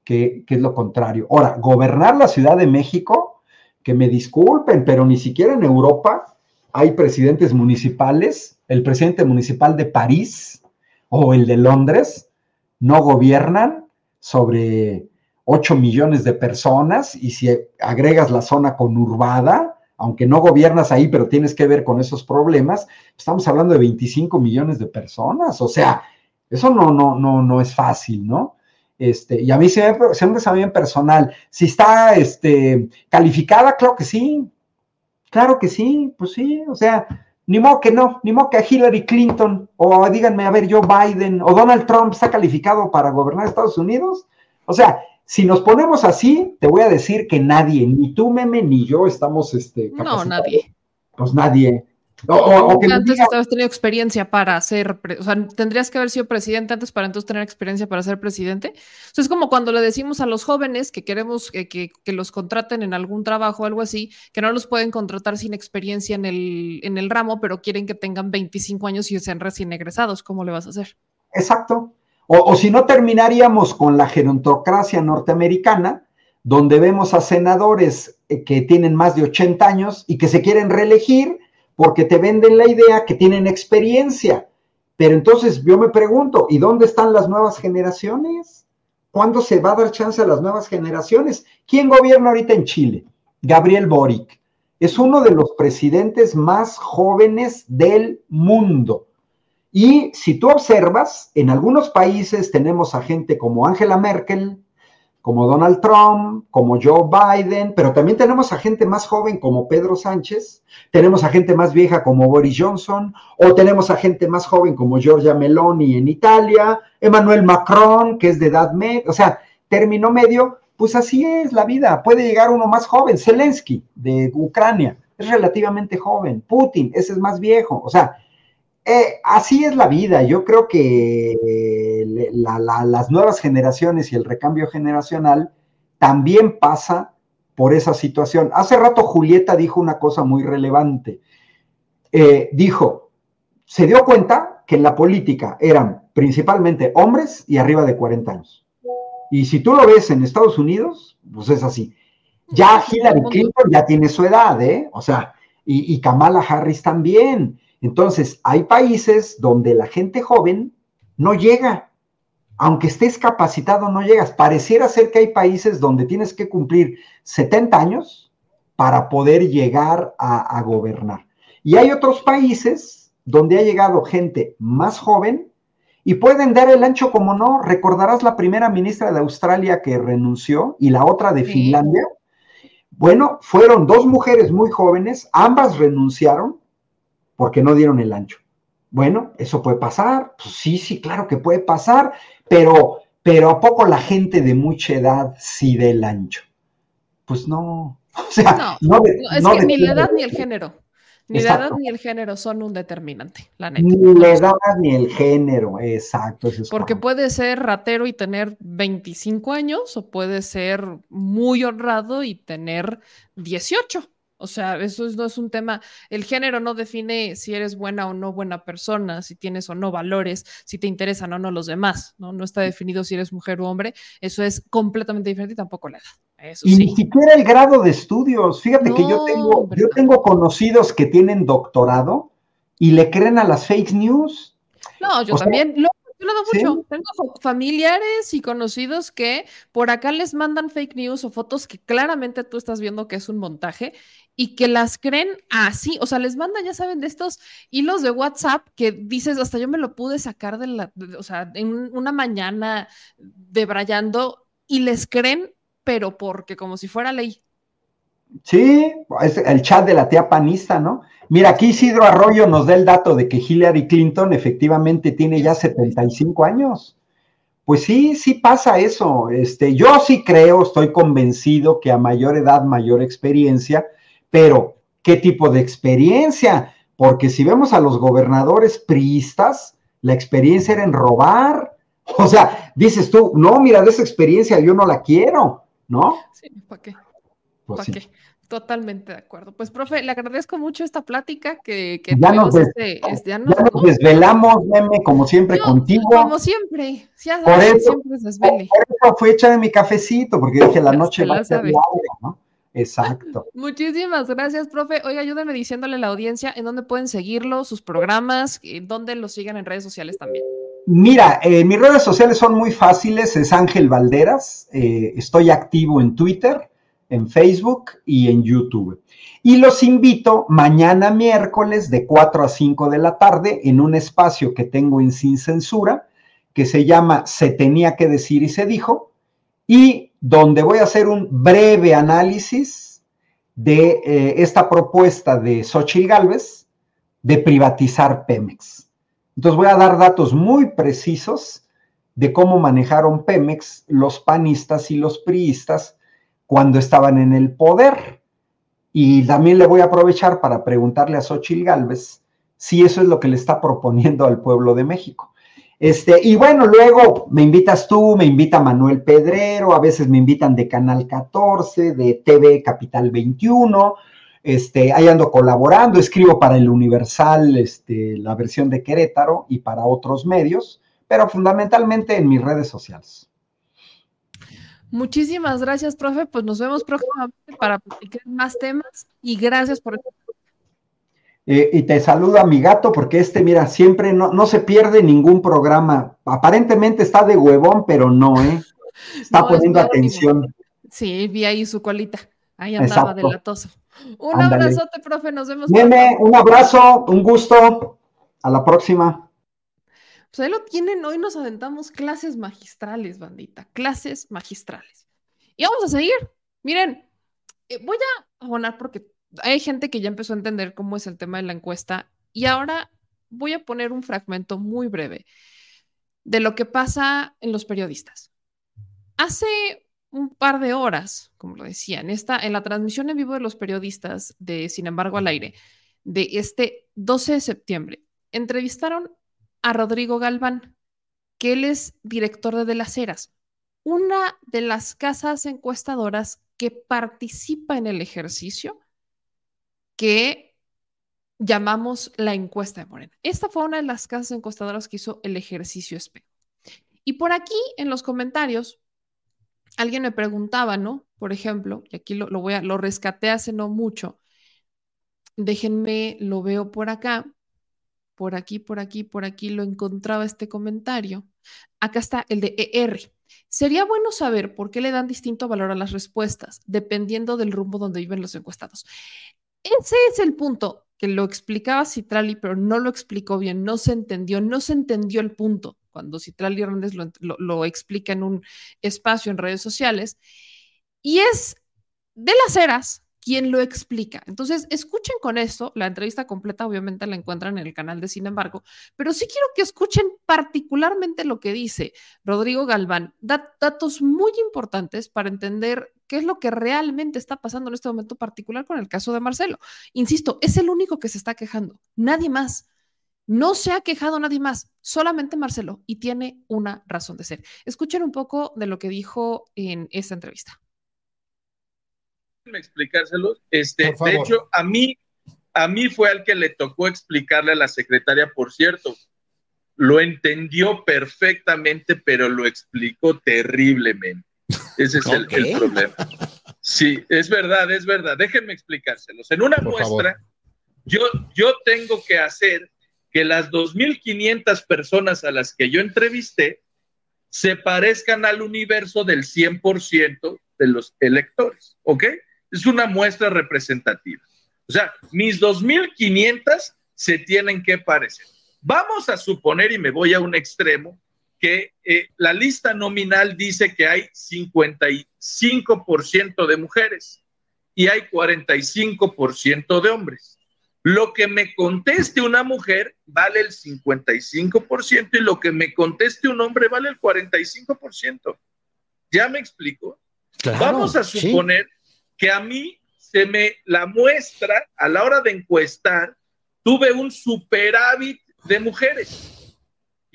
que, es lo contrario. Ahora, gobernar la Ciudad de México, que me disculpen, pero ni siquiera en Europa hay presidentes municipales, el presidente municipal de París o el de Londres, no gobiernan sobre 8 millones de personas y si agregas la zona conurbada, aunque no gobiernas ahí, pero tienes que ver con esos problemas, estamos hablando de 25 millones de personas, o sea, eso no, no, no, no es fácil, ¿no? Este, y a mí se me, se me bien personal. Si está este, calificada, claro que sí. Claro que sí, pues sí, o sea, ni modo que no, ni modo que Hillary Clinton, o díganme, a ver, Joe Biden, o Donald Trump está calificado para gobernar Estados Unidos. O sea, si nos ponemos así, te voy a decir que nadie, ni tú, Meme, ni yo estamos, este, No, nadie. Pues nadie. O, o, que antes has tenido experiencia para ser, o sea, tendrías que haber sido presidente antes para entonces tener experiencia para ser presidente. O es como cuando le decimos a los jóvenes que queremos que, que, los contraten en algún trabajo o algo así, que no los pueden contratar sin experiencia en el, en el ramo, pero quieren que tengan 25 años y sean recién egresados. ¿Cómo le vas a hacer? Exacto. O, o si no, terminaríamos con la gerontocracia norteamericana, donde vemos a senadores eh, que tienen más de 80 años y que se quieren reelegir porque te venden la idea que tienen experiencia. Pero entonces yo me pregunto, ¿y dónde están las nuevas generaciones? ¿Cuándo se va a dar chance a las nuevas generaciones? ¿Quién gobierna ahorita en Chile? Gabriel Boric. Es uno de los presidentes más jóvenes del mundo. Y si tú observas, en algunos países tenemos a gente como Angela Merkel, como Donald Trump, como Joe Biden, pero también tenemos a gente más joven como Pedro Sánchez, tenemos a gente más vieja como Boris Johnson, o tenemos a gente más joven como Giorgia Meloni en Italia, Emmanuel Macron, que es de edad media, o sea, término medio, pues así es la vida, puede llegar uno más joven, Zelensky de Ucrania, es relativamente joven, Putin, ese es más viejo, o sea, eh, así es la vida. Yo creo que las nuevas generaciones y el recambio generacional también pasa por esa situación. Hace rato Julieta dijo una cosa muy relevante. Eh, dijo, se dio cuenta que en la política eran principalmente hombres y arriba de 40 años. Y si tú lo ves en Estados Unidos, pues es así. Ya Hillary Clinton ya tiene su edad, ¿eh? O sea, y, y Kamala Harris también. Entonces, hay países donde la gente joven no llega. Aunque estés capacitado, no llegas. Pareciera ser que hay países donde tienes que cumplir 70 años para poder llegar a, gobernar. Y hay otros países donde ha llegado gente más joven y pueden dar el ancho como no. Recordarás la primera ministra de Australia que renunció y la otra de Finlandia. Bueno, fueron dos mujeres muy jóvenes, ambas renunciaron porque no dieron el ancho. Bueno, eso puede pasar, pues sí, sí, claro que puede pasar, pero, pero ¿a poco la gente de mucha edad sí da el ancho? Pues no. O sea, no, es que ni la edad ni el género. Ni la edad ni el género son un determinante, la neta. Ni la edad ni el género, exacto. Porque puede ser ratero y tener 25 años, o puede ser muy honrado y tener 18. O sea, eso no es un tema, el género no define si eres buena o no buena persona, si tienes o no valores, si te interesan o no los demás, ¿no? No está definido si eres mujer o hombre, eso es completamente diferente y tampoco la edad. Eso y ni siquiera el grado de estudios. Fíjate que yo tengo, yo tengo conocidos que tienen doctorado y le creen a las fake news. No, yo también mucho. Tengo familiares y conocidos que por acá les mandan fake news o fotos que claramente tú estás viendo que es un montaje y que las creen así. O sea, les mandan, ya saben, de estos hilos de WhatsApp que dices, hasta yo me lo pude sacar de la, o sea, en una mañana debrayando y les creen, pero porque como si fuera ley. Sí, es el chat de la tía panista, ¿no? Mira, aquí Isidro Arroyo nos da el dato de que Hillary Clinton efectivamente tiene ya 75 años. Pues sí, sí pasa eso. Este, yo sí creo, estoy convencido que a mayor edad, mayor experiencia, pero ¿qué tipo de experiencia? Porque si vemos a los gobernadores priistas, la experiencia era en robar. O sea, dices tú, no, mira, de esa experiencia yo no la quiero, ¿no? Sí, ¿para qué? Pues ¿Para qué? Totalmente de acuerdo. Pues, profe, le agradezco mucho esta plática que, que ya, nos, este, este, ya, nos, desvelamos, meme, como siempre, contigo. Como siempre, por eso, siempre desvele. Por eso fue hecha de mi cafecito, porque dije la noche va a ser larga, ¿no? Exacto. Muchísimas gracias, profe. Oiga, ayúdenme diciéndole a la audiencia en dónde pueden seguirlo, sus programas, en dónde lo siguen en redes sociales también. Mira, eh, mis redes sociales son muy fáciles, es Ángel Valderas, eh, estoy activo en Twitter, en Facebook y en YouTube. Y los invito mañana miércoles de 4 a 5 de la tarde en un espacio que tengo en Sin Censura, que se llama Se tenía que decir y se dijo, y donde voy a hacer un breve análisis de eh, esta propuesta de Xochitl Galvez de privatizar Pemex. Entonces voy a dar datos muy precisos de cómo manejaron Pemex los panistas y los priistas cuando estaban en el poder. Y también le voy a aprovechar para preguntarle a Xochil Gálvez si eso es lo que le está proponiendo al pueblo de México. Este, y bueno, luego me invitas tú, me invita Manuel Pedrero, a veces me invitan de Canal 14, de TV Capital 21, este, ahí ando colaborando, escribo para el Universal, este, la versión de Querétaro y para otros medios, pero fundamentalmente en mis redes sociales. Muchísimas gracias, profe. Pues nos vemos próximamente para platicar más temas y gracias por eh, y te saludo a mi gato porque este, mira, siempre no, no se pierde ningún programa. Aparentemente está de huevón, pero no, ¿eh? Está poniendo atención. Sí, vi ahí su colita. Ahí andaba de latoso. Un abrazote, profe, nos vemos. Un abrazo, un gusto. A la próxima. Pues ahí lo tienen, hoy nos aventamos clases magistrales, bandita, clases magistrales. Y vamos a seguir. Miren, eh, voy a abonar porque hay gente que ya empezó a entender cómo es el tema de la encuesta y ahora voy a poner un fragmento muy breve de lo que pasa en los periodistas. Hace un par de horas, como lo decía, en, en la transmisión en vivo de los periodistas de Sin embargo al aire de este 12 de septiembre, entrevistaron a Rodrigo Galván, que él es director de De las Heras, una de las casas encuestadoras que participa en el ejercicio que llamamos la encuesta de Morena. Esta fue una de las casas encuestadoras que hizo el ejercicio espejo. Y por aquí en los comentarios, alguien me preguntaba, ¿no? Por ejemplo, y aquí lo, voy a, lo rescaté hace no mucho. Déjenme, lo veo por acá, por aquí, por aquí, por aquí, lo encontraba este comentario. Acá está el de ER. Sería bueno saber por qué le dan distinto valor a las respuestas, dependiendo del rumbo donde viven los encuestados. Ese es el punto que lo explicaba Citrali, pero no lo explicó bien, no se entendió, no se entendió el punto cuando Citrali Hernández lo, explica en un espacio en redes sociales. Y es de las eras quien lo explica. Entonces, escuchen con esto, la entrevista completa obviamente la encuentran en el canal de Sin embargo, pero sí quiero que escuchen particularmente lo que dice Rodrigo Galván, datos muy importantes para entender qué es lo que realmente está pasando en este momento particular con el caso de Marcelo. Insisto, es el único que se está quejando, nadie más. No se ha quejado nadie más, solamente Marcelo, y tiene una razón de ser. Escuchen un poco de lo que dijo en esta entrevista explicárselos. Este, de hecho, a mí, a mí fue al que le tocó explicarle a la secretaria, por cierto. Lo entendió perfectamente, pero lo explicó terriblemente. Ese es el, problema. Sí, es verdad, es verdad. Déjenme explicárselos. En una muestra, yo, yo tengo que hacer que las 2.500 personas a las que yo entrevisté se parezcan al universo del 100% de los electores, ¿ok? es una muestra representativa. O sea, mis 2.500 se tienen que parecer. Vamos a suponer, y me voy a un extremo, que eh, la lista nominal dice que hay 55% de mujeres y hay 45% de hombres. Lo que me conteste una mujer vale el 55% y lo que me conteste un hombre vale el 45%. ¿Ya me explico? Vamos a suponer que a mí se me la muestra a la hora de encuestar, tuve un superávit de mujeres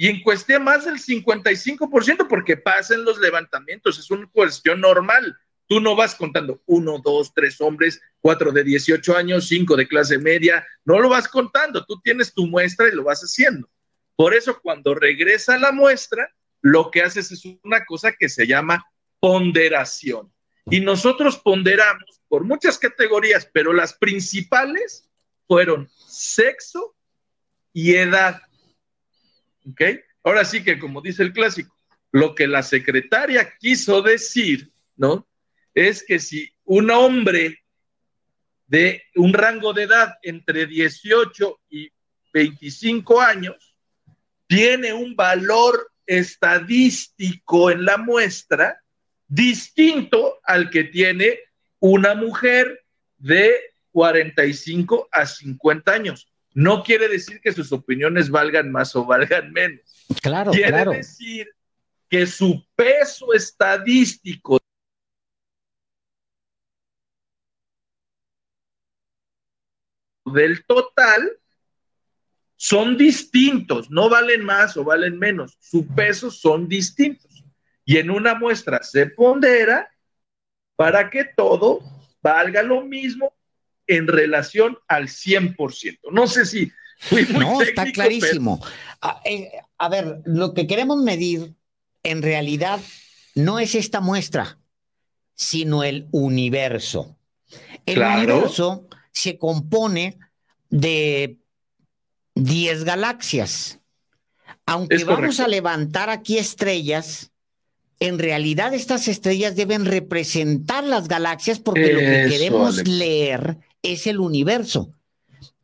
y encuesté más del 55% porque pasan los levantamientos, es una cuestión normal. Tú no vas contando uno, dos, tres hombres, cuatro de 18 años, cinco de clase media, no lo vas contando, tú tienes tu muestra y lo vas haciendo. Por eso cuando regresa la muestra, lo que haces es una cosa que se llama ponderación. Y nosotros ponderamos por muchas categorías, pero las principales fueron sexo y edad. ¿Ok? Ahora sí que, como dice el clásico, lo que la secretaria quiso decir, ¿no? Es que si un hombre de un rango de edad entre 18 y 25 años tiene un valor estadístico en la muestra, distinto al que tiene una mujer de 45 a 50 años. No quiere decir que sus opiniones valgan más o valgan menos. Claro, quiere claro. decir que su peso estadístico del total son distintos, no valen más o valen menos, su peso son distintos. Y en una muestra se pondera para que todo valga lo mismo en relación al 100%. No sé si fui muy No, está clarísimo. A, eh, a ver, lo que queremos medir en realidad no es esta muestra, sino el universo. El Claro. universo se compone de 10 galaxias. Aunque Es vamos correcto. a levantar aquí estrellas, en realidad estas estrellas deben representar las galaxias porque lo que queremos leer es el universo.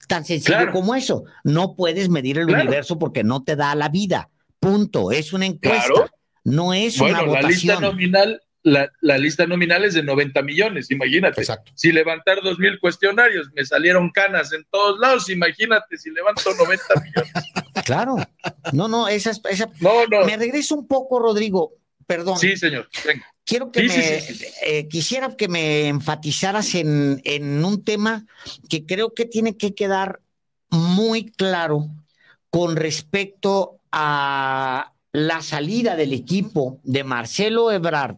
Tan sencillo Claro. como eso. No puedes medir el Claro. universo porque no te da la vida. Punto. Es una encuesta. Claro. No es Bueno, una la lista votación. nominal, la, la lista nominal es de 90 millones, imagínate. Exacto. Si levantar dos mil cuestionarios, me salieron canas en todos lados, imagínate si levanto 90 millones. Claro. No, no, esa, es- esa. No, no. Me regreso un poco, Rodrigo. Perdón. Sí, señor. Venga. Quiero que Sí, me, sí, sí, eh, quisiera que me enfatizaras en, en un tema que creo que tiene que quedar muy claro con respecto a la salida del equipo de Marcelo Ebrard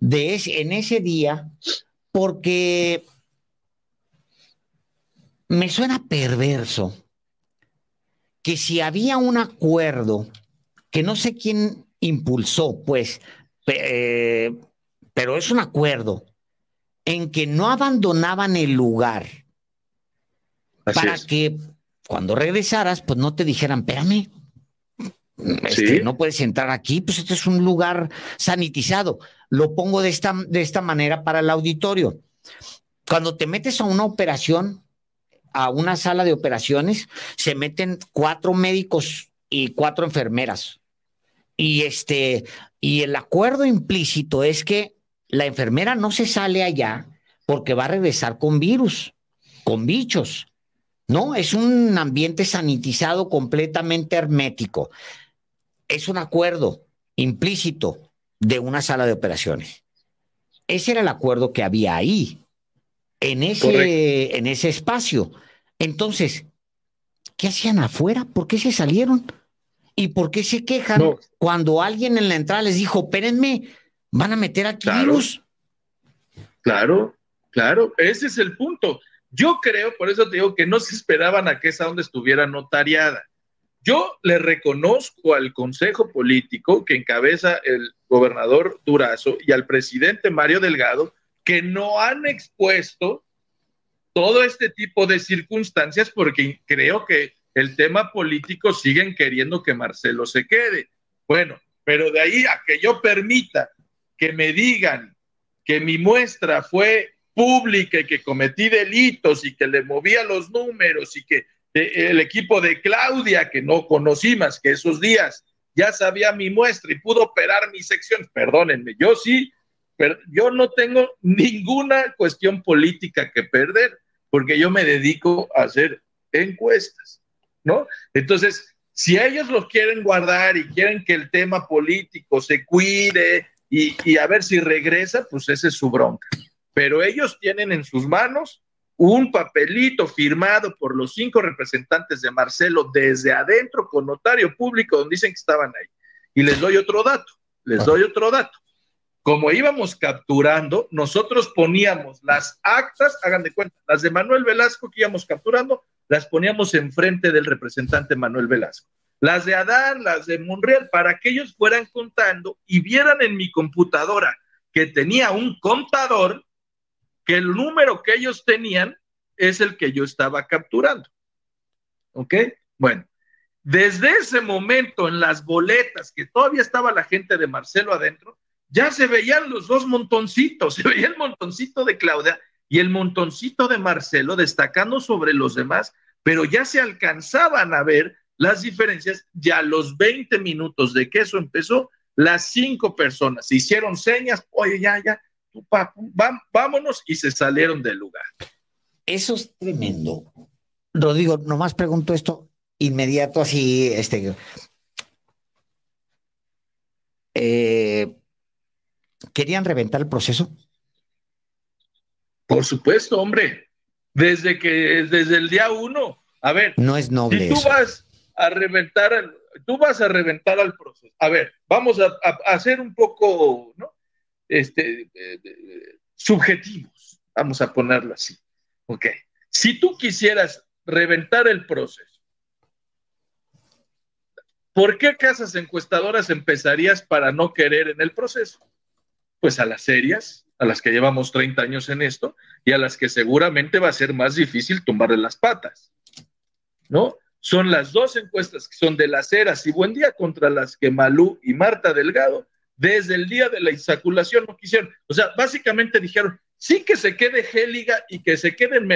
de ese- en ese día, porque me suena perverso que si había un acuerdo que no sé quién impulsó, pues, eh, pero es un acuerdo en que no abandonaban el lugar Así para es. que cuando regresaras, pues no te dijeran, espérame, este, Sí. no puedes entrar aquí, pues este es un lugar sanitizado. Lo pongo de esta, de esta manera para el auditorio. Cuando te metes a una operación, a una sala de operaciones, se meten cuatro médicos y cuatro enfermeras. Y este, y el acuerdo implícito es que la enfermera no se sale allá porque va a regresar con virus, con bichos. No, es un ambiente sanitizado completamente hermético. Es un acuerdo implícito de una sala de operaciones. Ese era el acuerdo que había ahí, en ese, en ese espacio. Entonces, ¿qué hacían afuera? ¿Por qué se salieron? ¿Y por qué se quejan No. cuando alguien en la entrada les dijo, espérenme, van a meter aquí Claro. virus? Claro, claro, ese es el punto. Yo creo, por eso te digo que no se esperaban a que esa onda estuviera notariada. Yo le reconozco al Consejo Político que encabeza el gobernador Durazo y al presidente Mario Delgado que no han expuesto todo este tipo de circunstancias porque creo que el tema político siguen queriendo que Marcelo se quede. Bueno, pero de ahí a que yo permita que me digan que mi muestra fue pública y que cometí delitos y que le movía los números y que eh, el equipo de Claudia, que no conocí más que esos días, ya sabía mi muestra y pudo operar mi sección. Perdónenme, yo sí, pero yo no tengo ninguna cuestión política que perder porque yo me dedico a hacer encuestas, ¿no? Entonces, si ellos lo quieren guardar y quieren que el tema político se cuide y, y a ver si regresa, pues esa es su bronca. Pero ellos tienen en sus manos un papelito firmado por los cinco representantes de Marcelo desde adentro con notario público donde dicen que estaban ahí. Y les doy otro dato, les doy otro dato. Como íbamos capturando, nosotros poníamos las actas, hagan de cuenta, las de Manuel Velasco que íbamos capturando, las poníamos enfrente del representante Manuel Velasco. Las de Adán, las de Monreal, para que ellos fueran contando y vieran en mi computadora que tenía un contador que el número que ellos tenían es el que yo estaba capturando. ¿Ok? Bueno, desde ese momento en las boletas, que todavía estaba la gente de Marcelo adentro, ya se veían los dos montoncitos, se veía el montoncito de Claudia y el montoncito de Marcelo destacando sobre los demás, pero ya se alcanzaban a ver las diferencias, ya a los 20 minutos de que eso empezó, las cinco personas se hicieron señas, oye, ya, ya, tú, pa, va, vámonos, y se salieron del lugar. Eso es tremendo. Rodrigo, nomás pregunto esto inmediato así, este. eh, querían reventar el proceso. Por supuesto, hombre. Desde que, desde el día uno. A ver. No es noble. Si tú vas a reventar, el, tú vas a reventar al proceso. A ver, vamos a, hacer un poco, ¿no? Este, subjetivos, vamos a ponerlo así. Ok. Si tú quisieras reventar el proceso, ¿por qué casas encuestadoras empezarías para no querer en el proceso? Pues a las serias, a las que llevamos 30 años en esto y a las que seguramente va a ser más difícil tumbarle las patas, ¿no? Son las dos encuestas que son de las eras y buen día contra las que Malú y Marta Delgado desde el día de la insaculación no quisieron. O sea, básicamente dijeron, sí que se quede Géliga y que se quede en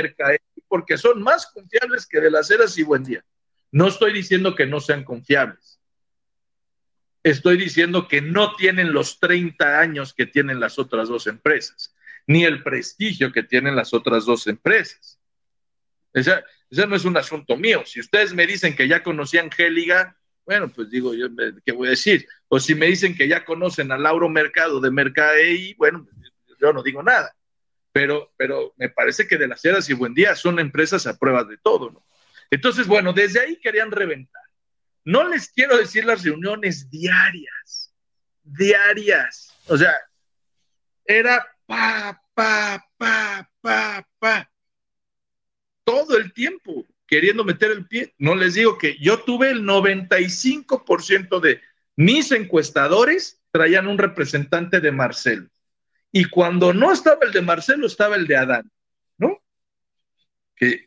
porque son más confiables que de las eras y buen día. No estoy diciendo que no sean confiables. Estoy diciendo que no tienen los 30 años que tienen las otras dos empresas, ni el prestigio que tienen las otras dos empresas. Ese, no es un asunto mío. Si ustedes me dicen que ya conocían Géliga, bueno, pues digo, yo, ¿qué voy a decir? O si me dicen que ya conocen a Lauro Mercado de Mercadei, bueno, yo no digo nada. Pero, pero me parece que de las Heras y Buen Día son empresas a prueba de todo, ¿no? Entonces, bueno, desde ahí querían reventar. No les quiero decir las reuniones diarias, diarias. O sea, era pa, pa, pa, pa, pa. Todo el tiempo queriendo meter el pie. No les digo que yo tuve el 95% de mis encuestadores traían un representante de Marcelo. Y cuando no estaba el de Marcelo, estaba el de Adán, ¿no? Que,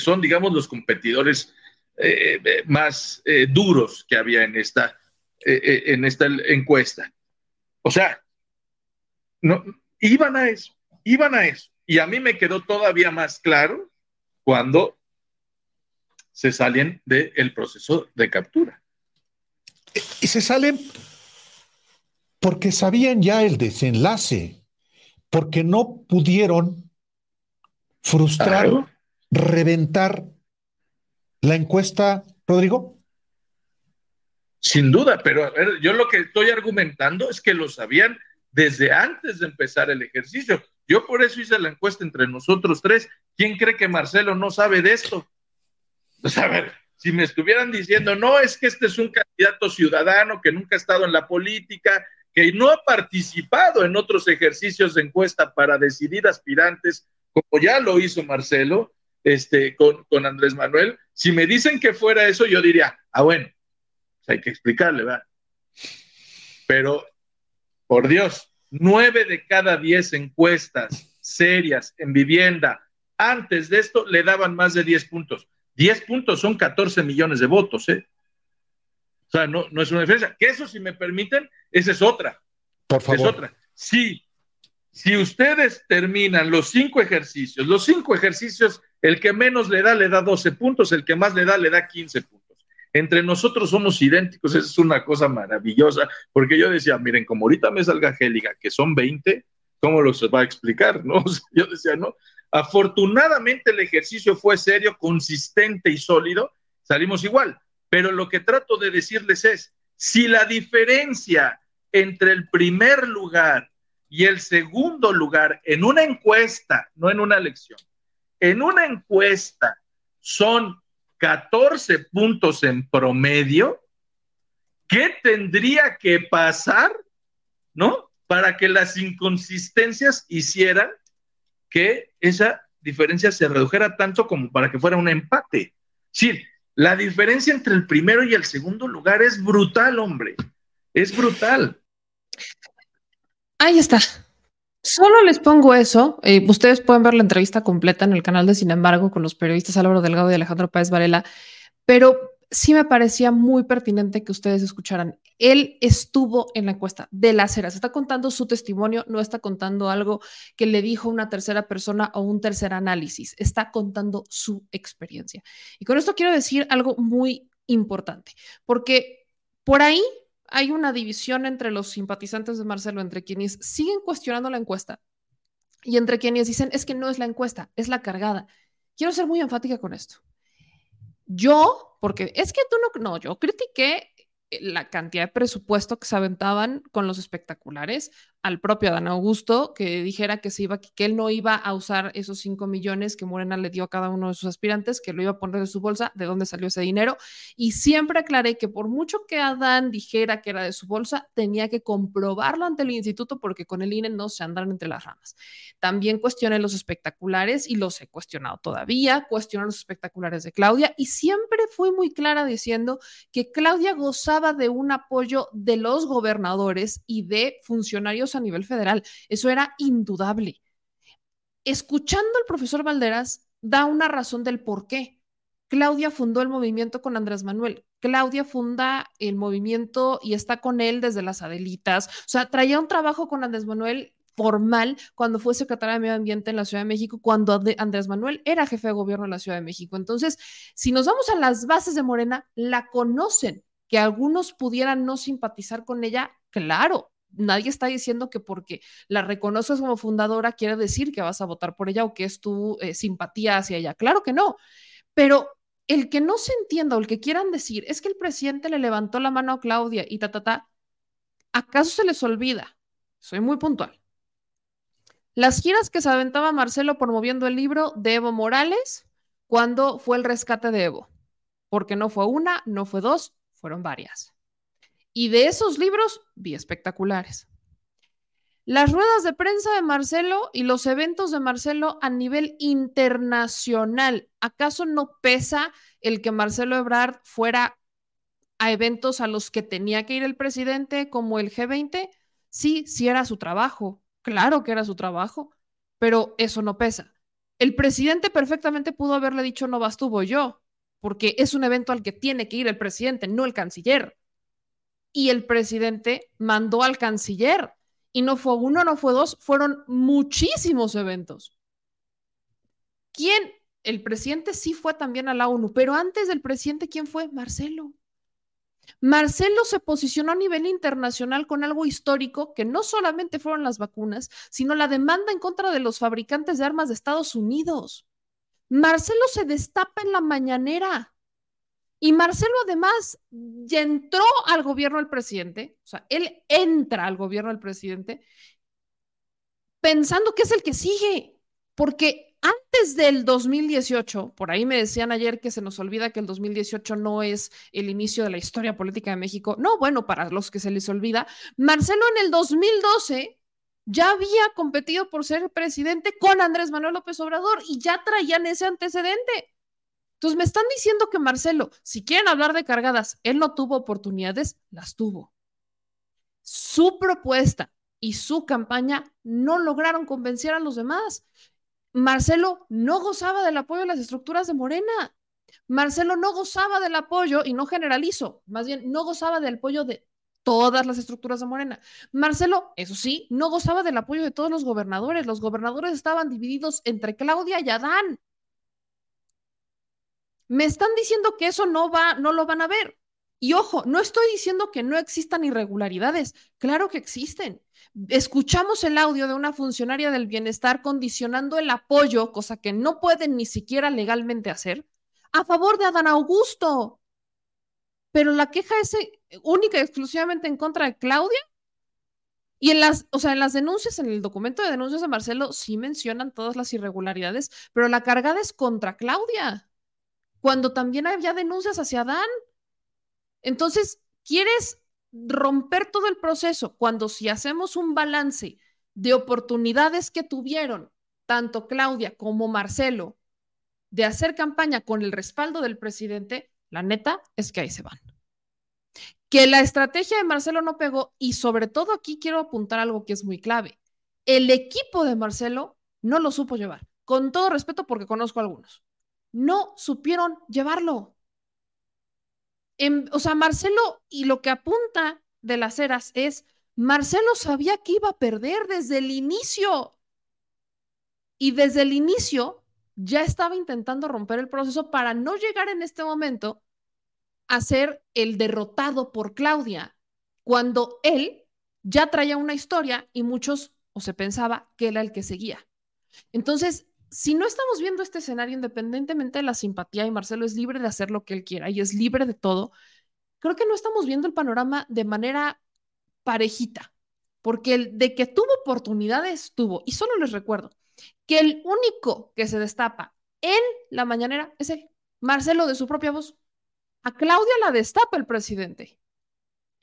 son, digamos, los competidores eh, eh, más eh, duros que había en esta, en esta encuesta. O sea, no, iban a eso, iban a eso. Y a mí me quedó todavía más claro cuando se salen del proceso de captura. Y se salen porque sabían ya el desenlace, porque no pudieron frustrar, reventar la encuesta, Rodrigo. Sin duda, pero a ver, yo lo que estoy argumentando es que lo sabían desde antes de empezar el ejercicio. Yo por eso hice la encuesta entre nosotros tres. ¿Quién cree que Marcelo no sabe de esto? Pues a ver, si me estuvieran diciendo, no, es que este es un candidato ciudadano que nunca ha estado en la política, que no ha participado en otros ejercicios de encuesta para decidir aspirantes, como ya lo hizo Marcelo, este, con, con Andrés Manuel, si me dicen que fuera eso, yo diría, ah, bueno, pues hay que explicarle, ¿verdad? Pero, por Dios, nueve de cada diez encuestas serias en vivienda antes de esto le daban más de diez puntos. 10 puntos son 14 millones de votos, ¿eh? O sea, no, no es una diferencia. Que eso, si me permiten, esa es otra. Por favor. Es otra. Sí, si ustedes terminan los cinco ejercicios, los cinco ejercicios, el que menos le da le da 12 puntos, el que más le da le da 15 puntos. Entre nosotros somos idénticos, es una cosa maravillosa, porque yo decía, miren, como ahorita me salga Géliga, que son 20, ¿cómo los va a explicar? ¿No? yo decía, no, Afortunadamente el ejercicio fue serio, consistente y sólido, salimos igual. Pero lo que trato de decirles es, si la diferencia entre el primer lugar y el segundo lugar en una encuesta, no en una elección, en una encuesta son 14 puntos en promedio, ¿qué tendría que pasar, no? Para que las inconsistencias hicieran que esa diferencia se redujera tanto como para que fuera un empate. Sí, la diferencia entre el primero y el segundo lugar es brutal, hombre. Es brutal. Ahí está. Solo les pongo eso. Ustedes pueden ver la entrevista completa en el canal de Sin embargo con los periodistas Álvaro Delgado y Alejandro Páez Varela, pero sí me parecía muy pertinente que ustedes escucharan. Él estuvo en la encuesta de las eras, está contando su testimonio, no está contando algo que le dijo una tercera persona o un tercer análisis, está contando su experiencia. Y con esto quiero decir algo muy importante, porque por ahí hay una división entre los simpatizantes de Marcelo, entre quienes siguen cuestionando la encuesta y entre quienes dicen es que no es la encuesta, es la cargada. Quiero ser muy enfática con esto. Yo, porque es que tú no, no, yo critiqué eh, la cantidad de presupuesto que se aventaban con los espectaculares al propio Adán Augusto, que dijera que, se iba, que él no iba a usar esos 5 millones que Morena le dio a cada uno de sus aspirantes, que lo iba a poner de su bolsa, de dónde salió ese dinero. Y siempre aclaré que por mucho que Adán dijera que era de su bolsa, tenía que comprobarlo ante el instituto porque con el INE no se andan entre las ramas. También cuestioné los espectaculares y los he cuestionado todavía, cuestioné los espectaculares de Claudia y siempre fui muy clara diciendo que Claudia gozaba de un apoyo de los gobernadores y de funcionarios a nivel federal. Eso era indudable. Escuchando al profesor Valderas, da una razón del por qué. Claudia fundó el movimiento con Andrés Manuel. Claudia funda el movimiento y está con él desde las Adelitas. O sea, traía un trabajo con Andrés Manuel formal cuando fue secretaria de Medio Ambiente en la Ciudad de México, cuando Andrés Manuel era jefe de gobierno en la Ciudad de México. Entonces, si nos vamos a las bases de Morena, la conocen. Que algunos pudieran no simpatizar con ella, claro, nadie está diciendo que porque la reconoces como fundadora quiere decir que vas a votar por ella o que es tu eh, simpatía hacia ella. Claro que no, pero el que no se entienda o el que quieran decir es que el presidente le levantó la mano a Claudia y ta, ta, ta, ¿acaso se les olvida? Soy muy puntual. Las giras que se aventaba Marcelo promoviendo el libro de Evo Morales cuando fue el rescate de Evo, porque no fue una, no fue dos, fueron varias. Y de esos libros vi espectaculares. Las ruedas de prensa de Marcelo y los eventos de Marcelo a nivel internacional. ¿Acaso no pesa el que Marcelo Ebrard fuera a eventos a los que tenía que ir el presidente como el G20? Sí, sí era su trabajo. Claro que era su trabajo, pero eso no pesa. El presidente perfectamente pudo haberle dicho no vas tú, yo, porque es un evento al que tiene que ir el presidente, no el canciller y el presidente mandó al canciller. Y no fue uno, no fue dos, fueron muchísimos eventos. ¿Quién? El presidente sí fue también a la ONU, pero antes del presidente, ¿quién fue? Marcelo. Marcelo se posicionó a nivel internacional con algo histórico que no solamente fueron las vacunas, sino la demanda en contra de los fabricantes de armas de Estados Unidos. Marcelo se destapa en la mañanera y Marcelo además ya entró al gobierno del presidente, o sea, él entra al gobierno del presidente pensando que es el que sigue, porque antes del 2018, por ahí me decían ayer que se nos olvida que el 2018 no es el inicio de la historia política de México. No, bueno, para los que se les olvida, Marcelo en el 2012 ya había competido por ser presidente con Andrés Manuel López Obrador y ya traían ese antecedente. Entonces me están diciendo que Marcelo, si quieren hablar de cargadas, él no tuvo oportunidades, las tuvo. Su propuesta y su campaña no lograron convencer a los demás. Marcelo no gozaba del apoyo de las estructuras de Morena. Marcelo no gozaba del apoyo, y no generalizo, más bien no gozaba del apoyo de todas las estructuras de Morena. Marcelo, eso sí, no gozaba del apoyo de todos los gobernadores. Los gobernadores estaban divididos entre Claudia y Adán. Me están diciendo que eso no va, no lo van a ver. Y ojo, no estoy diciendo que no existan irregularidades, claro que existen. Escuchamos el audio de una funcionaria del bienestar condicionando el apoyo, cosa que no pueden ni siquiera legalmente hacer, a favor de Adán Augusto. Pero la queja es eh, única y exclusivamente en contra de Claudia. Y en las, o sea, en las denuncias, en el documento de denuncias de Marcelo, sí mencionan todas las irregularidades, pero la cargada es contra Claudia cuando también había denuncias hacia Adán. Entonces, ¿quieres romper todo el proceso cuando si hacemos un balance de oportunidades que tuvieron tanto Claudia como Marcelo de hacer campaña con el respaldo del presidente, la neta es que ahí se van. Que la estrategia de Marcelo no pegó y sobre todo aquí quiero apuntar algo que es muy clave. El equipo de Marcelo no lo supo llevar, con todo respeto porque conozco a algunos no supieron llevarlo. o sea, Marcelo, y lo que apunta de las eras es, Marcelo sabía que iba a perder desde el inicio. Y desde el inicio ya estaba intentando romper el proceso para no llegar en este momento a ser el derrotado por Claudia, cuando él ya traía una historia y muchos o se pensaba que era el que seguía. Entonces, si no estamos viendo este escenario independientemente de la simpatía y Marcelo es libre de hacer lo que él quiera y es libre de todo, creo que no estamos viendo el panorama de manera parejita, porque el de que tuvo oportunidades, tuvo. Y solo les recuerdo que el único que se destapa en la mañanera es él, Marcelo de su propia voz. A Claudia la destapa el presidente,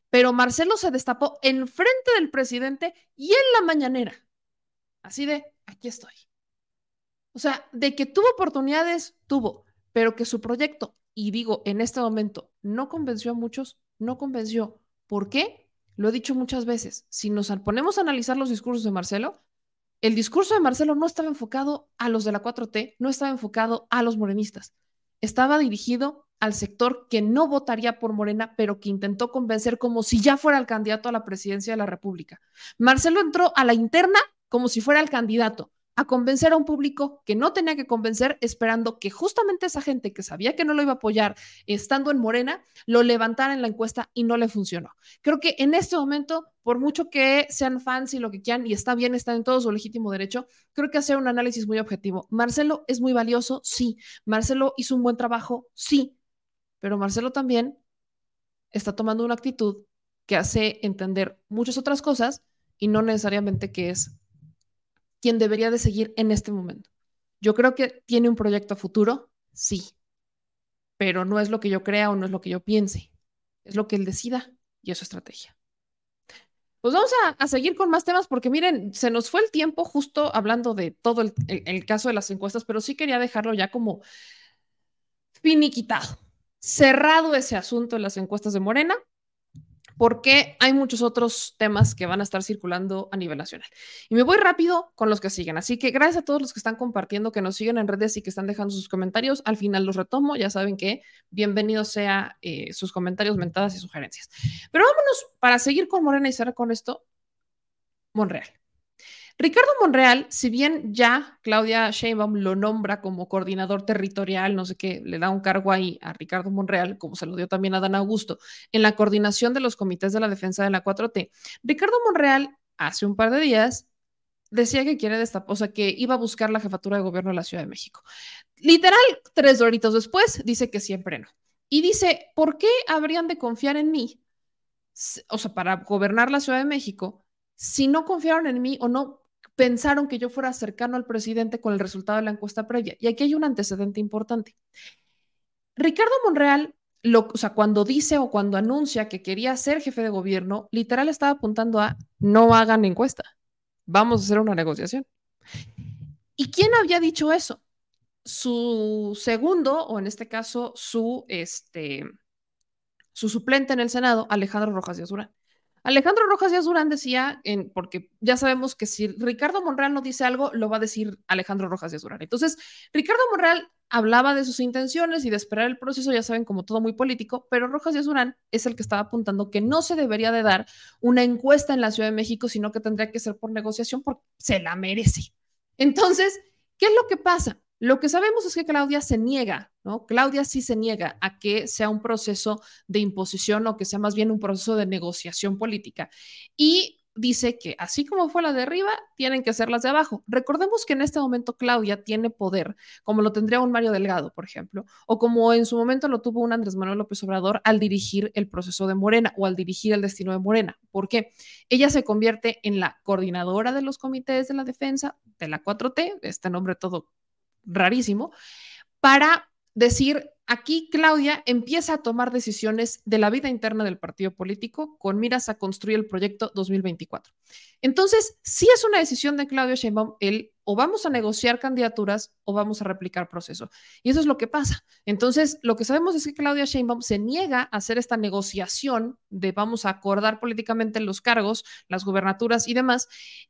pero Marcelo se destapó en frente del presidente y en la mañanera. Así de, aquí estoy. O sea, de que tuvo oportunidades, tuvo, pero que su proyecto, y digo, en este momento, no convenció a muchos, no convenció. ¿Por qué? Lo he dicho muchas veces. Si nos ponemos a analizar los discursos de Marcelo, el discurso de Marcelo no estaba enfocado a los de la 4T, no estaba enfocado a los morenistas. Estaba dirigido al sector que no votaría por Morena, pero que intentó convencer como si ya fuera el candidato a la presidencia de la República. Marcelo entró a la interna como si fuera el candidato a convencer a un público que no tenía que convencer, esperando que justamente esa gente que sabía que no lo iba a apoyar estando en Morena, lo levantara en la encuesta y no le funcionó. Creo que en este momento, por mucho que sean fans y lo que quieran, y está bien, está en todo su legítimo derecho, creo que hacer un análisis muy objetivo. Marcelo es muy valioso, sí. Marcelo hizo un buen trabajo, sí. Pero Marcelo también está tomando una actitud que hace entender muchas otras cosas y no necesariamente que es quien debería de seguir en este momento. Yo creo que tiene un proyecto a futuro, sí, pero no es lo que yo crea o no es lo que yo piense, es lo que él decida y es su estrategia. Pues vamos a, seguir con más temas porque miren, se nos fue el tiempo justo hablando de todo el, el caso de las encuestas, pero sí quería dejarlo ya como finiquitado, cerrado ese asunto en las encuestas de Morena porque hay muchos otros temas que van a estar circulando a nivel nacional. Y me voy rápido con los que siguen. Así que gracias a todos los que están compartiendo, que nos siguen en redes y que están dejando sus comentarios. Al final los retomo. Ya saben que bienvenidos sea eh, sus comentarios, mentadas y sugerencias. Pero vámonos para seguir con Morena y cerrar con esto. Monreal. Ricardo Monreal, si bien ya Claudia Sheinbaum lo nombra como coordinador territorial, no sé qué, le da un cargo ahí a Ricardo Monreal, como se lo dio también a Dan Augusto, en la coordinación de los comités de la defensa de la 4T, Ricardo Monreal hace un par de días decía que quiere destapar, o sea, que iba a buscar la jefatura de gobierno de la Ciudad de México. Literal, tres horitos después, dice que siempre no. Y dice, ¿por qué habrían de confiar en mí? O sea, para gobernar la Ciudad de México, si no confiaron en mí o no pensaron que yo fuera cercano al presidente con el resultado de la encuesta previa. Y aquí hay un antecedente importante. Ricardo Monreal, lo, o sea, cuando dice o cuando anuncia que quería ser jefe de gobierno, literal estaba apuntando a no hagan encuesta, vamos a hacer una negociación. ¿Y quién había dicho eso? Su segundo, o en este caso su, este, su suplente en el Senado, Alejandro Rojas de Azurán. Alejandro Rojas Díaz Durán decía, porque ya sabemos que si Ricardo Monreal no dice algo, lo va a decir Alejandro Rojas Díaz Durán. Entonces, Ricardo Monreal hablaba de sus intenciones y de esperar el proceso, ya saben, como todo muy político, pero Rojas Díaz Durán es el que estaba apuntando que no se debería de dar una encuesta en la Ciudad de México, sino que tendría que ser por negociación porque se la merece. Entonces, ¿qué es lo que pasa? Lo que sabemos es que Claudia se niega, ¿no? Claudia sí se niega a que sea un proceso de imposición o que sea más bien un proceso de negociación política. Y dice que así como fue la de arriba, tienen que ser las de abajo. Recordemos que en este momento Claudia tiene poder, como lo tendría un Mario Delgado, por ejemplo, o como en su momento lo tuvo un Andrés Manuel López Obrador al dirigir el proceso de Morena o al dirigir el destino de Morena. ¿Por qué? Ella se convierte en la coordinadora de los comités de la defensa de la 4T, este nombre todo rarísimo, para decir, aquí Claudia empieza a tomar decisiones de la vida interna del partido político con miras a construir el proyecto 2024. Entonces, si es una decisión de Claudio Sheinbaum, él o vamos a negociar candidaturas o vamos a replicar proceso. Y eso es lo que pasa. Entonces, lo que sabemos es que Claudia Sheinbaum se niega a hacer esta negociación de vamos a acordar políticamente los cargos, las gubernaturas y demás.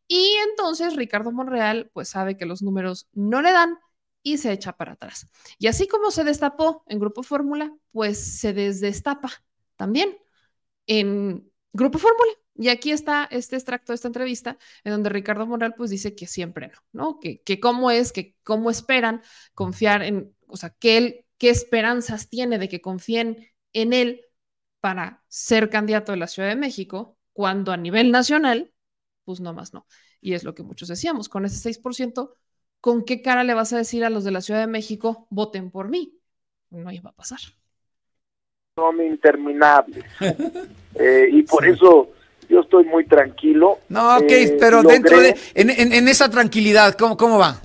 Y entonces Ricardo Monreal pues sabe que los números no le dan y se echa para atrás. Y así como se destapó en Grupo Fórmula, pues se desdestapa también en Grupo Fórmula. Y aquí está este extracto de esta entrevista en donde Ricardo Moral pues dice que siempre no, ¿no? Que, que cómo es, que cómo esperan confiar en, o sea, que él, qué esperanzas tiene de que confíen en él para ser candidato de la Ciudad de México, cuando a nivel nacional, pues no más no. Y es lo que muchos decíamos, con ese 6%, ¿con qué cara le vas a decir a los de la Ciudad de México, voten por mí? No iba a pasar. son interminables. Eh, y por eso yo estoy muy tranquilo. No, ok, Eh, pero logré- dentro de, en, en- en esa tranquilidad, ¿cómo, cómo va?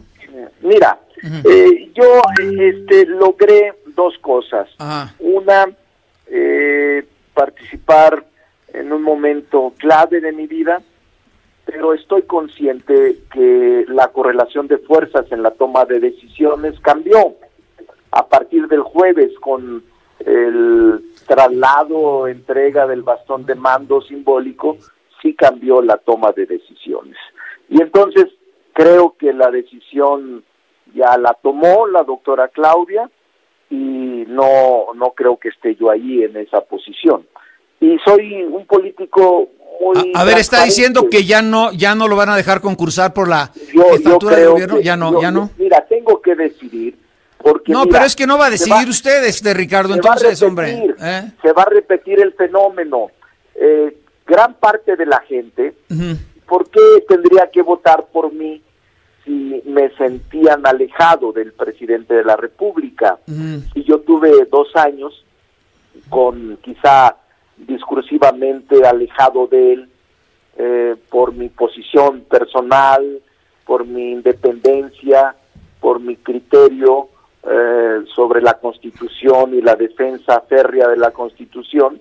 Mira, eh, yo este, logré dos cosas. Ajá. Una, eh, participar en un momento clave de mi vida, pero estoy consciente que la correlación de fuerzas en la toma de decisiones cambió a partir del jueves con el traslado, entrega del bastón de mando simbólico, sí cambió la toma de decisiones. Y entonces creo que la decisión ya la tomó la doctora Claudia y no, no creo que esté yo ahí en esa posición. Y soy un político muy... A, a ver, está diciendo que ya no, ya no lo van a dejar concursar por la yo, yo del gobierno. que- Ya no, yo- ya no. Mira, tengo que decidir porque No, mira, pero es que no va a decidir usted, este Ricardo, va a entonces, hombre. ¿eh? Se va a repetir el fenómeno. Eh, gran parte de la gente, Ujú. ¿por qué tendría que votar por mí si me sentían alejado del presidente de la República? Y yo tuve dos años con quizá discursivamente alejado de él eh, por mi posición personal, por mi independencia, por mi criterio eh, sobre la Constitución y la defensa férrea de la Constitución,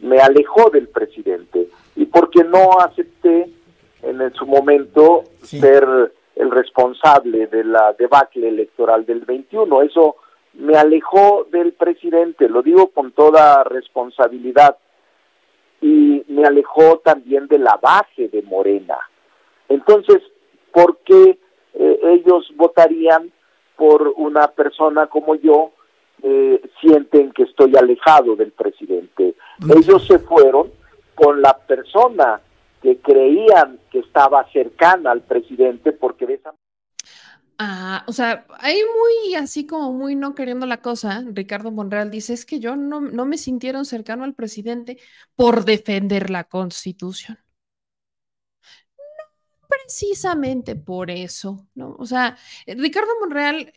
me alejó del presidente y porque no acepté en su momento Sí. ser el responsable de la debacle electoral del 21. Eso me alejó del presidente, lo digo con toda responsabilidad, y me alejó también de la base de Morena. Entonces, ¿por qué eh, ellos votarían por una persona como yo? eh, sienten que estoy alejado del presidente. Ellos se fueron con la persona que creían que estaba cercana al presidente porque de esa Ah, o sea, ahí muy así como muy no queriendo la cosa, Ricardo Monreal dice, es que yo no, no me sintieron cercano al presidente por defender la constitución. No precisamente por eso, ¿no? O sea, Ricardo Monreal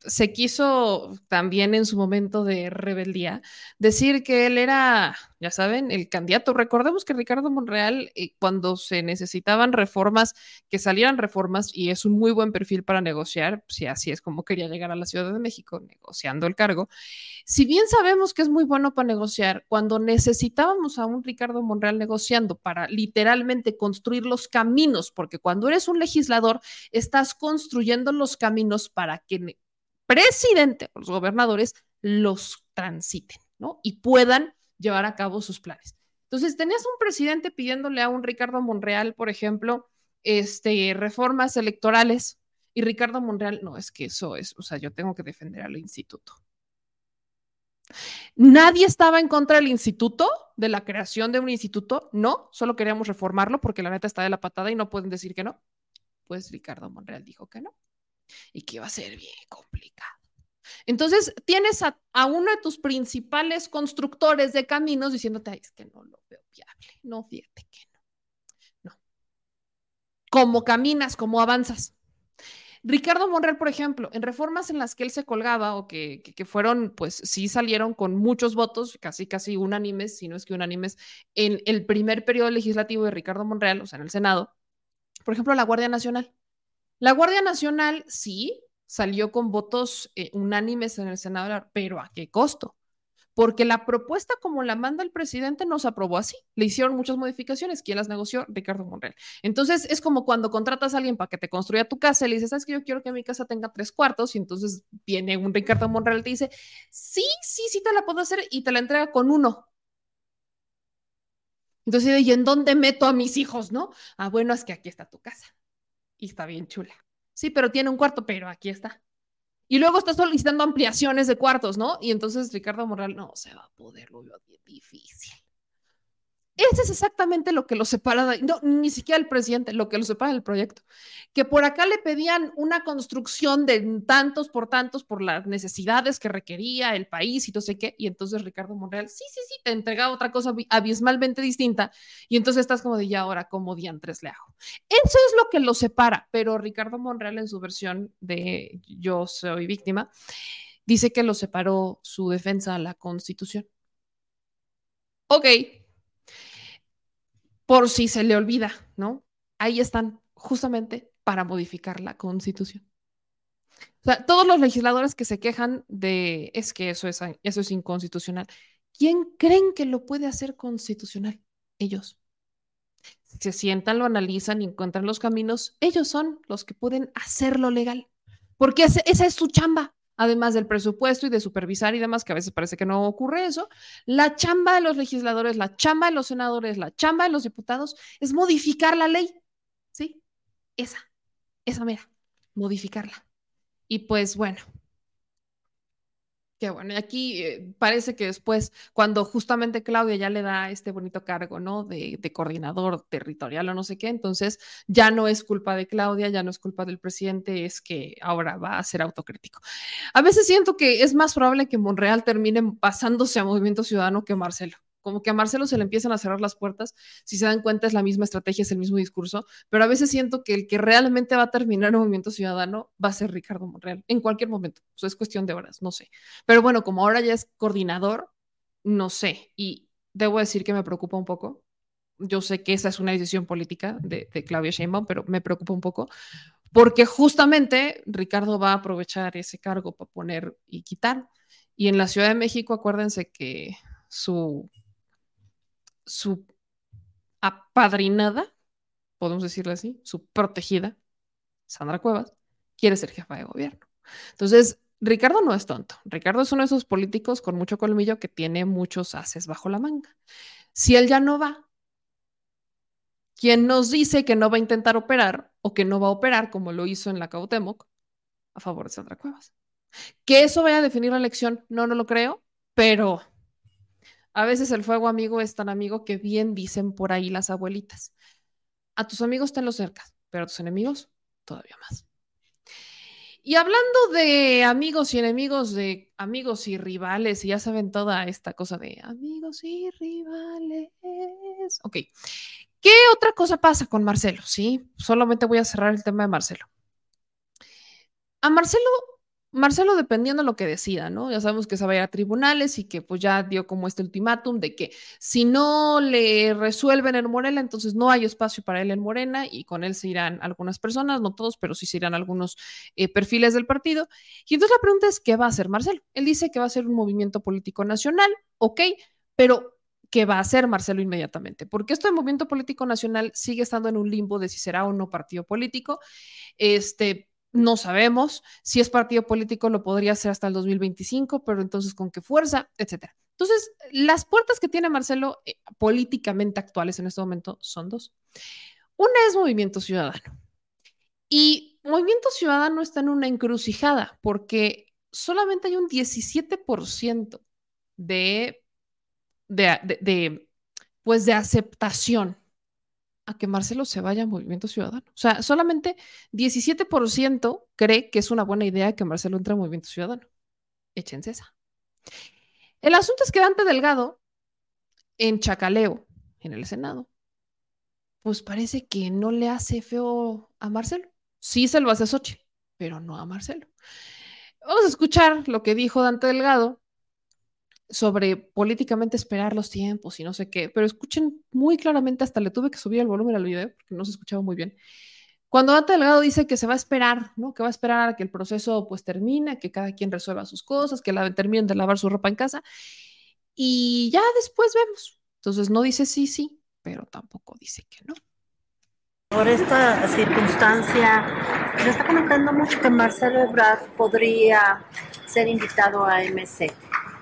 se quiso también en su momento de rebeldía decir que él era, ya saben, el candidato. Recordemos que Ricardo Monreal, eh, cuando se necesitaban reformas, que salieran reformas, y es un muy buen perfil para negociar, si así es como quería llegar a la Ciudad de México, negociando el cargo. Si bien sabemos que es muy bueno para negociar, cuando necesitábamos a un Ricardo Monreal negociando para literalmente construir los caminos, porque cuando eres un legislador, estás construyendo los caminos para que presidente, los gobernadores, los transiten, ¿no? Y puedan llevar a cabo sus planes. Entonces, tenías un presidente pidiéndole a un Ricardo Monreal, por ejemplo, este, reformas electorales, y Ricardo Monreal, no, es que eso es, o sea, yo tengo que defender al instituto. Nadie estaba en contra del instituto, de la creación de un instituto, no, solo queríamos reformarlo porque la neta está de la patada y no pueden decir que no. Pues Ricardo Monreal dijo que no y que iba a ser bien complicado. Entonces, tienes a, uno de tus principales constructores de caminos diciéndote, "Ay, es que no lo veo viable, no, fíjate que no. No. ¿Cómo caminas? ¿Cómo avanzas? Ricardo Monreal, por ejemplo, en reformas en las que él se colgaba o que, que, que, fueron, pues sí salieron con muchos votos, casi casi unánimes, si no es que unánimes, en el primer periodo legislativo de Ricardo Monreal, o sea, en el Senado, por ejemplo, la Guardia Nacional. La Guardia Nacional sí salió con votos eh, unánimes en el Senado, pero ¿a qué costo? Porque la propuesta como la manda el presidente no se aprobó así. Le hicieron muchas modificaciones. ¿Quién las negoció? Ricardo Monreal. Entonces es como cuando contratas a alguien para que te construya tu casa y le dices, ¿sabes que yo quiero que mi casa tenga tres cuartos? Y entonces viene un Ricardo Monreal y te dice, sí, sí, sí te la puedo hacer y te la entrega con uno. Entonces, ¿y en dónde meto a mis hijos, no? Ah, bueno, es que aquí está tu casa. Y está bien chula. Sí, pero tiene un cuarto, pero aquí está. Y luego está solicitando ampliaciones de cuartos, ¿no? Y entonces Ricardo Morral no se va a poder, lo veo difícil. Ese es exactamente lo que lo separa, ni siquiera el presidente, lo que lo separa del proyecto. Que por acá le pedían una construcción de tantos por tantos por las necesidades que requería el país y no sé qué, y entonces Ricardo Monreal, sí, sí, sí, te entregaba otra cosa abismalmente distinta, y entonces estás como de ya ahora, como diantres le hago. Eso es lo que lo separa, pero Ricardo Monreal en su versión de Yo soy víctima, dice que lo separó su defensa a la Constitución Ok. Por si se le olvida, ¿no? Ahí están justamente para modificar la constitución. O sea, todos los legisladores que se quejan de es que eso es, eso es inconstitucional. ¿Quién creen que lo puede hacer constitucional? Ellos. Se sientan, lo analizan y encuentran los caminos. Ellos son los que pueden hacerlo legal. Porque esa es su chamba además del presupuesto y de supervisar y demás, que a veces parece que no ocurre eso, la chamba de los legisladores, la chamba de los senadores, la chamba de los diputados es modificar la ley. ¿Sí? Esa, esa mera, modificarla. Y pues bueno, Qué bueno, y aquí eh, parece que después, cuando justamente Claudia ya le da este bonito cargo, ¿no? De, de, coordinador territorial o no sé qué, entonces ya no es culpa de Claudia, ya no es culpa del presidente, es que ahora va a ser autocrítico. A veces siento que es más probable que Monreal termine pasándose a Movimiento Ciudadano que Marcelo como que a Marcelo se le empiezan a cerrar las puertas, si se dan cuenta es la misma estrategia, es el mismo discurso, pero a veces siento que el que realmente va a terminar el movimiento ciudadano va a ser Ricardo Monreal, en cualquier momento, o es cuestión de horas, no sé. Pero bueno, como ahora ya es coordinador, no sé, y debo decir que me preocupa un poco. Yo sé que esa es una decisión política de, de Claudia Sheinbaum, pero me preocupa un poco porque justamente Ricardo va a aprovechar ese cargo para poner y quitar. Y en la Ciudad de México, acuérdense que su su apadrinada, podemos decirle así, su protegida, Sandra Cuevas, quiere ser jefa de gobierno. Entonces, Ricardo no es tonto. Ricardo es uno de esos políticos con mucho colmillo que tiene muchos haces bajo la manga. Si él ya no va, ¿quién nos dice que no va a intentar operar o que no va a operar como lo hizo en la Cautemoc a favor de Sandra Cuevas? Que eso vaya a definir la elección, no, no lo creo, pero a veces el fuego amigo es tan amigo que bien dicen por ahí las abuelitas. A tus amigos tenlos cerca, pero a tus enemigos todavía más. Y hablando de amigos y enemigos, de amigos y rivales, y ya saben toda esta cosa de amigos y rivales. Ok. ¿Qué otra cosa pasa con Marcelo? Sí, solamente voy a cerrar el tema de Marcelo. A Marcelo Marcelo, dependiendo de lo que decida, ¿no? Ya sabemos que se va a ir a tribunales y que pues ya dio como este ultimátum de que si no le resuelven en Morena, entonces no hay espacio para él en Morena y con él se irán algunas personas, no todos, pero sí se irán algunos eh, perfiles del partido. Y entonces la pregunta es, ¿qué va a hacer Marcelo? Él dice que va a ser un movimiento político nacional, ok, pero ¿qué va a hacer Marcelo inmediatamente? Porque esto del movimiento político nacional sigue estando en un limbo de si será o no partido político. Este, no sabemos si es partido político, lo podría hacer hasta el 2025, pero entonces con qué fuerza, etcétera. Entonces, las puertas que tiene Marcelo eh, políticamente actuales en este momento son dos. Una es Movimiento Ciudadano. Y Movimiento Ciudadano está en una encrucijada porque solamente hay un 17% de, de, de, pues de aceptación a que Marcelo se vaya a Movimiento Ciudadano. O sea, solamente 17% cree que es una buena idea que Marcelo entre a Movimiento Ciudadano. Échense esa. El asunto es que Dante Delgado, en Chacaleo, en el Senado, pues parece que no le hace feo a Marcelo. Sí se lo hace a Xochitl, pero no a Marcelo. Vamos a escuchar lo que dijo Dante Delgado sobre políticamente esperar los tiempos y no sé qué, pero escuchen muy claramente, hasta le tuve que subir el volumen al video porque no se escuchaba muy bien. Cuando Dante Delgado dice que se va a esperar, ¿no? Que va a esperar a que el proceso pues termine, que cada quien resuelva sus cosas, que la, terminen de lavar su ropa en casa y ya después vemos. Entonces no dice sí, sí, pero tampoco dice que no. Por esta circunstancia, se está comentando mucho que Marcelo Ebrard podría ser invitado a MC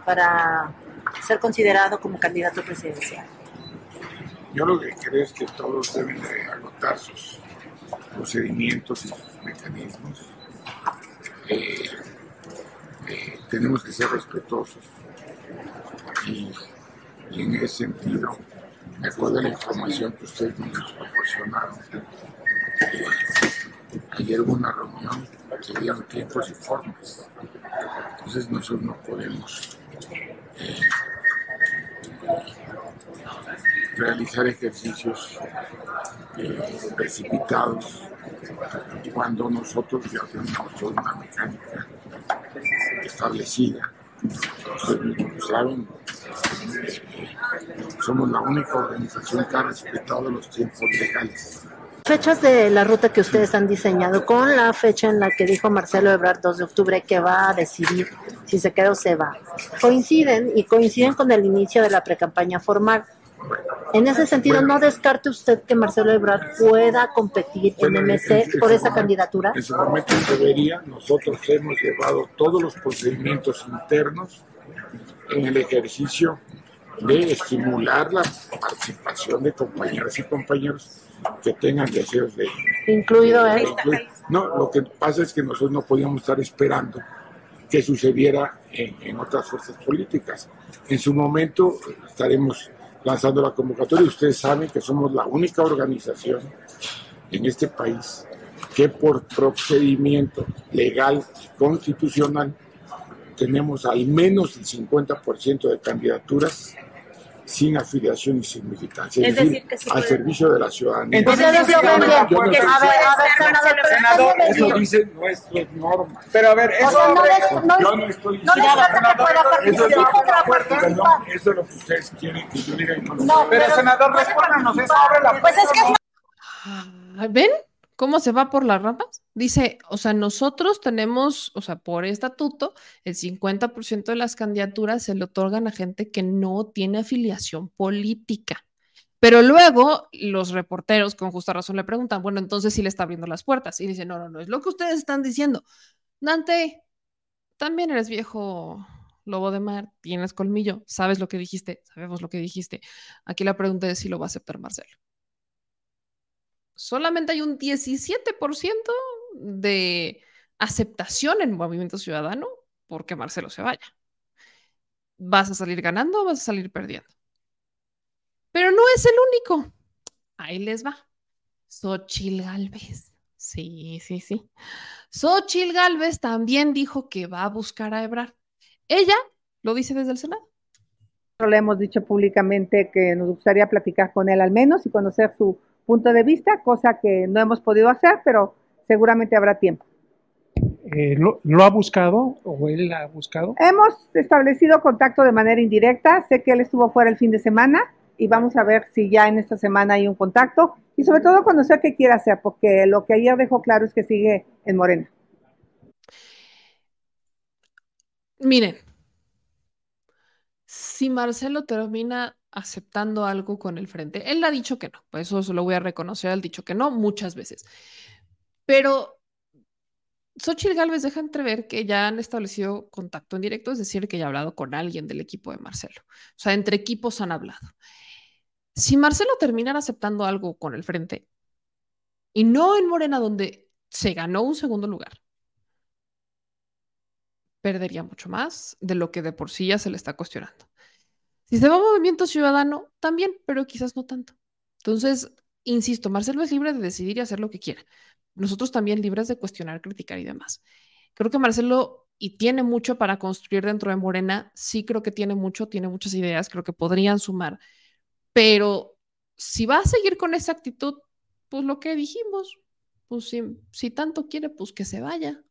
para ser considerado como candidato presidencial? Yo lo que creo es que todos deben de agotar sus procedimientos y sus mecanismos. Eh, eh, tenemos que ser respetuosos y, en ese sentido, me acuerdo de la información que ustedes nos proporcionaron, eh, ayer hubo una reunión que dieron tiempos y formas. Entonces nosotros no podemos realizar ejercicios eh, precipitados cuando nosotros ya tenemos una mecánica establecida. Ustedes saben, somos la única organización que ha respetado los tiempos legales. Fechas de la ruta que ustedes han diseñado con la fecha en la que dijo Marcelo Ebrard 2 de octubre que va a decidir si se queda o se va, coinciden y coinciden con el inicio de la precampaña formal. En ese sentido, ¿no descarte usted que Marcelo Ebrard pueda competir en Bueno, en- MC en por esa momento- candidatura? En su momento debería, nosotros hemos llevado todos los procedimientos internos en el ejercicio de estimular la participación de compañeras y compañeros que tengan deseos de Incluido de él. No, lo que pasa es que nosotros no podíamos estar esperando que sucediera en, en otras fuerzas políticas. En su momento estaremos lanzando la convocatoria. Ustedes saben que somos la única organización en este país que por procedimiento legal y constitucional tenemos al menos el 50% de candidaturas sin afiliación y sin militancia, es, Es decir, decir, que sí al puede- servicio de la ciudadanía. Entonces, Yo no estoy- sí, yo no porque- estoy- a ver, a ver, senador, no eso dicen nuestras normas. Pero a ver, O eso sea, no no Yo no estoy no diciendo- descarta que pueda Eso es participar lo que- para Perdón, participar. eso es lo que ustedes quieren que yo diga. y no No. Pero, senador, respóndanos, eso abre la Pues es que es ¿Ven cómo se va por las ramas? Dice, o sea, nosotros tenemos, o sea, por estatuto, el 50% de las candidaturas se le otorgan a gente que no tiene afiliación política. Pero luego los reporteros con justa razón le preguntan, bueno, entonces sí le está abriendo las puertas. Y dice, no, no, no, es lo que ustedes están diciendo. Dante, también eres viejo lobo de mar, tienes colmillo, sabes lo que dijiste, sabemos lo que dijiste. Aquí la pregunta es si lo va a aceptar Marcelo solamente hay un 17% de aceptación en Movimiento Ciudadano porque Marcelo se vaya. ¿Vas a salir ganando o vas a salir perdiendo? Pero no es el único. Ahí les va. Xochil Gálvez. Sí, sí, sí. Xochil Gálvez también dijo que va a buscar a Ebrard. Ella lo dice desde el Senado. Le hemos dicho públicamente que nos gustaría platicar con él al menos y conocer su punto de vista, cosa que no hemos podido hacer, pero seguramente habrá tiempo. Eh, ¿lo, lo ha buscado o él la ha buscado? Hemos establecido contacto de manera indirecta, sé que él estuvo fuera el fin de semana y vamos a ver si ya en esta semana hay un contacto y sobre todo conocer qué quiere hacer, porque lo que ayer dejó claro es que sigue en Morena. Miren, si Marcelo termina aceptando algo con el frente, él ha dicho que no, pues eso se lo voy a reconocer, él ha dicho que no muchas veces. Pero Xochitl Gálvez deja entrever que ya han establecido contacto en directo, es decir, que ya ha hablado con alguien del equipo de Marcelo. O sea, entre equipos han hablado. Si Marcelo terminara aceptando algo con el frente, y no en Morena, donde se ganó un segundo lugar, perdería mucho más de lo que de por sí ya se le está cuestionando. Si se va a Movimiento Ciudadano, también, pero quizás no tanto. Entonces, insisto, Marcelo es libre de decidir y hacer lo que quiera. Nosotros también libres de cuestionar, criticar y demás. Creo que Marcelo, y tiene mucho para construir dentro de Morena, sí creo que tiene mucho, tiene muchas ideas, creo que podrían sumar, pero si va a seguir con esa actitud, pues lo que dijimos, pues si, si tanto quiere, pues que se vaya.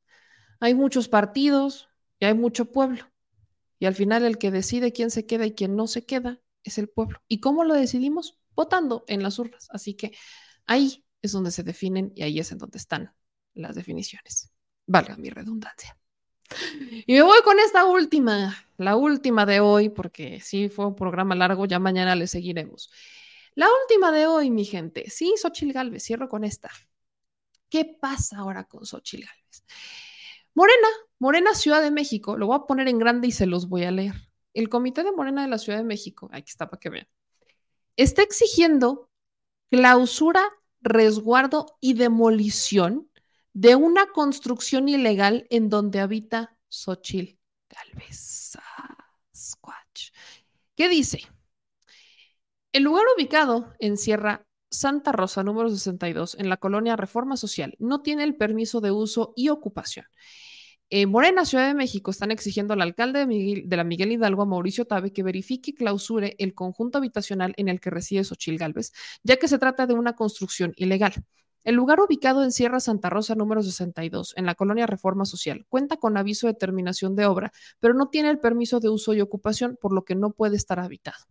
Hay muchos partidos y hay mucho pueblo. Y al final el que decide quién se queda y quién no se queda es el pueblo. ¿Y cómo lo decidimos? Votando en las urnas. Así que ahí es donde se definen y ahí es en donde están las definiciones. Valga mi redundancia. Y me voy con esta última, la última de hoy, porque sí fue un programa largo, ya mañana le seguiremos. La última de hoy, mi gente. Sí, Xochil Gálvez, cierro con esta. ¿Qué pasa ahora con Xochil Gálvez? Morena, Morena Ciudad de México, lo voy a poner en grande y se los voy a leer. El Comité de Morena de la Ciudad de México, aquí está para que vean, está exigiendo clausura, resguardo y demolición de una construcción ilegal en donde habita Xochil. Squatch. ¿Qué dice? El lugar ubicado en Sierra Santa Rosa, número 62, en la colonia Reforma Social, no tiene el permiso de uso y ocupación. En Morena, Ciudad de México, están exigiendo al alcalde de, Miguel, de la Miguel Hidalgo, Mauricio Tabe, que verifique y clausure el conjunto habitacional en el que reside Xochil Gálvez, ya que se trata de una construcción ilegal. El lugar ubicado en Sierra Santa Rosa número 62, en la colonia Reforma Social, cuenta con aviso de terminación de obra, pero no tiene el permiso de uso y ocupación, por lo que no puede estar habitado.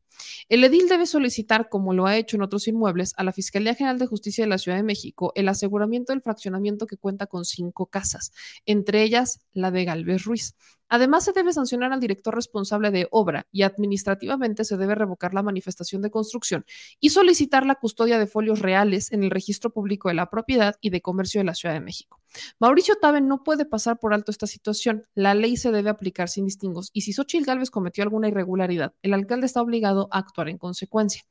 El edil debe solicitar, como lo ha hecho en otros inmuebles, a la Fiscalía General de Justicia de la Ciudad de México el aseguramiento del fraccionamiento que cuenta con cinco casas, entre ellas la de Galvez Ruiz. Además, se debe sancionar al director responsable de obra y administrativamente se debe revocar la manifestación de construcción y solicitar la custodia de folios reales en el registro público de la propiedad y de comercio de la Ciudad de México. Mauricio Taben no puede pasar por alto esta situación. La ley se debe aplicar sin distingos y si Xochitl Gálvez cometió alguna irregularidad, el alcalde está obligado a actuar en consecuencia.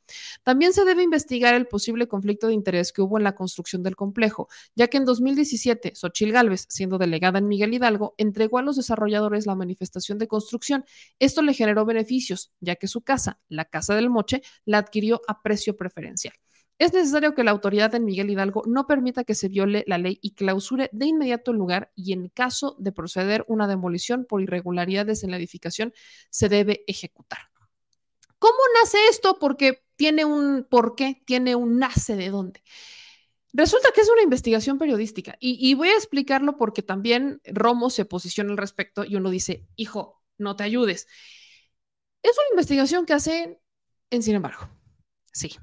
También se debe investigar el posible conflicto de interés que hubo en la construcción del complejo, ya que en 2017 Xochitl Gálvez, siendo delegada en Miguel Hidalgo, entregó a los desarrolladores la manifestación de construcción. Esto le generó beneficios, ya que su casa, la Casa del Moche, la adquirió a precio preferencial. Es necesario que la autoridad en Miguel Hidalgo no permita que se viole la ley y clausure de inmediato el lugar y en caso de proceder una demolición por irregularidades en la edificación, se debe ejecutar. ¿Cómo nace esto? Porque tiene un por qué, tiene un nace de dónde. Resulta que es una investigación periodística y, y, voy a explicarlo porque también Romo se posiciona al respecto y uno dice, hijo, no te ayudes. Es una investigación que hace en Sin embargo. Sí,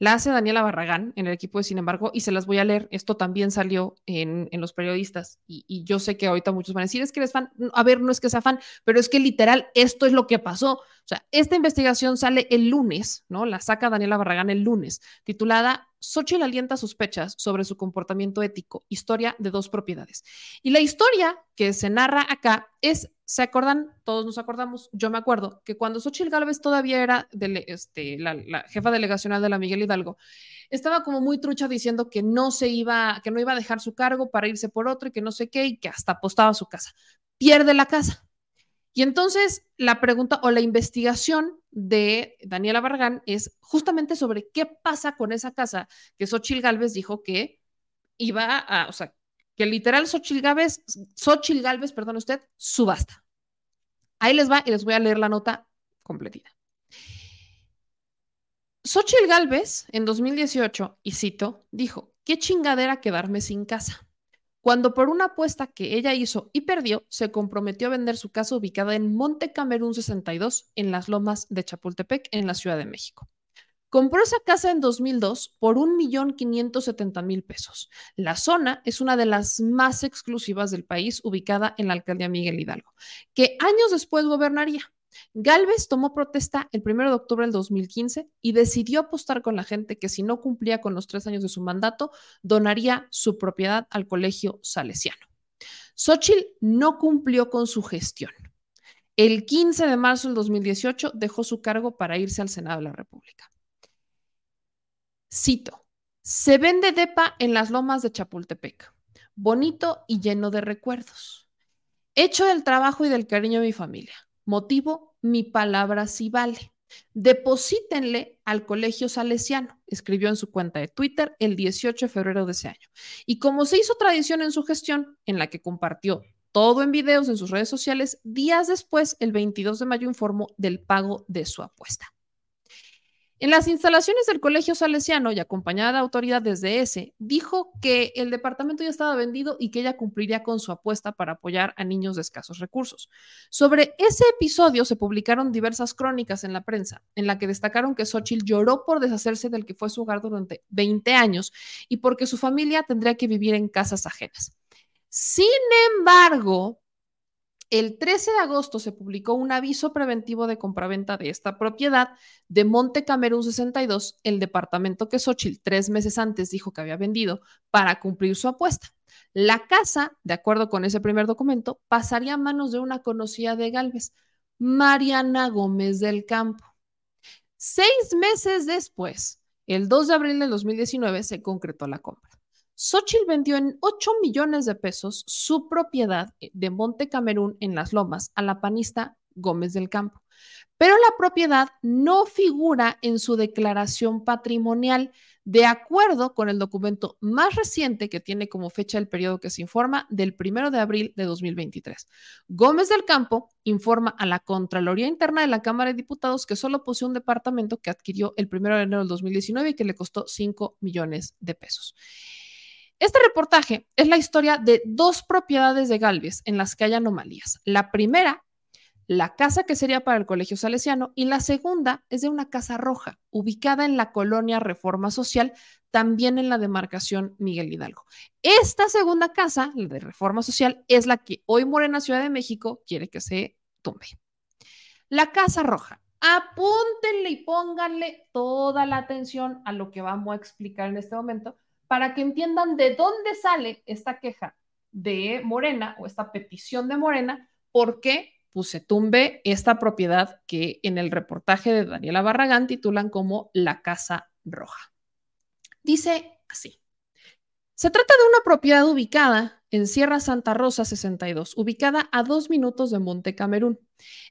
la hace Daniela Barragán en el equipo de Sin embargo, y se las voy a leer. Esto también salió en, en los periodistas, y, y, yo sé que ahorita muchos van a decir, es que eres fan. A ver, no es que sea fan, pero es que literal esto es lo que pasó. O sea, esta investigación sale el lunes, ¿no? La saca Daniela Barragán el lunes, titulada Xochitl alienta sospechas sobre su comportamiento ético, historia de dos propiedades. Y la historia que se narra acá es, ¿se acuerdan? Todos nos acordamos, yo me acuerdo, que cuando Xochitl Gálvez todavía era este, la, la, jefa delegacional de la Miguel Hidalgo, estaba como muy trucha diciendo que no se iba, que no iba a dejar su cargo para irse por otro y que no sé qué, y que hasta apostaba su casa. Pierde la casa. Y entonces la pregunta o la investigación de Daniela Barragán es justamente sobre qué pasa con esa casa que Xochil Gálvez dijo que iba a, o sea, que literal Xochil Gálvez, Xochil Gálvez, perdón usted, subasta. Ahí les va y les voy a leer la nota completita. Xochil Gálvez en 2018, y cito, dijo, qué chingadera quedarme sin casa cuando por una apuesta que ella hizo y perdió, se comprometió a vender su casa ubicada en Monte Camerún 62, en las lomas de Chapultepec, en la Ciudad de México. Compró esa casa en 2002 por 1.570.000 pesos. La zona es una de las más exclusivas del país, ubicada en la alcaldía Miguel Hidalgo, que años después gobernaría. Galvez tomó protesta el 1 de octubre del 2015 y decidió apostar con la gente que si no cumplía con los tres años de su mandato, donaría su propiedad al colegio salesiano. Xochitl no cumplió con su gestión. El 15 de marzo del 2018 dejó su cargo para irse al Senado de la República. Cito, se vende DEPA en las lomas de Chapultepec, bonito y lleno de recuerdos. Hecho del trabajo y del cariño de mi familia Motivo, mi palabra sí vale. Deposítenle al colegio salesiano, escribió en su cuenta de Twitter el 18 de febrero de ese año. Y como se hizo tradición en su gestión, en la que compartió todo en videos en sus redes sociales, días después, el 22 de mayo, informó del pago de su apuesta. En las instalaciones del Colegio Salesiano y acompañada de autoridades de ese, dijo que el departamento ya estaba vendido y que ella cumpliría con su apuesta para apoyar a niños de escasos recursos. Sobre ese episodio se publicaron diversas crónicas en la prensa, en la que destacaron que Xochitl lloró por deshacerse del que fue su hogar durante 20 años y porque su familia tendría que vivir en casas ajenas. Sin embargo, el 13 de agosto se publicó un aviso preventivo de compraventa de esta propiedad de Monte Camerún 62, el departamento que Xochitl tres meses antes dijo que había vendido para cumplir su apuesta. La casa, de acuerdo con ese primer documento, pasaría a manos de una conocida de Galvez, Mariana Gómez del Campo. Seis meses después, el 2 de abril de 2019, se concretó la compra. Xochitl vendió en 8 millones de pesos su propiedad de Monte Camerún en Las Lomas a la panista Gómez del Campo. Pero la propiedad no figura en su declaración patrimonial, de acuerdo con el documento más reciente que tiene como fecha el periodo que se informa del 1 de abril de 2023. Gómez del Campo informa a la Contraloría Interna de la Cámara de Diputados que solo posee un departamento que adquirió el 1 de enero del 2019 y que le costó 5 millones de pesos. Este reportaje es la historia de dos propiedades de Galvez en las que hay anomalías. La primera, la casa que sería para el Colegio Salesiano, y la segunda es de una casa roja, ubicada en la colonia Reforma Social, también en la demarcación Miguel Hidalgo. Esta segunda casa, la de Reforma Social, es la que hoy Morena Ciudad de México quiere que se tumbe. La Casa Roja. Apúntenle y pónganle toda la atención a lo que vamos a explicar en este momento para que entiendan de dónde sale esta queja de Morena o esta petición de Morena, porque pues, se tumbe esta propiedad que en el reportaje de Daniela Barragán titulan como la Casa Roja. Dice así. Se trata de una propiedad ubicada en Sierra Santa Rosa 62, ubicada a dos minutos de Monte Camerún.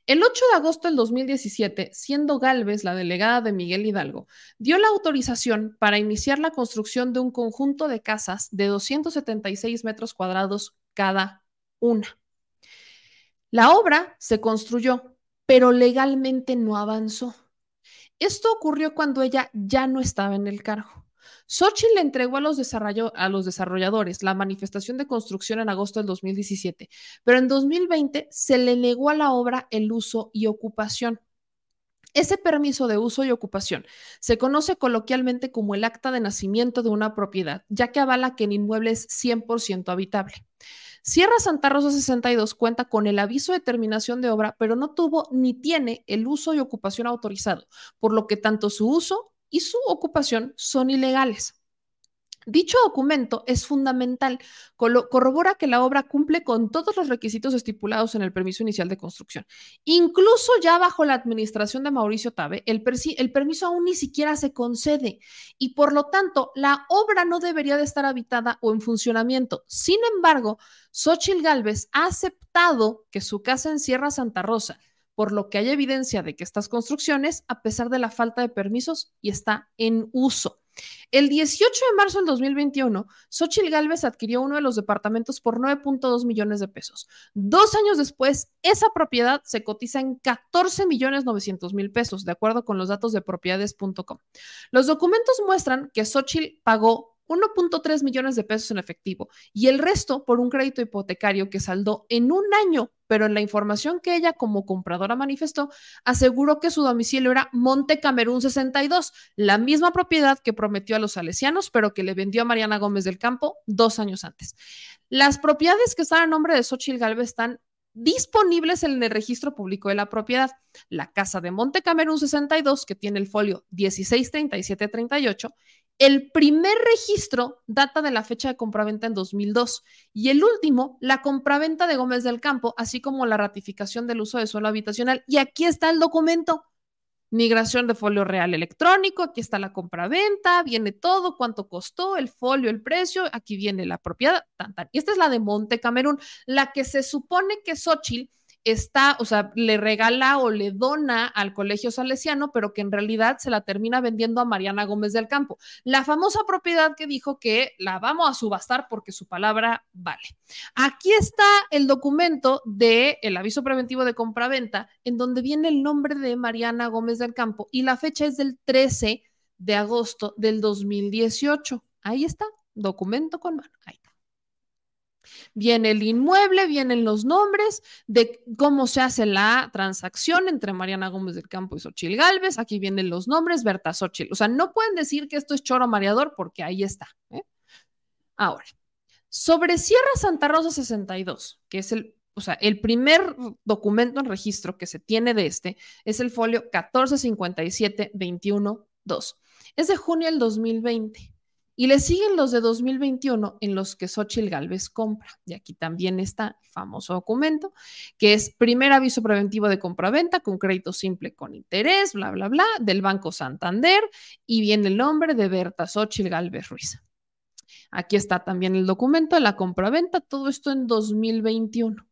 El 8 de agosto del 2017, siendo Galvez la delegada de Miguel Hidalgo, dio la autorización para iniciar la construcción de un conjunto de casas de 276 metros cuadrados cada una. La obra se construyó, pero legalmente no avanzó. Esto ocurrió cuando ella ya no estaba en el cargo. Xochitl le entregó a los, a los, desarrolladores la manifestación de construcción en agosto del 2017, pero en 2020 se le negó a la obra el uso y ocupación. Ese permiso de uso y ocupación se conoce coloquialmente como el acta de nacimiento de una propiedad, ya que avala que el inmueble es 100% habitable. Sierra Santa Rosa 62 cuenta con el aviso de terminación de obra, pero no tuvo ni tiene el uso y ocupación autorizado, por lo que tanto su uso y su ocupación son ilegales. Dicho documento es fundamental, corrobora que la obra cumple con todos los requisitos estipulados en el permiso inicial de construcción. Incluso ya bajo la administración de Mauricio Tabe, el, permiso aún ni siquiera se concede y por lo tanto la obra no debería de estar habitada o en funcionamiento. Sin embargo, Xochitl Galvez ha aceptado que su casa en Sierra Santa Rosa por lo que hay evidencia de que estas construcciones, a pesar de la falta de permisos, y está en uso. El 18 de marzo del 2021, Xochitl Galvez adquirió uno de los departamentos por 9.2 millones de pesos. Dos años después, esa propiedad se cotiza en 14 millones 900 mil pesos, de acuerdo con los datos de propiedades.com. Los documentos muestran que Xochitl pagó 1.3 millones de pesos en efectivo y el resto por un crédito hipotecario que saldó en un año, pero en la información que ella como compradora manifestó, aseguró que su domicilio era Monte Camerún 62, la misma propiedad que prometió a los salesianos, pero que le vendió a Mariana Gómez del Campo dos años antes. Las propiedades que están a nombre de Xochitl Galvez están disponibles en el registro público de la propiedad. La casa de Monte Camerún 62, que tiene el folio 163738, el primer registro data de la fecha de compraventa en 2002 y el último, la compraventa de Gómez del Campo, así como la ratificación del uso de suelo habitacional. Y aquí está el documento. Migración de folio real electrónico, aquí está la compraventa, viene todo, cuánto costó, el folio, el precio, aquí viene la propiedad, Y esta es la de Monte Camerún, la que se supone que Xochitl está, o sea, le regala o le dona al colegio salesiano, pero que en realidad se la termina vendiendo a Mariana Gómez del Campo. La famosa propiedad que dijo que la vamos a subastar porque su palabra vale. Aquí está el documento del el aviso preventivo de compraventa, en donde viene el nombre de Mariana Gómez del Campo y la fecha es del 13 de agosto del 2018. Ahí está, documento con mano. Ahí está. Viene el inmueble, vienen los nombres de cómo se hace la transacción entre Mariana Gómez del Campo y Xochil Galvez. Aquí vienen los nombres, Berta Xochil. O sea, no pueden decir que esto es choro mareador porque ahí está. ¿eh? Ahora, sobre Sierra Santa Rosa 62, que es el, o sea, el primer documento en registro que se tiene de este, es el folio 1457 21 Es de junio del 2020. Y le siguen los de 2021 en los que Xochitl Galvez compra. Y aquí también está el famoso documento, que es primer aviso preventivo de compra-venta con crédito simple con interés, bla, bla, bla, del Banco Santander. Y viene el nombre de Berta Xochitl Galvez Ruiz. Aquí está también el documento de la compra-venta, todo esto en 2021.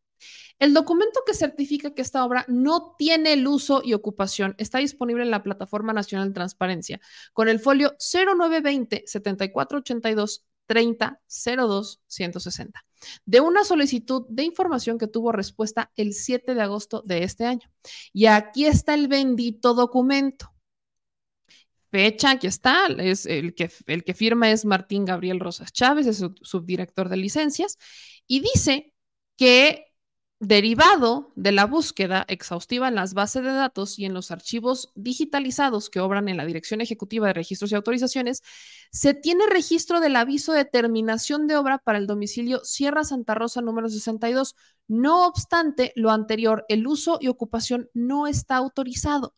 El documento que certifica que esta obra no tiene el uso y ocupación está disponible en la Plataforma Nacional de Transparencia con el folio 0920 7482 30 02 160 de una solicitud de información que tuvo respuesta el 7 de agosto de este año. Y aquí está el bendito documento. fecha, aquí está, es el que, el que firma es Martín Gabriel Rosas Chávez, es su subdirector de licencias, y dice que derivado de la búsqueda exhaustiva en las bases de datos y en los archivos digitalizados que obran en la Dirección Ejecutiva de Registros y Autorizaciones, se tiene registro del aviso de terminación de obra para el domicilio Sierra Santa Rosa número 62. No obstante, lo anterior, el uso y ocupación no está autorizado.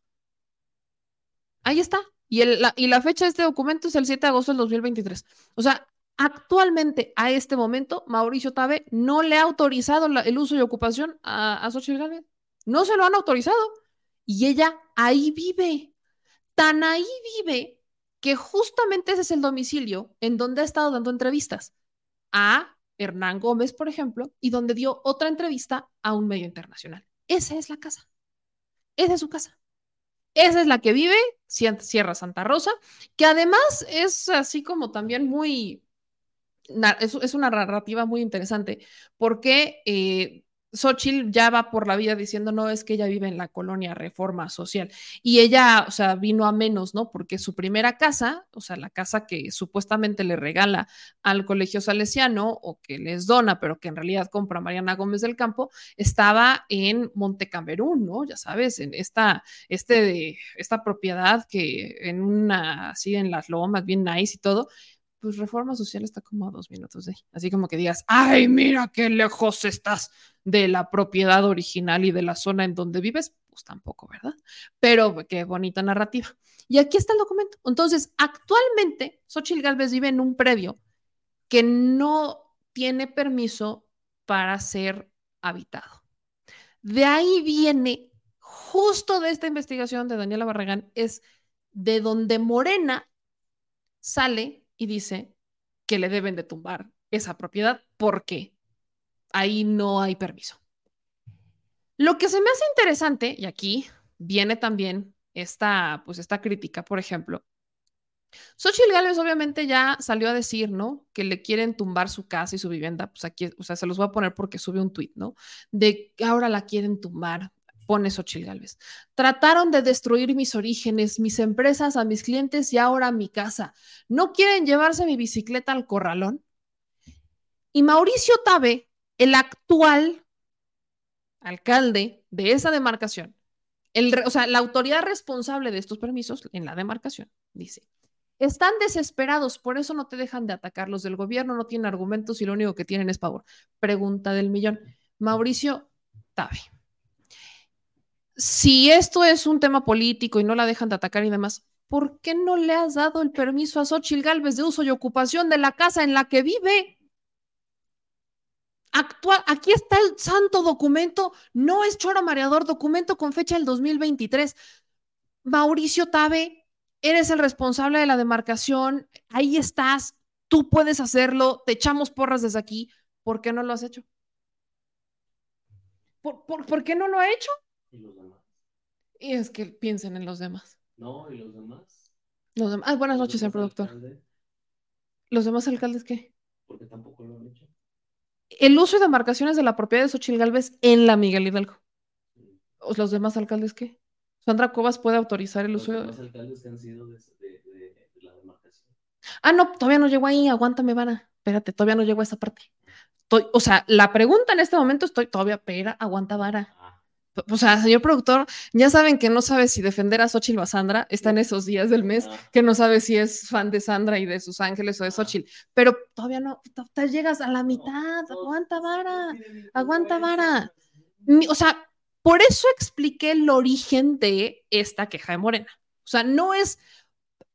Ahí está. Y, la, la fecha de este documento es el 7 de agosto del 2023. O sea, Actualmente, a este momento, Mauricio Tabe no le ha autorizado el uso y ocupación a, a Xochitl Gálvez. No se lo han autorizado. Y ella ahí vive. Tan ahí vive que justamente ese es el domicilio en donde ha estado dando entrevistas a Hernán Gómez, por ejemplo, y donde dio otra entrevista a un medio internacional. Esa es la casa. Esa es su casa. Esa es la que vive Sierra Santa Rosa, que además es así como también muy es, una narrativa muy interesante porque eh, Xochitl ya va por la vida diciendo, no, es que ella vive en la colonia Reforma Social. Y ella, o sea, vino a menos, ¿no? Porque su primera casa, o sea, la casa que supuestamente le regala al colegio salesiano o que les dona, pero que en realidad compra Mariana Gómez del Campo, estaba en Montecamerún, ¿no? Ya sabes, en esta, este, esta propiedad que en una, así en las lomas, bien nice y todo, pues reforma social está como a dos minutos de ahí. Así como que digas, ay, mira qué lejos estás de la propiedad original y de la zona en donde vives, pues tampoco, ¿verdad? Pero qué bonita narrativa. Y aquí está el documento. Entonces, actualmente, Xochitl Galvez vive en un predio que no tiene permiso para ser habitado. De ahí viene, justo de esta investigación de Daniela Barragán, es de donde Morena sale y dice que le deben de tumbar esa propiedad porque ahí no hay permiso. Lo que se me hace interesante, y aquí viene también esta, pues esta crítica, por ejemplo, Xochitl Gálvez obviamente ya salió a decir, ¿no? Que le quieren tumbar su casa y su vivienda, pues aquí, o sea, se los voy a poner porque sube un tuit, ¿no? De que ahora la quieren tumbar, pone Xochitl Galvez. Trataron de destruir mis orígenes, mis empresas, a mis clientes y ahora mi casa. ¿No quieren llevarse mi bicicleta al corralón? Y Mauricio Tabe, el actual alcalde de esa demarcación, o sea, la autoridad responsable de estos permisos en la demarcación, dice, están desesperados, por eso no te dejan de atacar. Los del gobierno no tienen argumentos y lo único que tienen es pavor. Pregunta del millón. Mauricio Tabe si esto es un tema político y no la dejan de atacar y demás, ¿por qué no le has dado el permiso a Xochitl Galvez de uso y ocupación de la casa en la que vive? Actual, aquí está el santo documento, no es choro mareador, documento con fecha del 2023. Mauricio Tabe, eres el responsable de la demarcación, ahí estás, tú puedes hacerlo, te echamos porras desde aquí. ¿Por qué no lo has hecho? ¿Por, por, por qué no lo ha hecho? Y los demás. Y es que piensen en los demás. No, y los demás. Los demás. Ah, buenas noches, señor productor. ¿Los demás alcaldes qué? porque tampoco lo han hecho. El uso y demarcaciones de la propiedad de Xochitl Galvez en la Miguel Hidalgo. ¿Los demás alcaldes qué? Sandra Cobas puede autorizar el Los uso de... demás alcaldes que han sido de, de- de- de la demarcación. Ah, no, todavía no llego ahí, aguántame, Vara. Espérate, todavía no llego a esa parte. Estoy- o sea, la pregunta en este momento estoy todavía, espera, aguanta, Vara. O sea, señor productor, ya saben que no sabe si defender a Xochitl o a Sandra, está en esos días del mes, que no sabe si es fan de Sandra y de sus ángeles o de Xochitl, pero todavía no, te llegas a la mitad, aguanta vara, aguanta vara. O sea, por eso expliqué el origen de esta queja de Morena. O sea, no es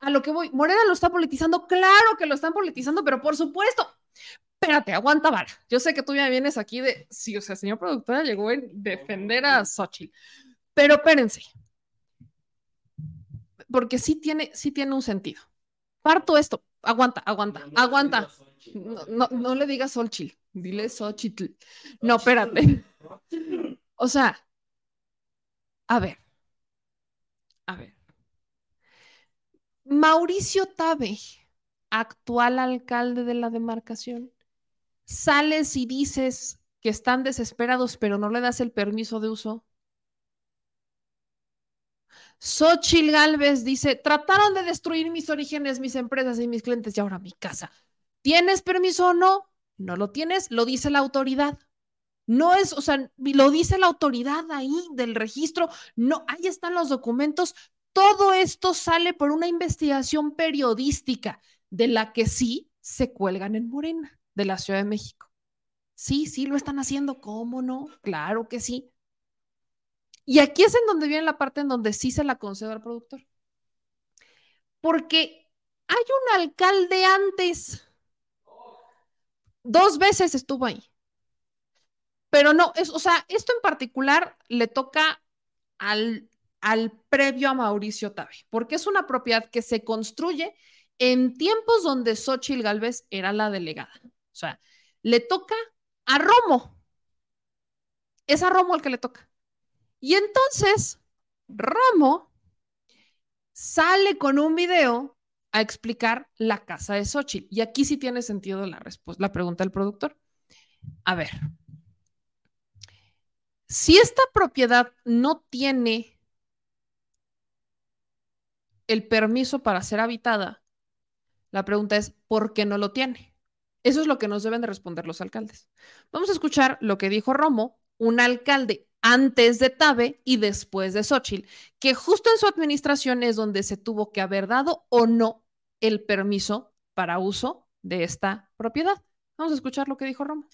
a lo que voy, Morena lo está politizando, claro que lo están politizando, pero por supuesto, espérate, aguanta vara. Yo sé que tú ya vienes aquí de, sí, o sea, señor productora llegó en defender a Xochitl, pero espérense, porque sí tiene, sí tiene un sentido. Parto esto, aguanta, aguanta, aguanta. No, no, no le digas Xochitl, dile Xochitl. No, espérate. O sea, a ver, a ver. Mauricio Tabe, actual alcalde de la demarcación, sales y dices que están desesperados, pero no le das el permiso de uso. Xochil Gálvez dice, trataron de destruir mis orígenes, mis empresas y mis clientes y ahora mi casa. ¿Tienes permiso o no? No lo tienes, lo dice la autoridad. No es, o sea, lo dice la autoridad ahí del registro. No, ahí están los documentos. Todo esto sale por una investigación periodística de la que sí se cuelgan en Morena, de la Ciudad de México. Sí, sí, lo están haciendo. ¿Cómo no? Claro que sí. Y aquí es en donde viene la parte en donde sí se la concedo al productor. Porque hay un alcalde antes. Dos veces estuvo ahí. Pero no, es, o sea, esto en particular le toca al, al previo a Mauricio Tabe, porque es una propiedad que se construye en tiempos donde Xochitl Galvez era la delegada. O sea, le toca a Romo. Es a Romo el que le toca. Y entonces, Romo sale con un video a explicar la casa de Xochitl. Y aquí sí tiene sentido la, la pregunta del productor. A ver, si esta propiedad no tiene el permiso para ser habitada, la pregunta es, ¿por qué no lo tiene? Eso es lo que nos deben de responder los alcaldes. Vamos a escuchar lo que dijo Romo, un alcalde antes de Tabe y después de Xochitl, que justo en su administración es donde se tuvo que haber dado o no el permiso para uso de esta propiedad. Vamos a escuchar lo que dijo Romo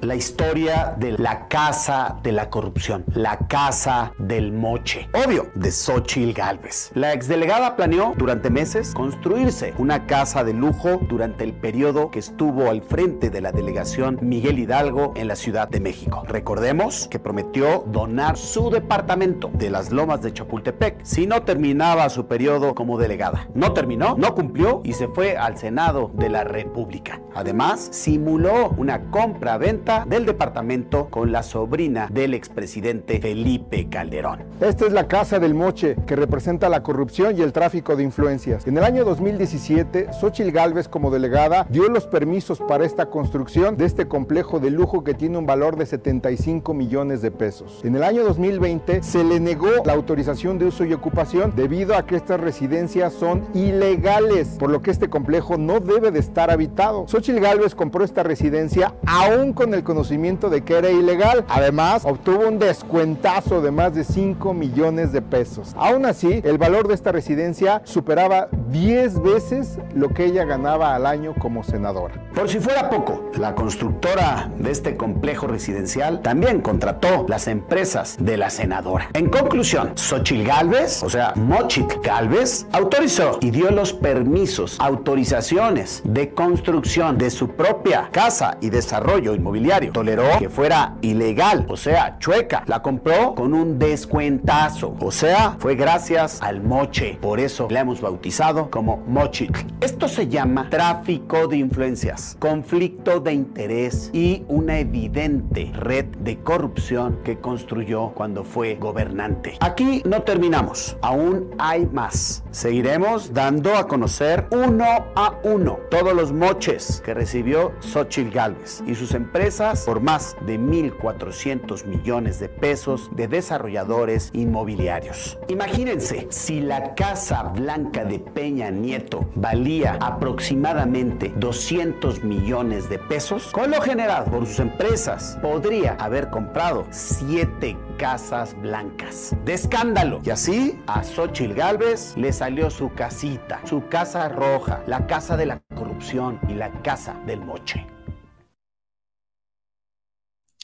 la historia de la casa de la corrupción, la casa del moche, obvio, de Xochitl Galvez. La exdelegada planeó durante meses construirse una casa de lujo durante el periodo que estuvo al frente de la delegación Miguel Hidalgo en la Ciudad de México. Recordemos que prometió donar su departamento de las lomas de Chapultepec si no terminaba su periodo como delegada. No terminó, no cumplió y se fue al Senado de la República. Además, simuló una compra-venta del departamento con la sobrina del expresidente Felipe Calderón. Esta es la Casa del Moche, que representa la corrupción y el tráfico de influencias. En el año 2017, Xochil Gálvez, como delegada, dio los permisos para esta construcción de este complejo de lujo que tiene un valor de 75 millones de pesos. En el año 2020 se le negó la autorización de uso y ocupación debido a que estas residencias son ilegales, por lo que este complejo no debe de estar habitado. Xochil Gálvez compró esta residencia aún con el conocimiento de que era ilegal. Además, obtuvo un descuentazo de más de 5 millones de pesos. Aún así, el valor de esta residencia superaba 10 veces lo que ella ganaba al año como senadora. Por si fuera poco, la constructora de este complejo residencial también contrató las empresas de la senadora. En conclusión, Xochil Galvez, o sea, Mochit Galvez, autorizó y dio los permisos, autorizaciones de construcción de su propia casa y desarrollo inmobiliario. Toleró que fuera ilegal, o sea, chueca. La compró con un descuentazo, o sea, fue gracias al moche. Por eso la hemos bautizado como Mochit. Esto se llama tráfico de influencias, conflicto de interés y una evidente red de corrupción que construyó cuando fue gobernante. Aquí no terminamos, aún hay más. Seguiremos dando a conocer uno a uno todos los moches que recibió Xochitl Galvez y sus empresas por más de 1.400 millones de pesos de desarrolladores inmobiliarios. Imagínense, si la Casa Blanca de Peña Nieto valía aproximadamente 200 millones de pesos, con lo generado por sus empresas, podría haber comprado 7 casas blancas. De escándalo. Y así a Xochitl Galvez le salió su casita, su casa roja, la casa de la corrupción y la casa del moche.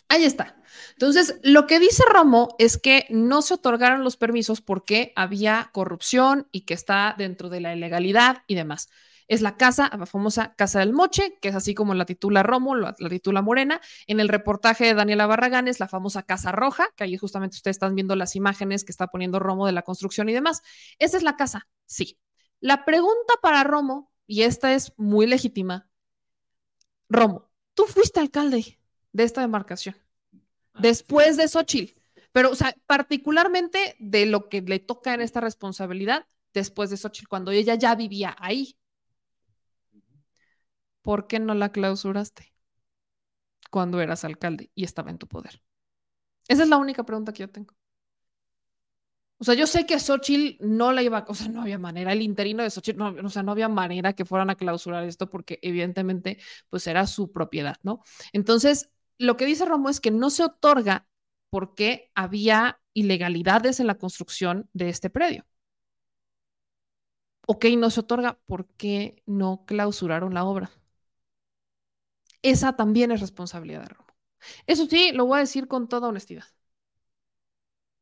Ahí está. Entonces, lo que dice Romo es que no se otorgaron los permisos porque había corrupción y que está dentro de la ilegalidad y demás. Es la casa, la famosa Casa del Moche, que es así como la titula Romo, la, la titula Morena. En el reportaje de Daniela Barragán es la famosa Casa Roja, que ahí justamente ustedes están viendo las imágenes que está poniendo Romo de la construcción y demás. Esa es la casa, sí. La pregunta para Romo, y esta es muy legítima. Romo, tú fuiste alcalde de esta demarcación, después de Xochitl, pero, o sea, particularmente de lo que le toca en esta responsabilidad después de Xochitl, cuando ella ya vivía ahí. ¿Por qué no la clausuraste cuando eras alcalde y estaba en tu poder? Esa es la única pregunta que yo tengo. O sea, yo sé que Xochitl no la iba, o sea, no había manera, el interino de Xochitl, no, o sea, no había manera que fueran a clausurar esto porque evidentemente pues era su propiedad, ¿no? Entonces, lo que dice Romo es que no se otorga porque había ilegalidades en la construcción de este predio. Ok, no se otorga porque no clausuraron la obra. Esa también es responsabilidad de Romo. Eso sí, lo voy a decir con toda honestidad.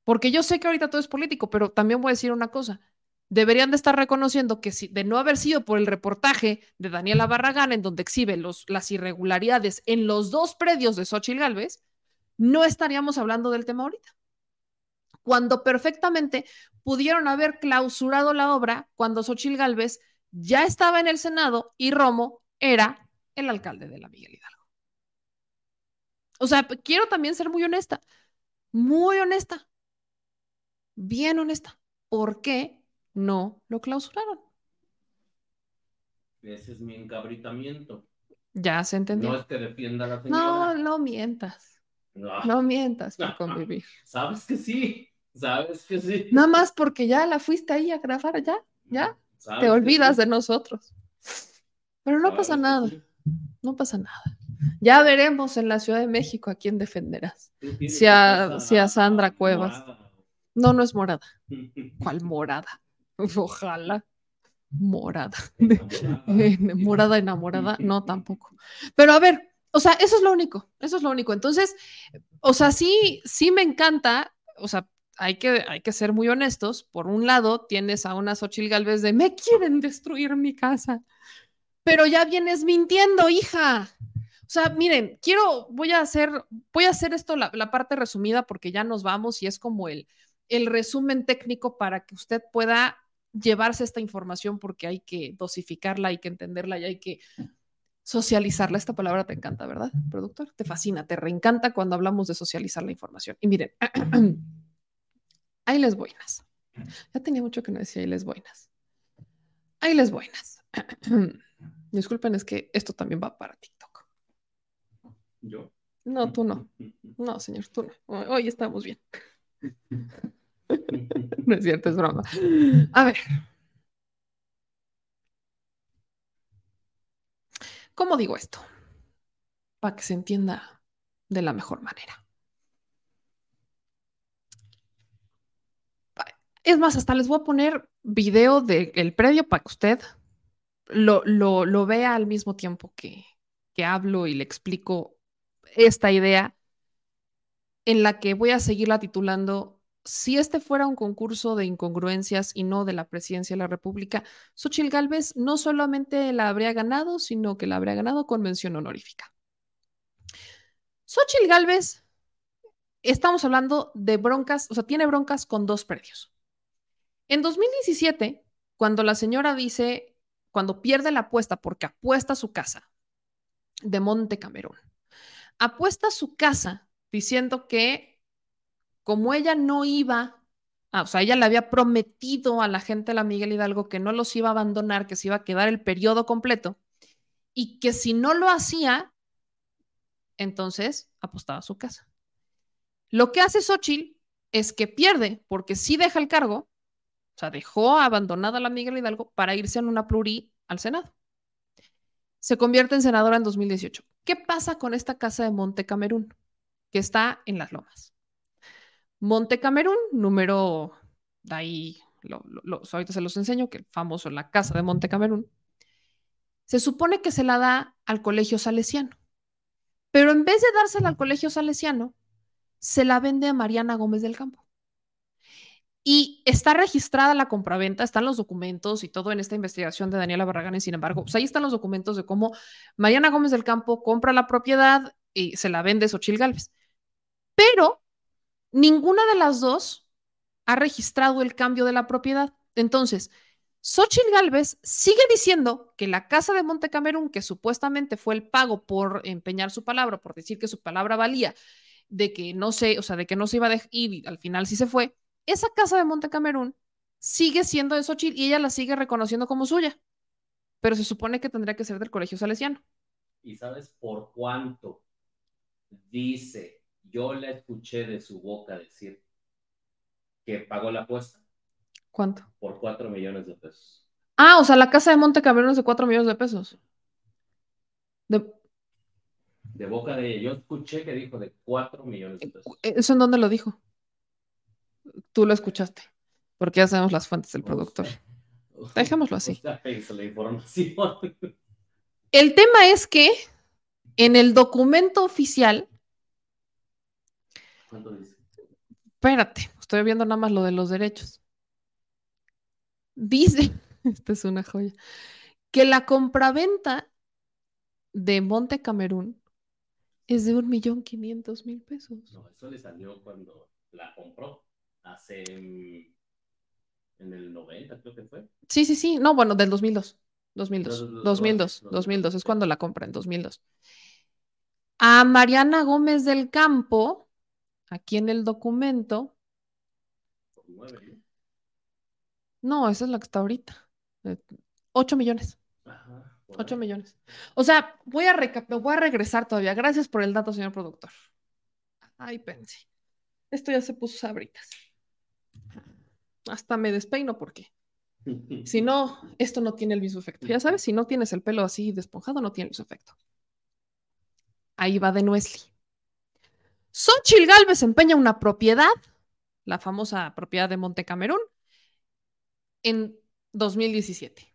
Porque yo sé que ahorita todo es político, pero también voy a decir una cosa. Deberían de estar reconociendo que si, de no haber sido por el reportaje de Daniela Barragán, en donde exhibe los, las irregularidades en los dos predios de Xochitl Galvez, no estaríamos hablando del tema ahorita. Cuando perfectamente pudieron haber clausurado la obra cuando Xochitl Galvez ya estaba en el Senado y Romo era el alcalde de la Miguel Hidalgo. O sea, quiero también ser muy honesta, muy honesta bien honesta, ¿por qué no lo clausuraron? Ese es mi encabritamiento. Ya se entendió. No es que defienda a la señora. No, no mientas. No. No mientas por convivir. Sabes que sí. Sabes que sí. Nada más porque ya la fuiste ahí a grabar, ya, ya. Te olvidas sí. de nosotros. Pero no pasa nada. sí. No pasa nada. Ya veremos en la Ciudad de México a quién defenderás. Si a, si a Sandra Cuevas. No, no es morada. ¿Cuál morada? Ojalá. Morada. morada enamorada, no tampoco. Pero a ver, o sea, eso es lo único, eso es lo único. Entonces, o sea, sí, sí me encanta, o sea, hay que, hay que ser muy honestos. Por un lado, tienes a una Xochitl Galvez de me quieren destruir mi casa, pero ya vienes mintiendo, hija. O sea, miren, quiero, voy a hacer, voy a hacer esto la, la parte resumida porque ya nos vamos y es como el, el resumen técnico para que usted pueda llevarse esta información porque hay que dosificarla, hay que entenderla y hay que socializarla. Esta palabra te encanta, ¿verdad, productor? Te fascina, te reencanta cuando hablamos de socializar la información. Y miren, ahí les buenas. Ya tenía mucho que no decía ahí les buenas. Ahí les buenas. Disculpen, es que esto también va para TikTok. Yo. No, tú no. No, señor, tú no. Hoy hoy estamos bien. No es cierto, es broma. A ver. ¿Cómo digo esto? Para que se entienda de la mejor manera. Es más, hasta les voy a poner video del predio para que usted lo, lo, lo vea al mismo tiempo que, que hablo y le explico esta idea en la que voy a seguirla titulando Si este fuera un concurso de incongruencias y no de la presidencia de la República, Xochitl Gálvez no solamente la habría ganado, sino que la habría ganado con mención honorífica. Xochitl Gálvez, estamos hablando de broncas, o sea, tiene broncas con dos predios. En 2017, cuando la señora dice, cuando pierde la apuesta porque apuesta su casa de Monte Camerún, apuesta su casa diciendo que como ella no iba, ah, o sea, ella le había prometido a la gente de la Miguel Hidalgo que no los iba a abandonar, que se iba a quedar el periodo completo y que si no lo hacía, entonces apostaba su casa. Lo que hace Xochitl es que pierde porque sí deja el cargo, o sea, dejó abandonada a la Miguel Hidalgo para irse en una pluri al Senado. Se convierte en senadora en 2018. ¿Qué pasa con esta casa de Monte Camerún? Que está en las lomas. Monte Camerún, número, de ahí, lo, ahorita se los enseño, que el famoso, la casa de Monte Camerún, se supone que se la da al colegio salesiano. Pero en vez de dársela al colegio salesiano, se la vende a Mariana Gómez del Campo. Y está registrada la compraventa, están los documentos y todo en esta investigación de Daniela Barragán. Y sin embargo, pues ahí están los documentos de cómo Mariana Gómez del Campo compra la propiedad y se la vende Xochil Gálvez. Pero ninguna de las dos ha registrado el cambio de la propiedad. Entonces, Xochil Gálvez sigue diciendo que la casa de Montecamerún, que supuestamente fue el pago por empeñar su palabra, por decir que su palabra valía, de que no se, o sea, de que no se iba a ir y al final sí se fue, esa casa de Montecamerún sigue siendo de Xochitl y ella la sigue reconociendo como suya. Pero se supone que tendría que ser del colegio salesiano. ¿Y sabes por cuánto? Dice, yo la escuché de su boca decir que pagó la apuesta ¿Cuánto? por 4 millones de pesos. Ah, o sea, la casa de Monte Camerún es de 4 millones de pesos. De- De boca de ella. Yo escuché que dijo de 4 millones de pesos. ¿Eso en dónde lo dijo? Tú lo escuchaste, porque ya sabemos las fuentes del productor. Dejémoslo así. La información. El tema es que en el documento oficial, ¿Cuánto dice? espérate, estoy viendo nada más lo de los derechos. Dice, esta es una joya, que la compraventa de Monte Camerún es de un millón quinientos mil pesos. No, eso le salió cuando la compró. Hace. mm, En el 90, creo que fue. Sí, sí, sí. No, bueno, del 2002. 2002. Dos- dos- 2002. dos- 2002. Es cuando la compra, en 2002. A Mariana Gómez del Campo, aquí en el documento. Por 9, ¿no? Esa es la que está ahorita. 8 millones. Ajá. por 8 ahí. millones. O sea, voy a, voy a regresar todavía. Gracias por el dato, señor productor. Ay, pensé. Esto ya se puso sabritas. Hasta me despeino porque si no, esto no tiene el mismo efecto. Ya sabes, si no tienes el pelo así desponjado, no tiene el mismo efecto. Ahí va de Nuesli. Xochitl Galvez empeña una propiedad, la famosa propiedad de Monte Camerún, en 2017.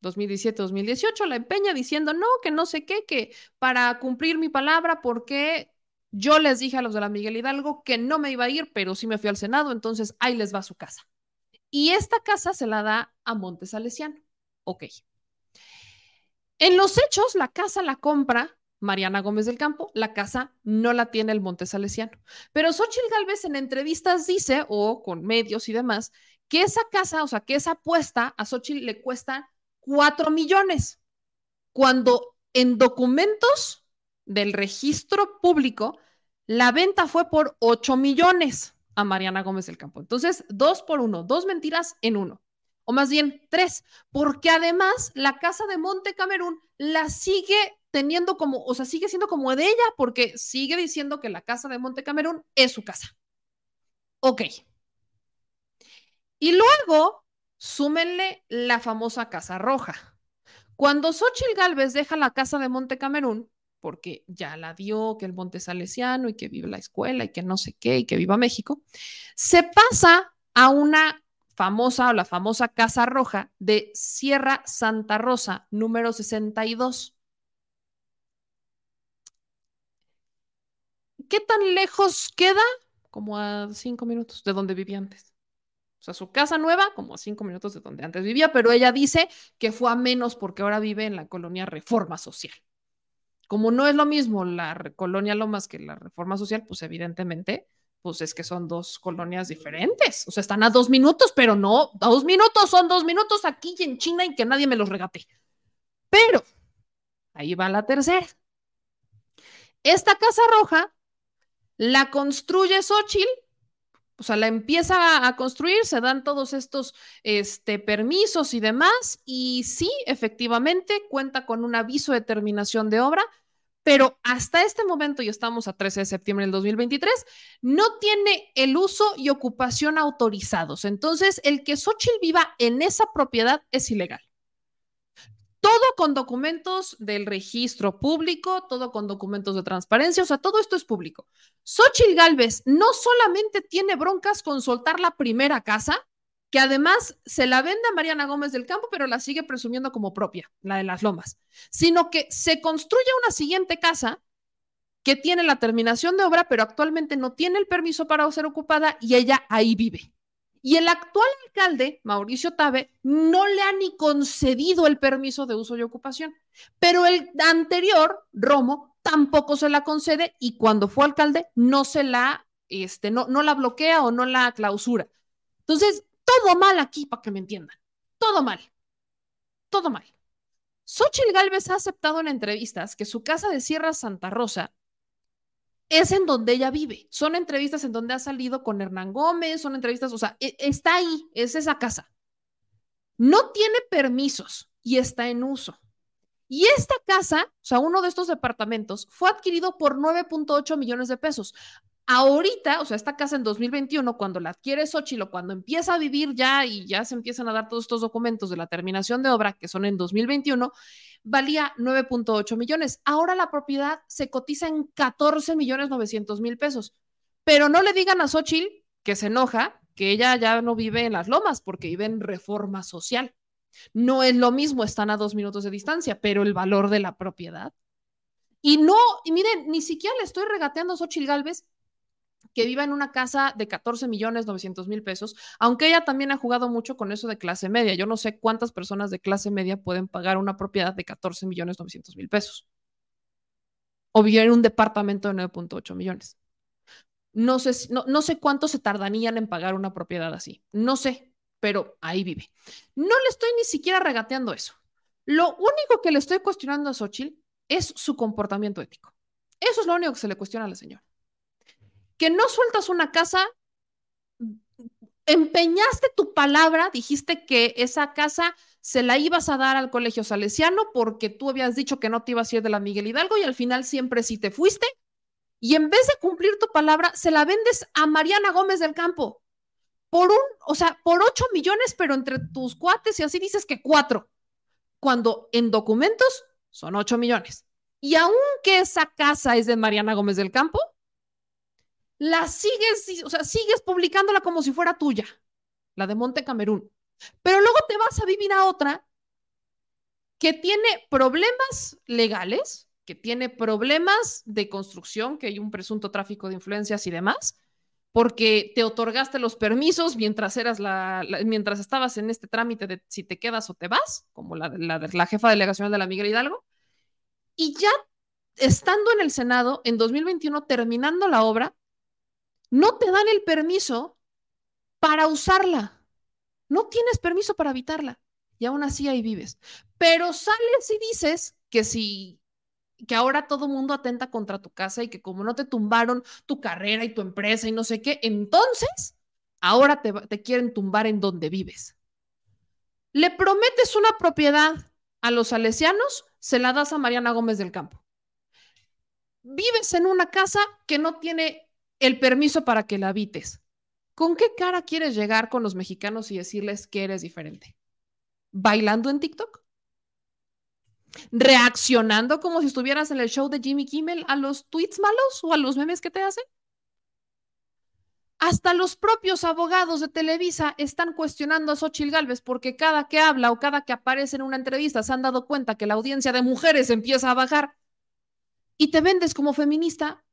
2017-2018 la empeña diciendo no, que no sé qué, que para cumplir mi palabra, porque yo les dije a los de la Miguel Hidalgo que no me iba a ir, pero sí me fui al Senado, entonces ahí les va su casa. Y esta casa se la da a Montes Salesiano. Ok. En los hechos, la casa la compra Mariana Gómez del Campo, la casa no la tiene el Monte Salesiano. Pero Xochitl Galvez en entrevistas dice, o con medios y demás, que esa casa, o sea, que esa apuesta a Xochitl le cuesta 4 millones, cuando en documentos del registro público la venta fue por 8 millones a Mariana Gómez del Campo. Entonces, dos por uno, dos mentiras en uno. O más bien tres, porque además la casa de Monte Camerún la sigue teniendo como, o sea, sigue siendo como de ella, porque sigue diciendo que la casa de Monte Camerún es su casa. Ok. Y luego, súmenle la famosa Casa Roja. Cuando Xochitl Galvez deja la casa de Monte Camerún, porque ya la dio, que el Monte Salesiano y que vive la escuela y que no sé qué y que viva México, se pasa a una famosa o la famosa Casa Roja de Sierra Santa Rosa, número 62. ¿Qué tan lejos queda? Como a cinco minutos de donde vivía antes. O sea, su casa nueva, como a cinco minutos de donde antes vivía, pero ella dice que fue a menos porque ahora vive en la colonia Reforma Social. Como no es lo mismo la colonia Lomas que la Reforma Social, pues evidentemente, pues es que son dos colonias diferentes. O sea, están a dos minutos, pero no, dos minutos son dos minutos aquí y en China y que nadie me los regate. Pero, ahí va la tercera. Esta casa roja la construye Xochitl o sea, la empieza a, construir, se dan todos estos este, permisos y demás, y sí, efectivamente, cuenta con un aviso de terminación de obra, pero hasta este momento, y estamos a 13 de septiembre del 2023, no tiene el uso y ocupación autorizados. Entonces, el que Xochitl viva en esa propiedad es ilegal. Todo con documentos del registro público, todo con documentos de transparencia, o sea, todo esto es público. Xochitl Galvez no solamente tiene broncas con soltar la primera casa, que además se la vende a Mariana Gómez del Campo, pero la sigue presumiendo como propia, la de las lomas, sino que se construye una siguiente casa que tiene la terminación de obra, pero actualmente no tiene el permiso para ser ocupada y ella ahí vive. Y el actual alcalde, Mauricio Tabe, no le ha ni concedido el permiso de uso y ocupación. Pero el anterior, Romo, tampoco se la concede y cuando fue alcalde no se la, este, no, no la bloquea o no la clausura. Entonces, todo mal aquí, para que me entiendan. Todo mal. Todo mal. Xochitl Galvez ha aceptado en entrevistas que su casa de Sierra Santa Rosa es en donde ella vive. Son entrevistas en donde ha salido con Hernán Gómez, son entrevistas, o sea, e- está ahí, es esa casa. No tiene permisos y está en uso. Y esta casa, o sea, uno de estos departamentos, fue adquirido por 9.8 millones de pesos. Ahorita, o sea, esta casa en 2021, cuando la adquiere Xochitl cuando empieza a vivir ya y ya se empiezan a dar todos estos documentos de la terminación de obra, que son en 2021, valía 9.8 millones. Ahora la propiedad se cotiza en 14 millones 900 mil pesos. Pero no le digan a Xochitl que se enoja, que ella ya no vive en las lomas porque vive en reforma social. No es lo mismo, están a dos minutos de distancia, pero el valor de la propiedad. Y no, y miren, ni siquiera le estoy regateando a Xochitl Galvez que viva en una casa de 14 millones 900 mil pesos, aunque ella también ha jugado mucho con eso de clase media. Yo no sé cuántas personas de clase media pueden pagar una propiedad de 14 millones 900 mil pesos. O vivir en un departamento de 9.8 millones. No sé, no, no sé cuánto se tardarían en pagar una propiedad así. No sé, pero ahí vive. No le estoy ni siquiera regateando eso. Lo único que le estoy cuestionando a Xochitl es su comportamiento ético. Eso es lo único que se le cuestiona a la señora que no sueltas una casa, empeñaste tu palabra, dijiste que esa casa se la ibas a dar al colegio salesiano porque tú habías dicho que no te ibas a ir de la Miguel Hidalgo y al final siempre sí te fuiste. Y en vez de cumplir tu palabra, se la vendes a Mariana Gómez del Campo por un, o sea, por 8 millones, pero entre tus cuates y así dices que cuatro, cuando en documentos son 8 millones. Y aunque esa casa es de Mariana Gómez del Campo, la sigues, o sea, sigues publicándola como si fuera tuya, la de Monte Camerún. Pero luego te vas a vivir a otra que tiene problemas legales, que tiene problemas de construcción, que hay un presunto tráfico de influencias y demás, porque te otorgaste los permisos mientras eras la, mientras estabas en este trámite de si te quedas o te vas, como la, la, la jefa delegacional de la Miguel Hidalgo, y ya estando en el Senado en 2021 terminando la obra, no te dan el permiso para usarla. No tienes permiso para habitarla y aún así ahí vives. Pero sales y dices que si que ahora todo mundo atenta contra tu casa y que como no te tumbaron tu carrera y tu empresa y no sé qué, entonces ahora te, te quieren tumbar en donde vives. Le prometes una propiedad a los salesianos, se la das a Mariana Gómez del Campo. Vives en una casa que no tiene el permiso para que la habites. ¿Con qué cara quieres llegar con los mexicanos y decirles que eres diferente? ¿Bailando en TikTok? ¿Reaccionando como si estuvieras en el show de Jimmy Kimmel a los tweets malos o a los memes que te hacen? Hasta los propios abogados de Televisa están cuestionando a Xochitl Galvez porque cada que habla o cada que aparece en una entrevista se han dado cuenta que la audiencia de mujeres empieza a bajar y te vendes como feminista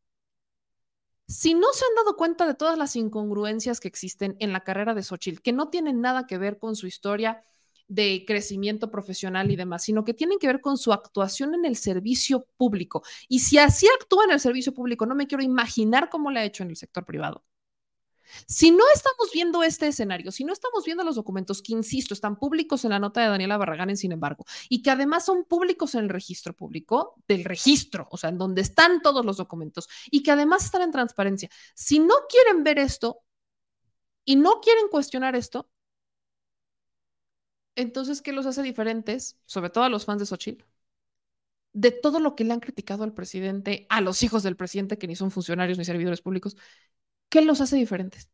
si no se han dado cuenta de todas las incongruencias que existen en la carrera de Xochitl, que no tienen nada que ver con su historia de crecimiento profesional y demás, sino que tienen que ver con su actuación en el servicio público. Y si así actúa en el servicio público, no me quiero imaginar cómo lo ha hecho en el sector privado. Si no estamos viendo este escenario, si no estamos viendo los documentos que, insisto, están públicos en la nota de Daniela Barragán, sin embargo, y que además son públicos en el registro público, del registro, o sea, en donde están todos los documentos, y que además están en transparencia, si no quieren ver esto y no quieren cuestionar esto, entonces, ¿qué los hace diferentes, sobre todo a los fans de Xochitl? De todo lo que le han criticado al presidente, a los hijos del presidente que ni son funcionarios ni servidores públicos, ¿Qué los hace diferentes?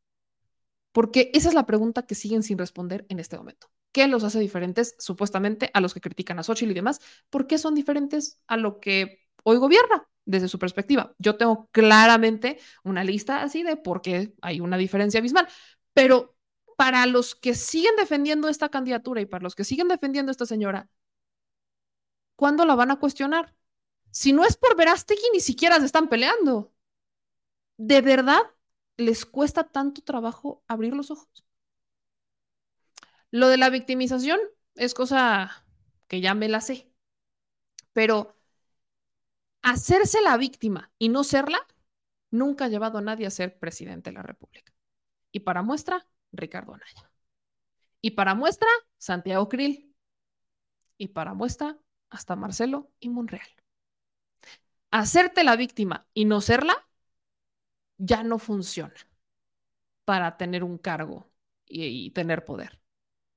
Porque esa es la pregunta que siguen sin responder en este momento. ¿Qué los hace diferentes supuestamente a los que critican a Xochitl y demás? ¿Por qué son diferentes a lo que hoy gobierna desde su perspectiva? Yo tengo claramente una lista así de por qué hay una diferencia abismal, pero para los que siguen defendiendo esta candidatura y para los que siguen defendiendo a esta señora, ¿cuándo la van a cuestionar? Si no es por Verástegui, ni siquiera se están peleando. ¿De verdad les cuesta tanto trabajo abrir los ojos. Lo de la victimización es cosa que ya me la sé, pero hacerse la víctima y no serla nunca ha llevado a nadie a ser presidente de la República. Y para muestra, Ricardo Anaya. Y para muestra, Santiago Krill. Y para muestra, hasta Marcelo y Monreal. Hacerte la víctima y no serla ya no funciona para tener un cargo y, tener poder.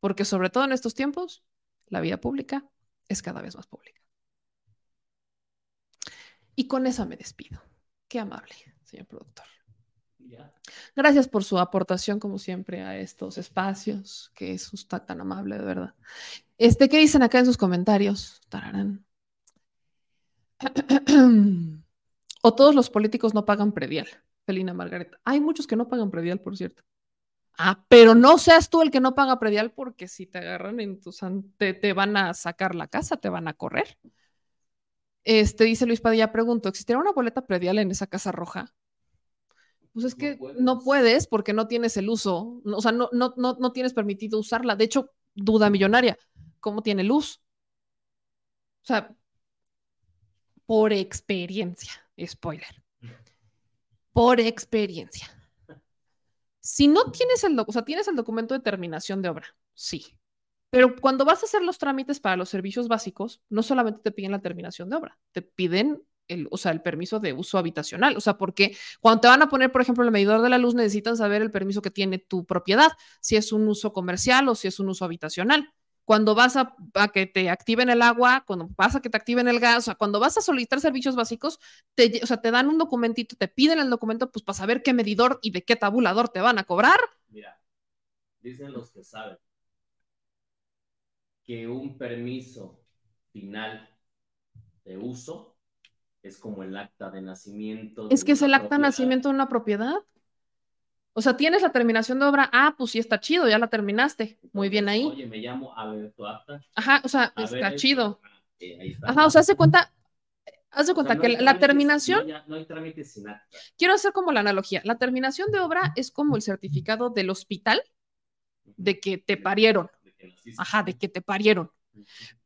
Porque sobre todo en estos tiempos, la vida pública es cada vez más pública. Y con esa me despido. Qué amable, señor productor. Gracias por su aportación, como siempre, a estos espacios, que es usted tan amable, de verdad. Este, ¿qué dicen acá en sus comentarios? Tararán. o todos los políticos no pagan predial. Felina Margaret. Hay muchos que no pagan predial, por cierto. Ah, pero no seas tú el que no paga predial porque si te agarran en tu te, te van a sacar la casa, te van a correr. Este dice Luis Padilla, pregunto, ¿existirá una boleta predial en esa casa roja? Pues es que no puedes porque no tienes el uso, no, o sea, no, no, no, no tienes permitido usarla. De hecho, duda millonaria, ¿cómo tiene luz? O sea, por experiencia, spoiler. Por experiencia. Si no tienes el, o sea, tienes el documento de terminación de obra, sí. Pero cuando vas a hacer los trámites para los servicios básicos, no solamente te piden la terminación de obra, te piden el, o sea, el permiso de uso habitacional. O sea, porque cuando te van a poner, por ejemplo, el medidor de la luz, necesitan saber el permiso que tiene tu propiedad, si es un uso comercial o si es un uso habitacional. Cuando vas a, a que te activen el agua, cuando vas a que te activen el gas, o sea, cuando vas a solicitar servicios básicos, te, o sea, te dan un documentito, te piden el documento, pues para saber qué medidor y de qué tabulador te van a cobrar. Mira, dicen los que saben que un permiso final de uso es como el acta de nacimiento. de Es que es el acta de nacimiento de una propiedad. O sea, tienes la terminación de obra, ah, pues sí está chido, ya la terminaste. Muy bien ahí. Oye, me llamo, a ver tu acta. Ajá, o sea, A está esto. chido. Eh, ahí está. Ajá, o sea, hace cuenta, haz de O sea, cuenta no que hay la, la trámites- terminación, No, ya- no hay trámite sin acta. quiero hacer como la analogía, la terminación de obra es como el certificado del hospital de que te parieron. Ajá, de que te parieron.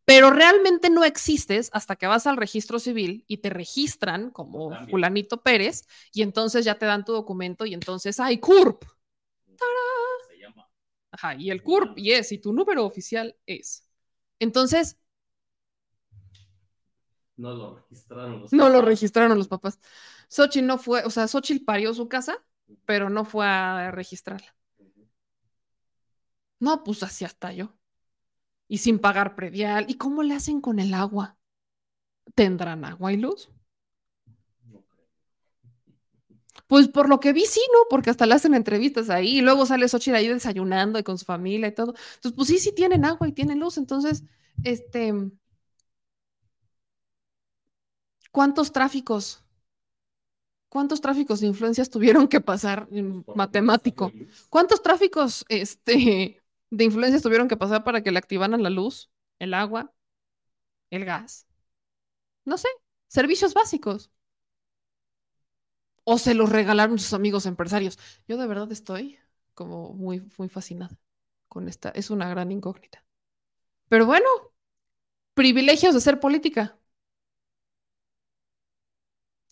Pero realmente no existes hasta que vas al registro civil y te registran como fulanito Pérez y entonces ya te dan tu documento y entonces hay CURP. ¡Tarán! Ajá, y el CURP y es, y tu número oficial es. Entonces, No lo registraron los no lo papás. registraron los papás. Xochitl no fue, o sea, Xochitl parió su casa, pero no fue a registrarla. No, pues así hasta yo. Y sin pagar predial. ¿Y cómo le hacen con el agua? ¿Tendrán agua y luz? Pues por lo que vi, sí, ¿no? Porque hasta le hacen entrevistas ahí y luego sale Xochitl ahí desayunando y con su familia y todo. Entonces, pues sí, sí tienen agua y tienen luz. Entonces, este, ¿cuántos tráficos? ¿Cuántos tráficos de influencias tuvieron que pasar en matemático? ¿Cuántos tráficos este, de influencias tuvieron que pasar para que le activaran la luz, el agua, el gas? No sé, servicios básicos. O se los regalaron sus amigos empresarios. Yo de verdad estoy como muy, muy fascinada con esta. Es una gran incógnita. Pero bueno, privilegios de ser política.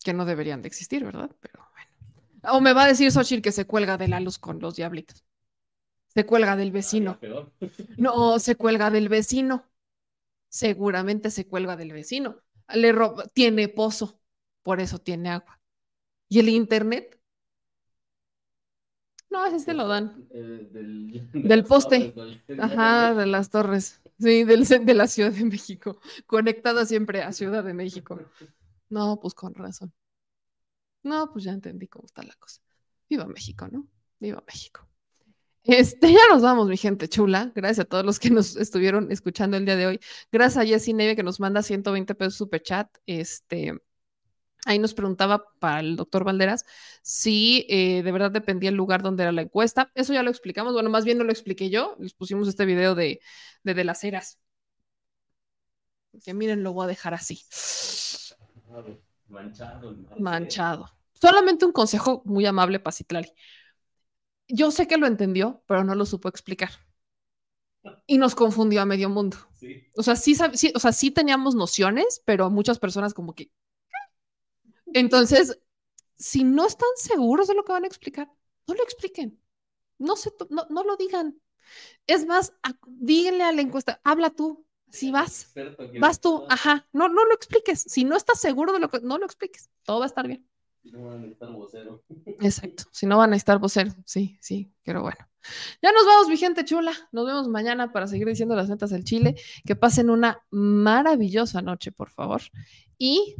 Que no deberían de existir, ¿verdad? Pero bueno. O me va a decir Xochitl que se cuelga de la luz con los diablitos. Se cuelga del vecino. No, se cuelga del vecino. Seguramente se cuelga del vecino. Le roba- tiene pozo, por eso tiene agua. ¿Y el internet? No, ese se lo dan. Eh, del, Del poste. del- Ajá, de las torres. Sí, del, de la Ciudad de México. Conectada siempre a Ciudad de México. No, pues con razón. No, pues ya entendí cómo está la cosa. Viva México, ¿no? Viva México. Este, ya nos vamos, mi gente chula. Gracias a todos los que nos estuvieron escuchando el día de hoy. Gracias a Jessy Neve que nos manda 120 pesos super chat. Este, ahí nos preguntaba para el doctor Valderas si eh, de verdad dependía el lugar donde era la encuesta. Eso ya lo explicamos. Bueno, más bien no lo expliqué yo. Les pusimos este video de, de, de las eras. Que miren, lo voy a dejar así. Manchado. Manchado. Solamente un consejo muy amable para Citlali. Yo sé que lo entendió, pero no lo supo explicar. Y nos confundió a medio mundo. Sí. O sea, sí, sí, o sea, sí teníamos nociones, pero muchas personas como que... Entonces, si no están seguros de lo que van a explicar, no lo expliquen. No, se no, no lo digan. Es más, a- díganle a la encuesta, habla tú, si vas, vas tú, ajá, no, no lo expliques. Si no estás seguro de lo que, no lo expliques, todo va a estar bien. No van a necesitar vocero. Exacto, si no van a estar vocero, sí, sí, pero bueno. Ya nos vamos, mi gente chula. Nos vemos mañana para seguir diciendo las netas del Chile. Que pasen una maravillosa noche, por favor. Y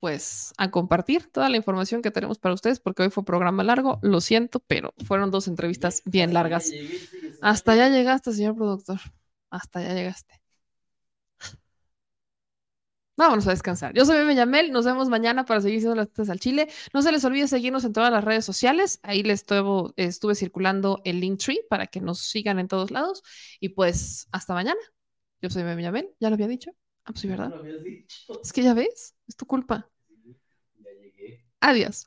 pues a compartir toda la información que tenemos para ustedes, porque hoy fue programa largo, lo siento, pero fueron dos entrevistas bien largas. Hasta ya llegaste, señor productor. Hasta ya llegaste. Vámonos a descansar. Yo soy Yamel, nos vemos mañana para seguir siendo las tetas al Chile. No se les olvide seguirnos en todas las redes sociales. Ahí les estuve, estuve circulando el link tree para que nos sigan en todos lados. Y pues hasta mañana. Yo soy Bebe Yamel, ya lo había dicho. Ah, pues sí, ¿verdad? Es que ya ves, es tu culpa. Adiós.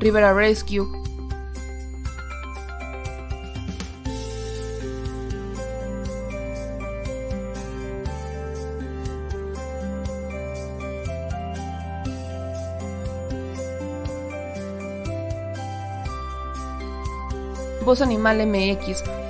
Rivera Rescue. Voz Animal MX.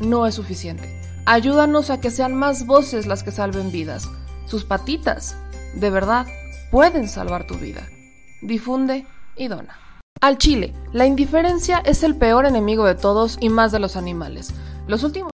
no es suficiente. Ayúdanos a que sean más voces las que salven vidas. Sus patitas, de verdad, pueden salvar tu vida. Difunde y dona. Al Chile, la indiferencia es el peor enemigo de todos y más de los animales. Los últimos